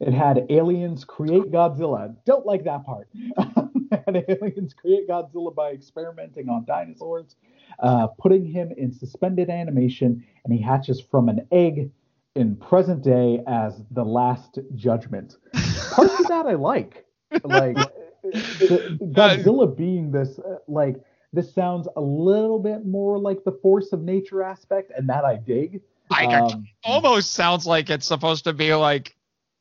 [SPEAKER 1] it had aliens create Godzilla. Don't like that part. had aliens create Godzilla by experimenting on dinosaurs, uh, putting him in suspended animation, and he hatches from an egg in present day as the Last Judgment. Parts of that I like. Like the- Godzilla being this, uh, like this sounds a little bit more like the force of nature aspect, and that I dig.
[SPEAKER 2] I,
[SPEAKER 1] Um,
[SPEAKER 2] almost sounds like it's supposed to be like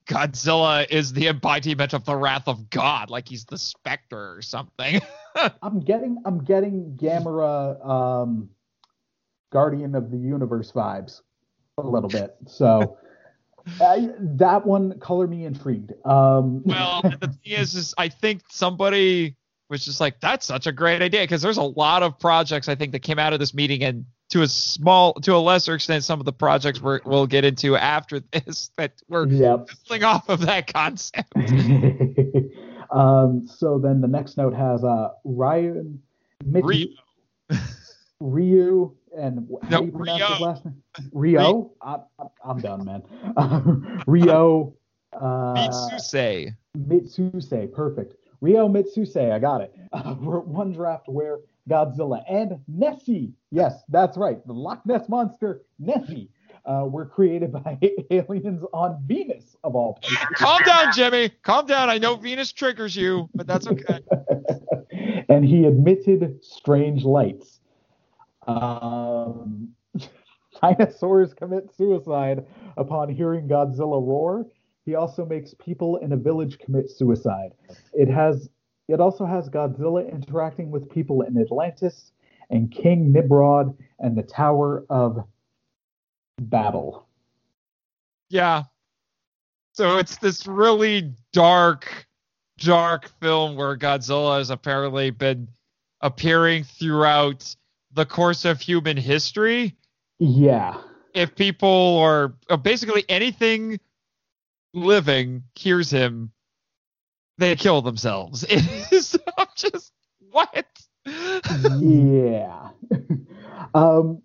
[SPEAKER 2] Godzilla is the embodiment of the wrath of God, like he's the specter or something.
[SPEAKER 1] I'm getting I'm getting Gamera um, Guardian of the Universe vibes a little bit. So I, that one color me intrigued. Um,
[SPEAKER 2] well, the thing is, is I think somebody was just like, that's such a great idea because there's a lot of projects I think that came out of this meeting, and to a small, to a lesser extent, some of the projects we're, we'll get into after this that were
[SPEAKER 1] yep.
[SPEAKER 2] off of that concept.
[SPEAKER 1] um, so then the next note has uh, Ryan Mitsu,
[SPEAKER 2] Rio.
[SPEAKER 1] Ryu and wh- how
[SPEAKER 2] No,
[SPEAKER 1] do you pronounce his
[SPEAKER 2] Rio.
[SPEAKER 1] last name? Rio. I, I, I'm done, man. Rio. Uh,
[SPEAKER 2] Mitsuse.
[SPEAKER 1] Mitsuse, perfect. Rio Mitsuse, I got it. Uh, wrote one draft where Godzilla and Nessie, yes, that's right, the Loch Ness monster Nessie, uh, were created by aliens on Venus of all places.
[SPEAKER 2] Calm down, Jimmy. Calm down. I know Venus triggers you, but that's okay.
[SPEAKER 1] and he admitted strange lights. Um, dinosaurs commit suicide upon hearing Godzilla roar. He also makes people in a village commit suicide. It has it also has Godzilla interacting with people in Atlantis and King Nimrod and the Tower of Babel.
[SPEAKER 2] Yeah. So it's this really dark, dark film where Godzilla has apparently been appearing throughout the course of human history.
[SPEAKER 1] Yeah.
[SPEAKER 2] If people or uh, basically anything living hears him, they kill themselves. Is I'm just what?
[SPEAKER 1] yeah. um,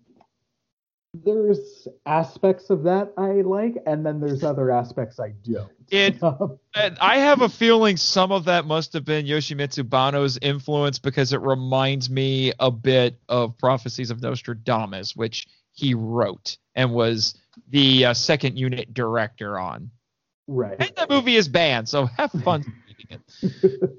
[SPEAKER 1] there's aspects of that I like, and then there's other aspects I don't.
[SPEAKER 2] It And I have a feeling some of that must have been Yoshimitsu Banno's influence because it reminds me a bit of Prophecies of Nostradamus, which he wrote and was the uh, second unit director on.
[SPEAKER 1] right.
[SPEAKER 2] And that movie is banned, so have fun reading it.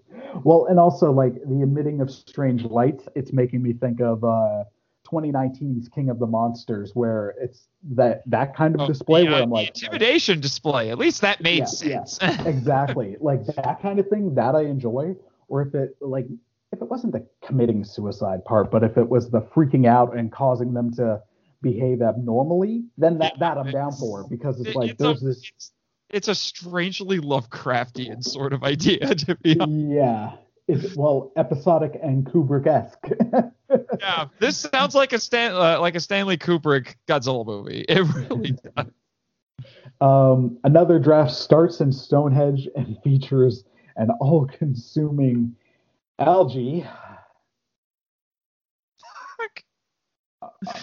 [SPEAKER 1] well, and also like the emitting of strange lights, it's making me think of uh, 2019's King of the Monsters, where it's that that kind of
[SPEAKER 2] Oh,
[SPEAKER 1] display
[SPEAKER 2] the,
[SPEAKER 1] where
[SPEAKER 2] uh,
[SPEAKER 1] I'm like,
[SPEAKER 2] intimidation display. At least that made
[SPEAKER 1] Yeah, yeah.
[SPEAKER 2] sense.
[SPEAKER 1] exactly like that kind of thing that I enjoy. Or if it like if it wasn't the committing suicide part, but if it was the freaking out and causing them to behave abnormally, then that that I'm down for because it's
[SPEAKER 2] It-
[SPEAKER 1] like
[SPEAKER 2] it's a-
[SPEAKER 1] there's this
[SPEAKER 2] it's, it's a strangely Lovecraftian sort of idea, to be honest.
[SPEAKER 1] yeah. It's well episodic and Kubrick esque.
[SPEAKER 2] Yeah, this sounds like a Stan, uh, like a Stanley Kubrick Godzilla movie. It really does.
[SPEAKER 1] Um, another draft starts in Stonehenge and features an all-consuming algae.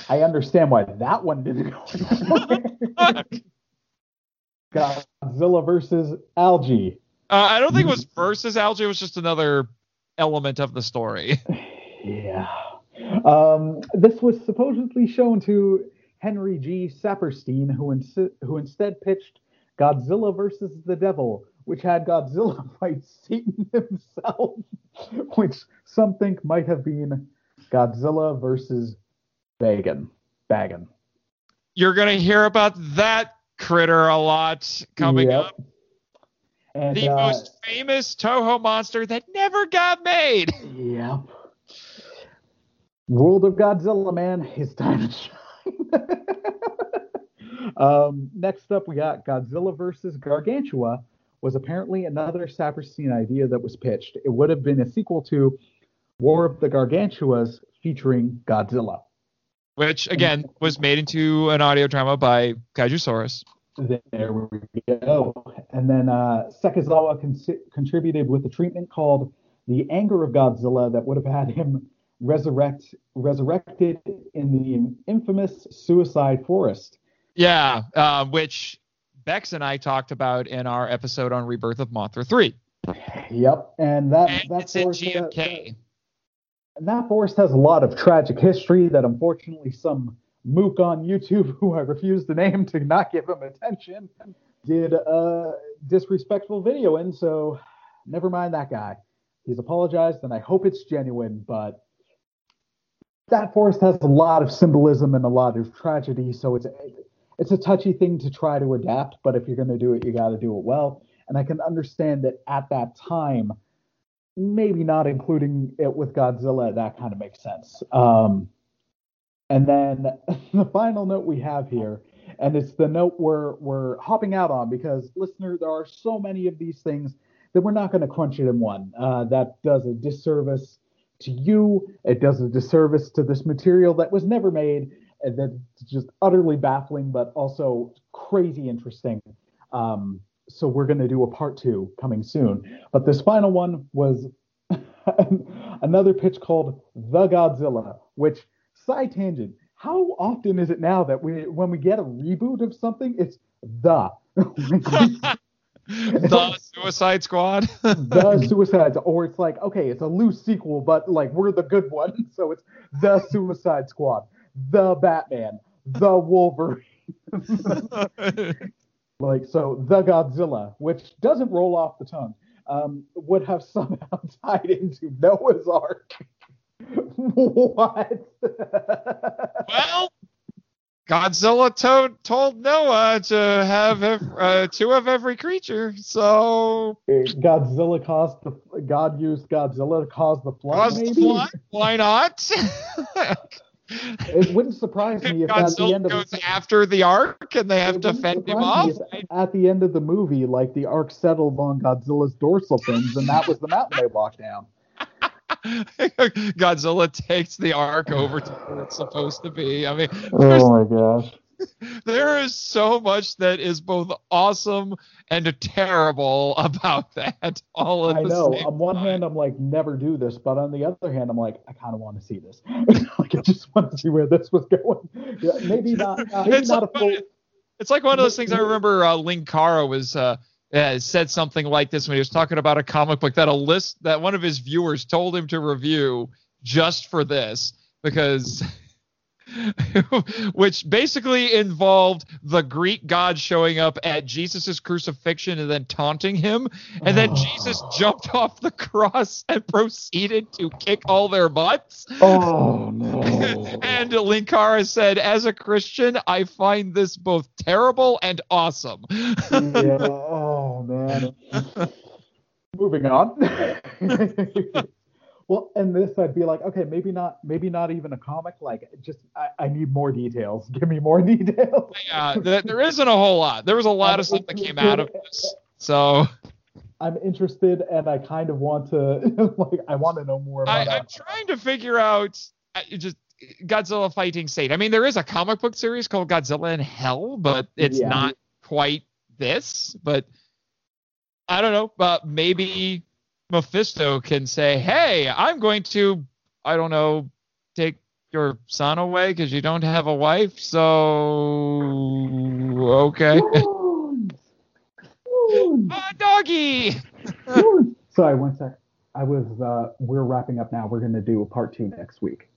[SPEAKER 1] I understand why that one didn't go. Godzilla versus algae.
[SPEAKER 2] Uh, I don't think it was versus algae. It was just another element of the story.
[SPEAKER 1] Yeah. Um, this was supposedly shown to Henry G. Saperstein, who, who instead pitched Godzilla versus the Devil, which had Godzilla fight Satan himself, which some think might have been Godzilla versus Bagan. Bagan.
[SPEAKER 2] You're gonna hear about that critter a lot coming
[SPEAKER 1] Yep.
[SPEAKER 2] up.
[SPEAKER 1] And,
[SPEAKER 2] The
[SPEAKER 1] uh,
[SPEAKER 2] most famous Toho monster that never got made.
[SPEAKER 1] Yep. World of Godzilla, man, his time to shine. Um, next up, we got Godzilla versus Gargantua. Was apparently another Saperstein idea that was pitched. It would have been a sequel to War of the Gargantuas featuring Godzilla.
[SPEAKER 2] Which again was made into an audio drama by Kaijusaurus.
[SPEAKER 1] There we go. And then uh, Sekizawa con- contributed with a treatment called the anger of Godzilla that would have had him resurrect resurrected in the infamous Suicide Forest.
[SPEAKER 2] Yeah, uh, which Bex and I talked about in our episode on Rebirth of Mothra three.
[SPEAKER 1] Yep, and that
[SPEAKER 2] and
[SPEAKER 1] that forest, that forest has a lot of tragic history that unfortunately some mook on YouTube, who I refuse to name to not give him attention, did a disrespectful video in. So never mind that guy. He's apologized, and I hope it's genuine. But that forest has a lot of symbolism and a lot of tragedy, so it's it's a touchy thing to try to adapt. But if you're going to do it, you got to do it well. And I can understand that at that time, maybe not including it with Godzilla, that kind of makes sense. Um, and then the final note we have here, and it's the note we're we're hopping out on because listener, there are so many of these things that we're not going to crunch it in one. Uh, that does a disservice to you. It does a disservice to this material that was never made, and that's just utterly baffling, but also crazy interesting. Um, so we're going to do a part two coming soon. But this final one was another pitch called The Godzilla, which side tangent. How often is it now that we, when we get a reboot of something, it's the
[SPEAKER 2] the Suicide Squad.
[SPEAKER 1] the Suicide, or it's like okay, it's a loose sequel, but like we're the good one, so it's the Suicide Squad, the Batman, the Wolverine. like so, the Godzilla, which doesn't roll off the tongue, um, would have somehow tied into Noah's Ark. what?
[SPEAKER 2] well, Godzilla to- told Noah to have ev- uh, two of every creature, so
[SPEAKER 1] Godzilla caused the God used Godzilla to cause the flood.
[SPEAKER 2] cause
[SPEAKER 1] maybe?
[SPEAKER 2] the flood. Why not?
[SPEAKER 1] It wouldn't surprise me if at the
[SPEAKER 2] Godzilla
[SPEAKER 1] end of
[SPEAKER 2] goes
[SPEAKER 1] the,
[SPEAKER 2] after the ark and they have to fend him off.
[SPEAKER 1] At the end of the movie, like the ark settled on Godzilla's dorsal fins, and that was the mountain they walked down.
[SPEAKER 2] Godzilla takes the ark over to where it's supposed to be. I mean, there's
[SPEAKER 1] Oh my gosh!
[SPEAKER 2] there is so much that is both awesome and terrible about that all at
[SPEAKER 1] I
[SPEAKER 2] the
[SPEAKER 1] know.
[SPEAKER 2] same
[SPEAKER 1] On one
[SPEAKER 2] time.
[SPEAKER 1] hand, I'm like, never do this, but on the other hand, I'm like, I kind of want to see this. like, I just want to see where this was going. Yeah, maybe not. Uh, maybe
[SPEAKER 2] It's
[SPEAKER 1] not a
[SPEAKER 2] like
[SPEAKER 1] full.
[SPEAKER 2] one- it's like one of those things I remember uh, Linkara was uh, uh, said something like this when he was talking about a comic book that a list that one of his viewers told him to review just for this because which basically involved the Greek god showing up at Jesus' crucifixion and then taunting him. And then Jesus jumped off the cross and proceeded to kick all their butts.
[SPEAKER 1] Oh no!
[SPEAKER 2] and Linkara said, as a Christian, I find this both terrible and awesome.
[SPEAKER 1] yeah. Man. Moving on. well, and this I'd be like, okay, maybe not, maybe not even a comic. Like, just I, I need more details. Give me more details.
[SPEAKER 2] yeah, th- there isn't a whole lot. There was a lot of stuff that came out of this. So
[SPEAKER 1] I'm interested, and I kind of want to, like, I want to know more
[SPEAKER 2] I,
[SPEAKER 1] about.
[SPEAKER 2] I'm trying to figure out just Godzilla fighting Satan. I mean, there is a comic book series called Godzilla in Hell, but it's
[SPEAKER 1] Yeah.
[SPEAKER 2] not quite this. But I don't know. But maybe Mephisto can say, "Hey, I'm going to, I don't know, take your son away because you don't have a wife." So okay,
[SPEAKER 1] Wounds! Wounds!
[SPEAKER 2] ah, doggy.
[SPEAKER 1] Sorry, one sec. I was. Uh, we're wrapping up now. We're going to do a part two next week.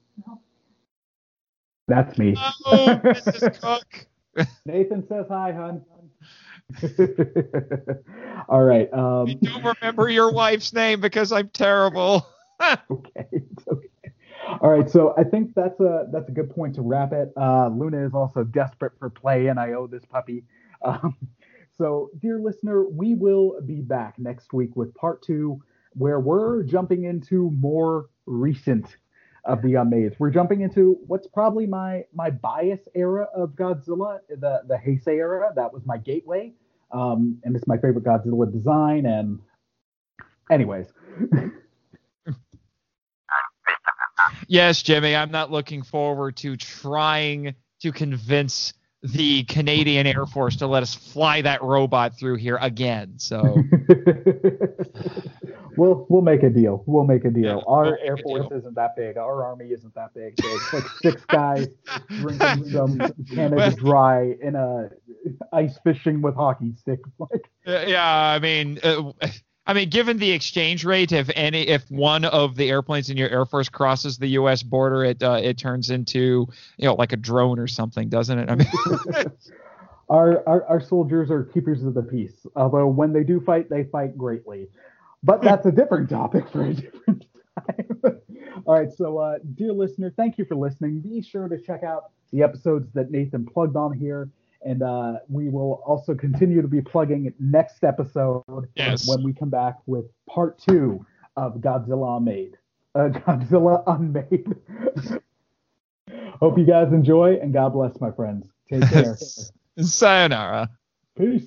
[SPEAKER 1] That's me.
[SPEAKER 2] Oh, Mrs. Cook.
[SPEAKER 1] Nathan says hi, hon. All right. Um,
[SPEAKER 2] I don't remember your wife's name because I'm terrible.
[SPEAKER 1] okay. It's okay. All right. So I think that's a that's a good point to wrap it. Uh, Luna is also desperate for play, and I owe this puppy. Um, so, dear listener, we will be back next week with part two, where we're jumping into more recent of the Unmades. We're jumping into what's probably my my bias era of Godzilla, the the Heisei era. That was my gateway, um, and it's my favorite Godzilla design. And anyways.
[SPEAKER 2] yes, Jimmy, I'm not looking forward to trying to convince the Canadian Air Force to let us fly that robot through here again. So
[SPEAKER 1] we'll we'll make a deal. We'll make a deal.
[SPEAKER 2] Yeah,
[SPEAKER 1] Our
[SPEAKER 2] we'll
[SPEAKER 1] Air Force
[SPEAKER 2] deal.
[SPEAKER 1] isn't that big. Our Army isn't that big. It's like six guys drinking some Canada Dry in a ice fishing with hockey. Like
[SPEAKER 2] Uh, yeah, I mean, uh, I mean, given the exchange rate, if any, if one of the airplanes in your Air Force crosses the U.S. border, it uh, it turns into you know like a drone or something, doesn't it? I mean,
[SPEAKER 1] our, our our soldiers are keepers of the peace. Although when they do fight, they fight greatly. But that's a different topic for a different time. All right, so uh, dear listener, thank you for listening. Be sure to check out the episodes that Nathan plugged on here, and uh, we will also continue to be plugging next episode
[SPEAKER 2] Yes.
[SPEAKER 1] when we come back with part two of Godzilla Made. Uh, Godzilla Unmade. Hope you guys enjoy, and God bless, my friends. Take care.
[SPEAKER 2] sayonara.
[SPEAKER 1] Peace.